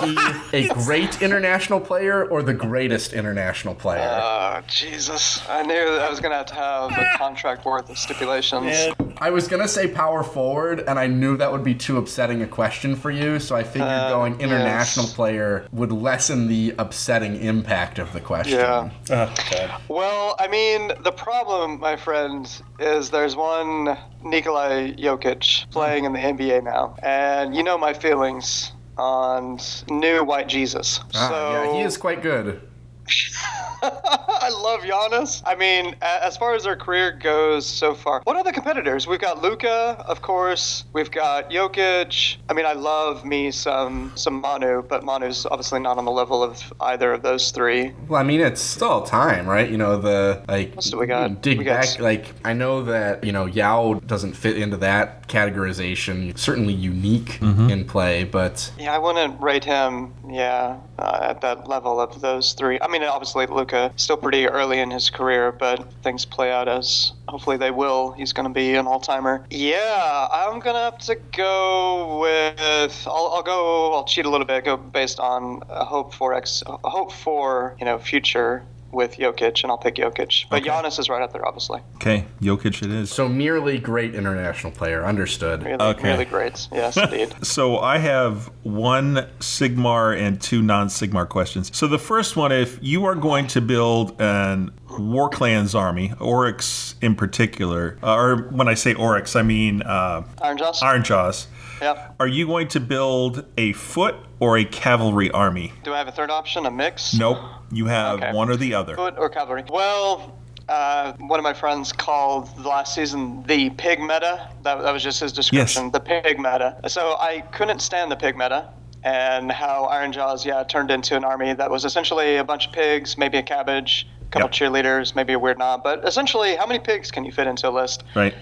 he a great international player or the greatest international player? Oh, Jesus. I knew that I was going to have to have a contract worth of stipulations. I was gonna say power forward, and I knew that would be too upsetting a question for you, so I figured Uh, going international yes. player would lessen the upsetting impact of the question. Yeah. Oh, God. Well, I mean, the problem, my friend, is there's one Nikolai Jokic playing in the NBA now, and you know my feelings on new White Jesus. Ah, so yeah, he is quite good. I love Giannis. I mean, as far as their career goes so far, what other competitors? We've got Luka, of course. We've got Jokic. I mean, I love me some some Manu, but Manu's obviously not on the level of either of those three. Well, I mean, it's still time, right? You know, the like. What do we got? Dig We got back, s- like I know that you know Yao doesn't fit into that categorization. Certainly unique in play, but Yeah, I wouldn't rate him. Yeah, uh, at that level of those three. I mean, obviously Luka still pretty early in his career, but things play out as hopefully they will. He's going to be an all timer. Yeah, I'm going to have to go with. I'll, I'll go. I'll cheat a little bit. Go based on a hope for ex, hope for you know future with Jokic, and I'll pick Jokic. But Okay. Giannis is right up there, obviously. Okay, Jokic it is. So merely great international player. Understood. Really, Okay. really great. Yes, indeed. So I have one Sigmar and two non-Sigmar questions. So the first one, if you are going to build an War Clans army, Orruks in particular, uh, or when I say Orruks, I mean uh, Ironjawz. Yep. Are you going to build a foot or a cavalry army? Do I have a third option? A mix? Nope. You have Okay. one or the other. Foot or cavalry? Well, uh, one of my friends called the last season the pig meta. That, that was just his description. Yes. The pig meta. So I couldn't stand the pig meta. And how Ironjawz, yeah, turned into an army that was essentially a bunch of pigs, maybe a cabbage, a couple Yep. cheerleaders, maybe a weird knob. But essentially, how many pigs can you fit into a list? Right.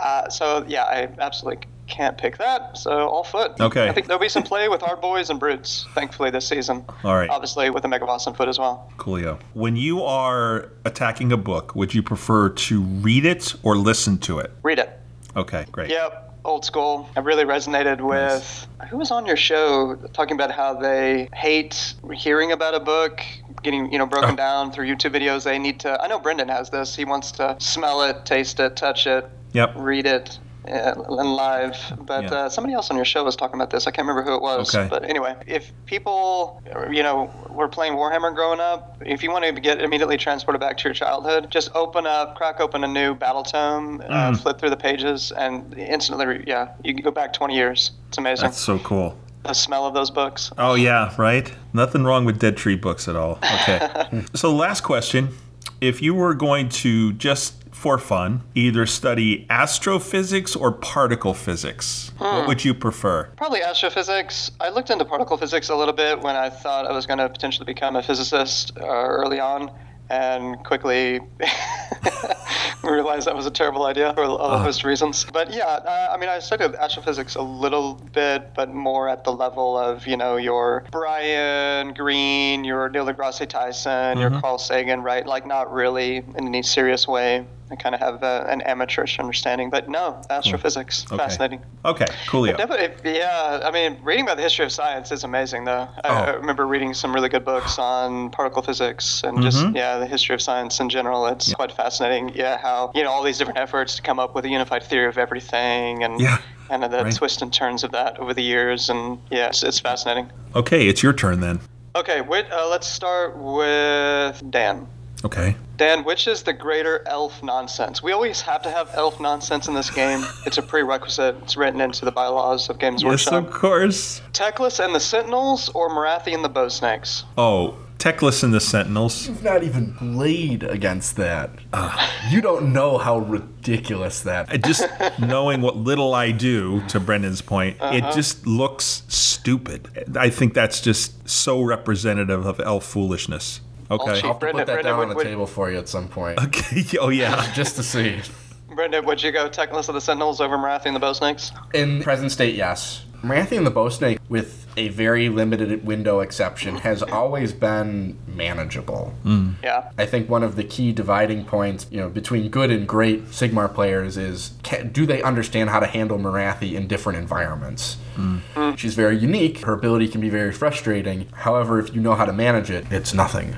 Uh, so yeah, I absolutely can't pick that. So all foot. Okay. I think there'll be some play with our boys and brutes. Thankfully this season. All right. Obviously with the Megaboss on foot as well. Coolio. When you are attacking a book, would you prefer to read it or listen to it? Read it. Okay, great. Yep. Old school. I really resonated with who was on your show talking about how they hate hearing about a book getting you know broken Oh. down through YouTube videos. They need to. I know Brendan has this. He wants to smell it, taste it, touch it, Yep. read it. Uh, in live, but Yeah. uh, somebody else on your show was talking about this. I can't remember who it was. Okay. But anyway, if people, you know, were playing Warhammer growing up, if you want to get immediately transported back to your childhood, just open up, crack open a new battle tome, uh, Mm. flip through the pages, and instantly, yeah, you can go back 20 years. It's amazing. That's so cool. the smell of those books. Oh yeah, right. Nothing wrong with Dead Tree books at all. Okay. so last question: If you were going to just for fun either study astrophysics or particle physics, what would you prefer? Probably astrophysics. I looked into particle physics a little bit when I thought I was going to potentially become a physicist uh, early on, and quickly realized that was a terrible idea for a host of reasons. But yeah, uh, I mean, I studied astrophysics a little bit, but more at the level of you know your Brian Greene, your Neil deGrasse Tyson, your Carl Sagan, right? Like not really in any serious way. I kind of have uh, an amateurish understanding, but no, astrophysics, Okay. fascinating. Okay. Definitely, yeah. I mean, reading about the history of science is amazing, though. I, I Oh. remember reading some really good books on particle physics and just Mm-hmm. yeah, the history of science in general. It's quite fascinating. Yeah, how you know all these different efforts to come up with a unified theory of everything and Yeah, kind of the right. twists and turns of that over the years. And yeah, it's, it's fascinating. Okay, it's your turn then. Okay, wait, uh, let's start with Dan. Okay. Dan, which is the greater elf nonsense? We always have to have elf nonsense in this game. It's a prerequisite. It's written into the bylaws of Games Yes, Workshop. of course. Teclis and the Sentinels or Morathi and the Bowsnakes? Oh, Teclis and the Sentinels. You've not even played against that. You don't know how ridiculous that. I just knowing what little I do, to Brendan's point, Uh-huh. it just looks stupid. I think that's just so representative of elf foolishness. Okay. I'll have to Brendan, put that Brendan, down on the would- table for you at some point, Okay. Oh yeah. just to see. Brendan, would you go Teclis of the Sentinels over Morathi and the Bowsnakes? In present state, yes. Morathi and the Bowsnake, with a very limited window exception, has always been manageable. Hmm. Yeah. I think one of the key dividing points, you know, between good and great Sigmar players is can, do they understand how to handle Morathi in different environments? Hmm. Hmm. She's very unique. Her ability can be very frustrating. However, if you know how to manage it, it's nothing.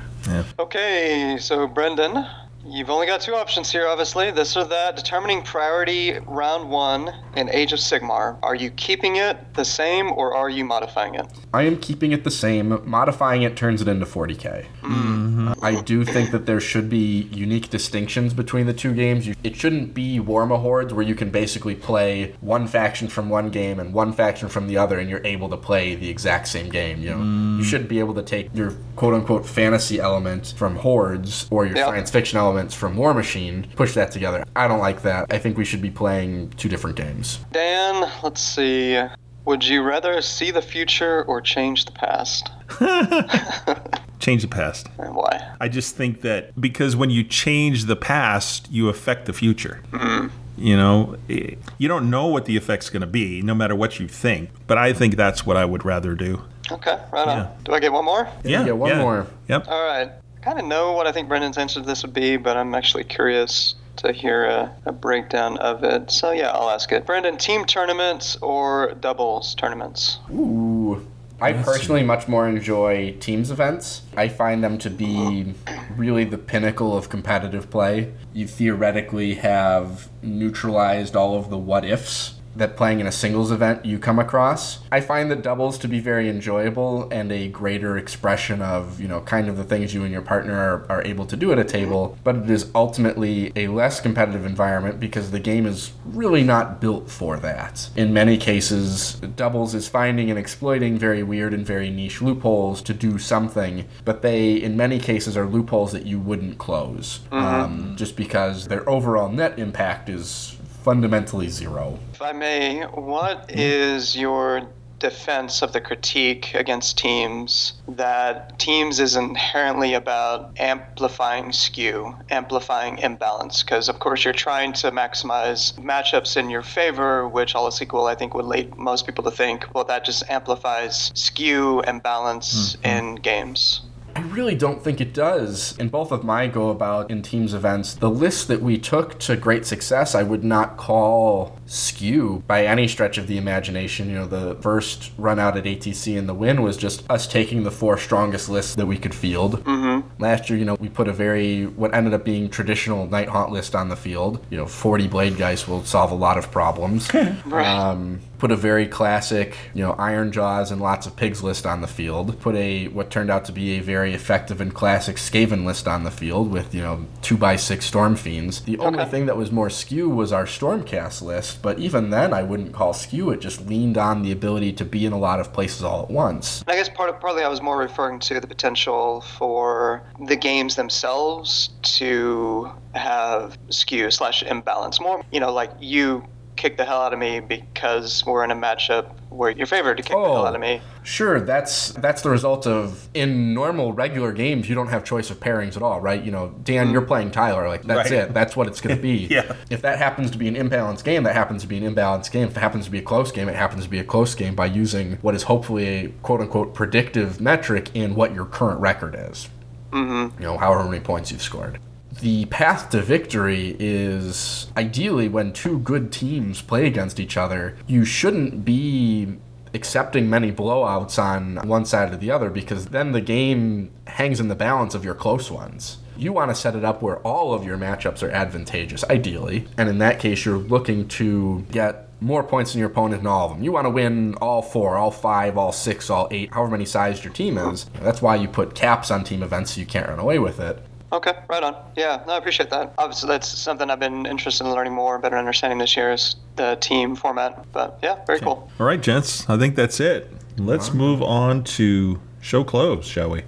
Okay, so Brendan, you've only got two options here, obviously. This or that. Determining priority round one in Age of Sigmar. Are you keeping it the same or are you modifying it? I am keeping it the same. Modifying it turns it into 40k. Mm-hmm. I do think that there should be unique distinctions between the two games. It shouldn't be Warmahordes where you can basically play one faction from one game and one faction from the other and you're able to play the exact same game. You know, mm. you shouldn't be able to take your quote unquote fantasy element from Hordes or your Yeah. science fiction elements from Warmachine, push that together. I don't like that. I think we should be playing two different games. Dan, let's see. Would you rather see the future or change the past? Change the past. And why? I just think that because when you change the past, you affect the future. Mm-hmm. You know, you don't know what the effect's going to be, no matter what you think. But I think that's what I would rather do. Okay, right on. Do I get one more? Yeah. get one more. Yep. All right. Kind of know what I think Brendan's answer to this would be, but I'm actually curious to hear a, a breakdown of it. So yeah, I'll ask it. Brendan, team tournaments or doubles tournaments? Ooh. I personally much more enjoy teams events. I find them to be uh-huh. really the pinnacle of competitive play. You theoretically have neutralized all of the what ifs that playing in a singles event you come across. I find the doubles to be very enjoyable and a greater expression of, you know, kind of the things you and your partner are, are able to do at a table, but it is ultimately a less competitive environment because the game is really not built for that. In many cases, doubles is finding and exploiting very weird and very niche loopholes to do something, but they, in many cases, are loopholes that you wouldn't close um, just because their overall net impact is fundamentally zero. If I may, what is your defense of the critique against teams that teams is inherently about amplifying skew, amplifying imbalance? Because, of course, you're trying to maximize matchups in your favor, which all else equal, I think, would lead most people to think, well, that just amplifies skew and balance mm-hmm. in games. I really don't think it does. In both of my go about in teams events, the list that we took to great success, I would not call skew by any stretch of the imagination. You know, the first run out at ATC and the win was just us taking the four strongest lists that we could field. Mm-hmm. Last year, you know, we put a very, what ended up being traditional Nighthaunt list on the field. You know, 40 Blade Guys will solve a lot of problems. um, put a very classic, you know, Ironjawz and lots of pigs list on the field. Put a what turned out to be a very effective and classic Skaven list on the field with you know two by six Stormfiends. The only thing that was more skew was our Stormcast list, but even then I wouldn't call skew. It just leaned on the ability to be in a lot of places all at once. I guess part partly I was more referring to the potential for the games themselves to have skew slash imbalance. More, you know, like you kick the hell out of me because we're in a matchup where you're favored to kick the hell Oh. out of me. Sure, that's that's the result of in normal regular games you don't have choice of pairings at all, right? You know, Dan, you're playing Tyler, like that's Right. it. That's what it's going to be. Yeah. If that happens to be an imbalanced game, that happens to be an imbalanced game. If it happens to be a close game, it happens to be a close game by using what is hopefully a quote unquote predictive metric in what your current record is. Mm-hmm. You know, however many points you've scored. The path to victory is ideally when two good teams play against each other. You shouldn't be accepting many blowouts on one side or the other because then the game hangs in the balance of your close ones. You want to set it up where all of your matchups are advantageous, ideally. And in that case, you're looking to get more points than your opponent in all of them. You want to win all four, all five, all six, all eight, however many sized your team is. That's why you put caps on team events so you can't run away with it. Okay, right on. Yeah, no, I appreciate that. Obviously, that's something I've been interested in learning more, better understanding this year is the team format. But yeah, very cool. All right, gents. I think that's it. Let's move on to show close, shall we?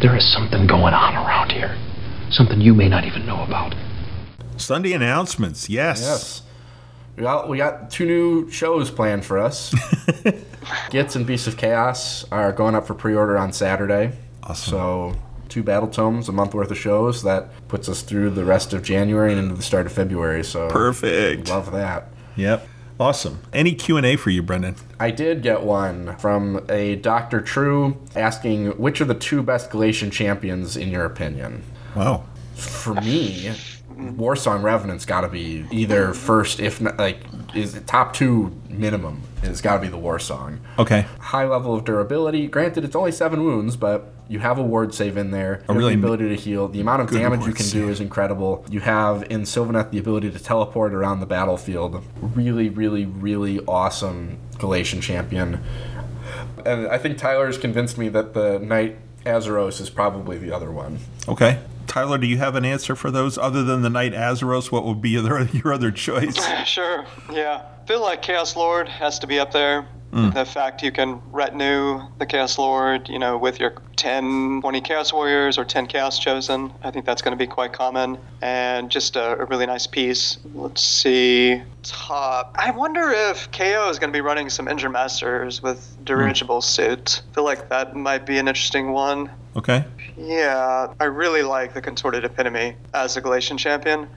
There is something going on around here. Something you may not even know about. Sunday announcements. Yes. Yes. We got, we got two new shows planned for us. Gits and Beasts of Chaos are going up for pre order on Saturday. Awesome. So, two battle tomes, a month worth of shows. That puts us through the rest of January and into the start of February. So, Perfect. love that. Yep. Awesome. Any Q and A for you, Brendan? I did get one from a Dr. True asking which are the two best Galletian champions in your opinion? Wow. For me, Mm-hmm. Warsong Revenant's got to be either first, if not like, is top two minimum. It's got to be the War Song. Okay. High level of durability. Granted, it's only seven wounds, but you have a ward save in there. Have really the ability to heal. The amount of damage you can do is incredible. You have in Sylvaneth the ability to teleport around the battlefield. Really, really, really awesome Galletian champion. And I think Tyler has convinced me that the Knight Azyros is probably the other one. Okay. Tyler, do you have an answer for those other than the Knight Azyros? What would be your, your other choice? Sure, yeah. feel like Chaos Lord has to be up there. Hmm. The fact you can retinue the Chaos Lord, you know, with your 10, 20 Chaos Warriors or 10 Chaos Chosen, I think that's going to be quite common. And just a, a really nice piece. Let's see. Top. I wonder if KO is going to be running some Endrinmasters with dirigible hmm. suit. I feel like that might be an interesting one. Okay. Yeah, I really like the Contorted Epitome as a Galletian champion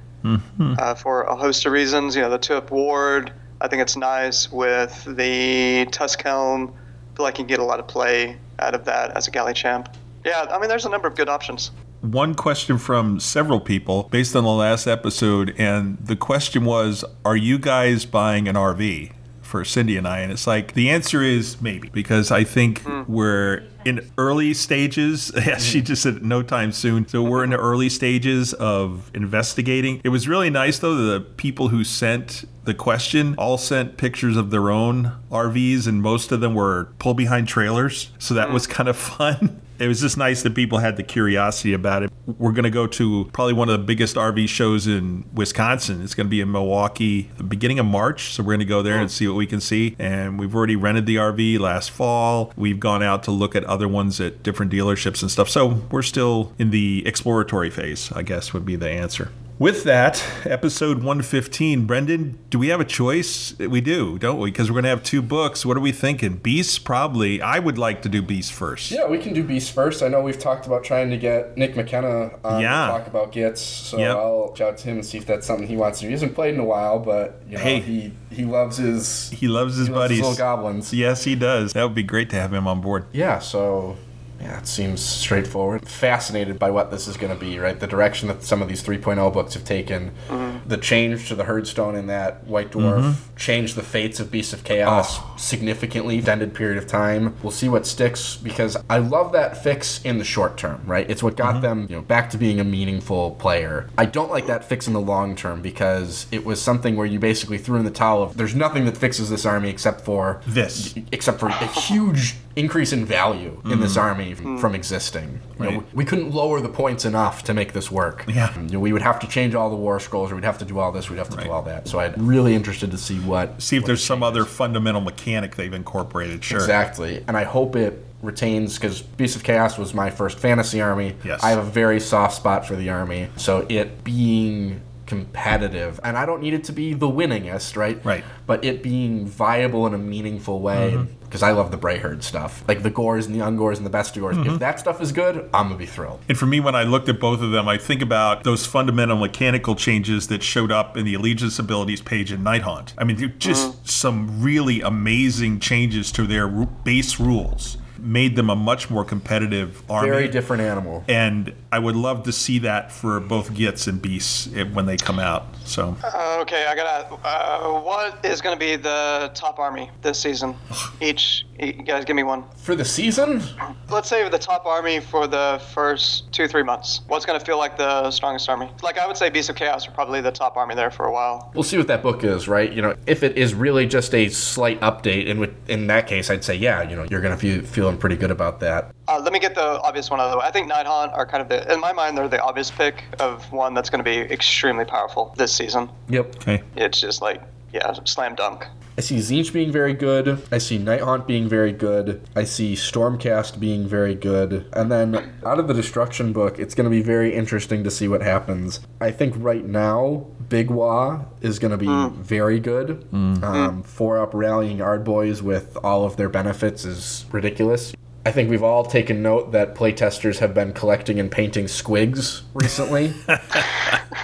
uh, for a host of reasons. You know, the two-up ward, I think it's nice with the Tusk Helm. I feel like you can get a lot of play out of that as a galley champ. Yeah, I mean, there's a number of good options. one question from several people based on the last episode, and the question was, "Are you guys buying an RV?" For Cindy and I, and it's like the answer is maybe because I think hmm. we're in early stages. Yeah, she just said no time soon. So we're in the early stages of investigating. It was really nice though. The people who sent the question all sent pictures of their own RVs, and most of them were pull behind trailers. So that hmm. was kind of fun. It was just nice that people had the curiosity about it. We're going to go to probably one of the biggest RV shows in Wisconsin. It's going to be in Milwaukee, beginning of March. So we're going to go there and oh. see what we can see. And we've already rented the RV last fall. We've gone out to look at other ones at different dealerships and stuff. So we're still in the exploratory phase, I guess would be the answer. With that, episode 115, Brendan, do we have a choice? We do, don't we? Because we're going to have two books. What are we thinking? Beasts, probably. I would like to do Beasts first. Yeah, we can do Beasts first. I know we've talked about trying to get Nick McKenna uh, on Yeah. to talk about Gits, so Yep. I'll reach out to him and see if that's something he wants to do. He hasn't played in a while, but you know, Hey. he he loves his He loves his he loves buddies. little goblins. Yes, he does. That would be great to have him on board. Yeah, so yeah, it seems straightforward. Fascinated by what this is going to be, right? The direction that some of these 3.0 books have taken. Mm-hmm. The change to the Herdstone in that White Dwarf mm-hmm. changed the fates of Beasts of Chaos ah. significantly, extended period of time. We'll see what sticks because I love that fix in the short term, right? It's what got mm-hmm. them, you know, back to being a meaningful player. I don't like that fix in the long term because it was something where you basically threw in the towel of there's nothing that fixes this army except for This. except for a huge increase in value in this mm. army f- from mm. existing. You know, Right. we couldn't lower the points enough to make this work. Yeah. You know, we would have to change all the war scrolls, or we'd have to do all this, we'd have to Right. do all that. So I'm really interested to see what. See if what there's some change other fundamental mechanic they've incorporated. Sure. Exactly. And I hope it retains because Beast of Chaos was my first fantasy army. Yes. I have a very soft spot for the army. So it being competitive, and I don't need it to be the winningest, right? Right. But it being viable in a meaningful way. Mm-hmm. Because I love the Brayherd stuff, like the gores and the Ungors and the Bestigors. Mm-hmm. If that stuff is good, I'm gonna be thrilled. And for me, when I looked at both of them, I think about those fundamental mechanical changes that showed up in the Allegiance abilities page in Night Haunt. I mean, they're just some really amazing changes to their base rules, made them a much more competitive army. Very different animal. And I would love to see that for both Gits and Beasts when they come out. So Uh, okay, I gotta. Uh, what is gonna be the top army this season? Each, you guys, give me one. For the season, Let's say the top army for the first two, three months. What's gonna feel like the strongest army? Like I would say, Beasts of Chaos are probably the top army there for a while. we'll see what that book is, right? You know, if it is really just a slight update, in which, in that case, I'd say, yeah, you know, you're gonna feel feeling pretty good about that. Uh, let me get the obvious one out of the way. I think Night Haunt are kind of the, in my mind, they're the obvious pick of one that's going to be extremely powerful this season. Yep. okay, It's just like, yeah, slam dunk. I see Tzeentch being very good. I see Night Haunt being very good. I see Stormcast being very good. And then out of the Destruction book, it's going to be very interesting to see what happens. I think right now, Big Waaagh is going to be mm. very good. Mm. Um, mm. four up rallying Ardboys with all of their benefits is ridiculous. I think we've all taken note that playtesters have been collecting and painting squigs recently.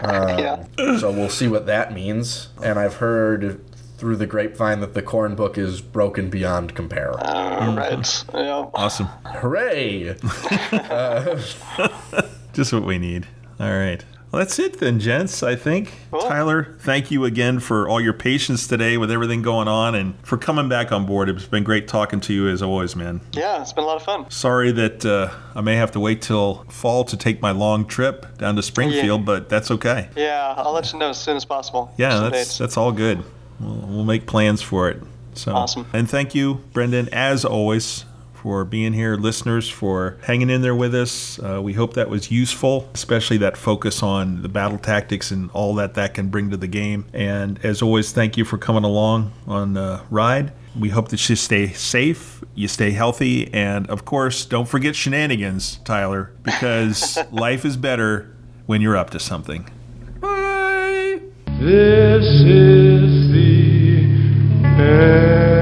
Um, yeah. so we'll see what that means. And I've heard through the grapevine that the Khorne book is broken beyond compare. Uh, right. Yeah. awesome. Hooray! Uh, Just what we need. All right. Well, that's it then, gents, I think. Tyler, thank you again for all your patience today with everything going on and for coming back on board. It's been great talking to you as always, man. Yeah, it's been a lot of fun. Sorry that uh, I may have to wait till fall to take my long trip down to Springfield, but that's okay. Yeah, I'll let you know as soon as possible. Yeah, that's dates. that's all good. We'll, we'll make plans for it. So Awesome. And thank you, Brendan, as always, for being here, listeners, for hanging in there with us. Uh, we hope that was useful, especially that focus on the battle tactics and all that that can bring to the game. And as always, thank you for coming along on the ride. We hope that you stay safe, you stay healthy, and of course, don't forget shenanigans, Tyler, because life is better when you're up to something. Bye. This is the end.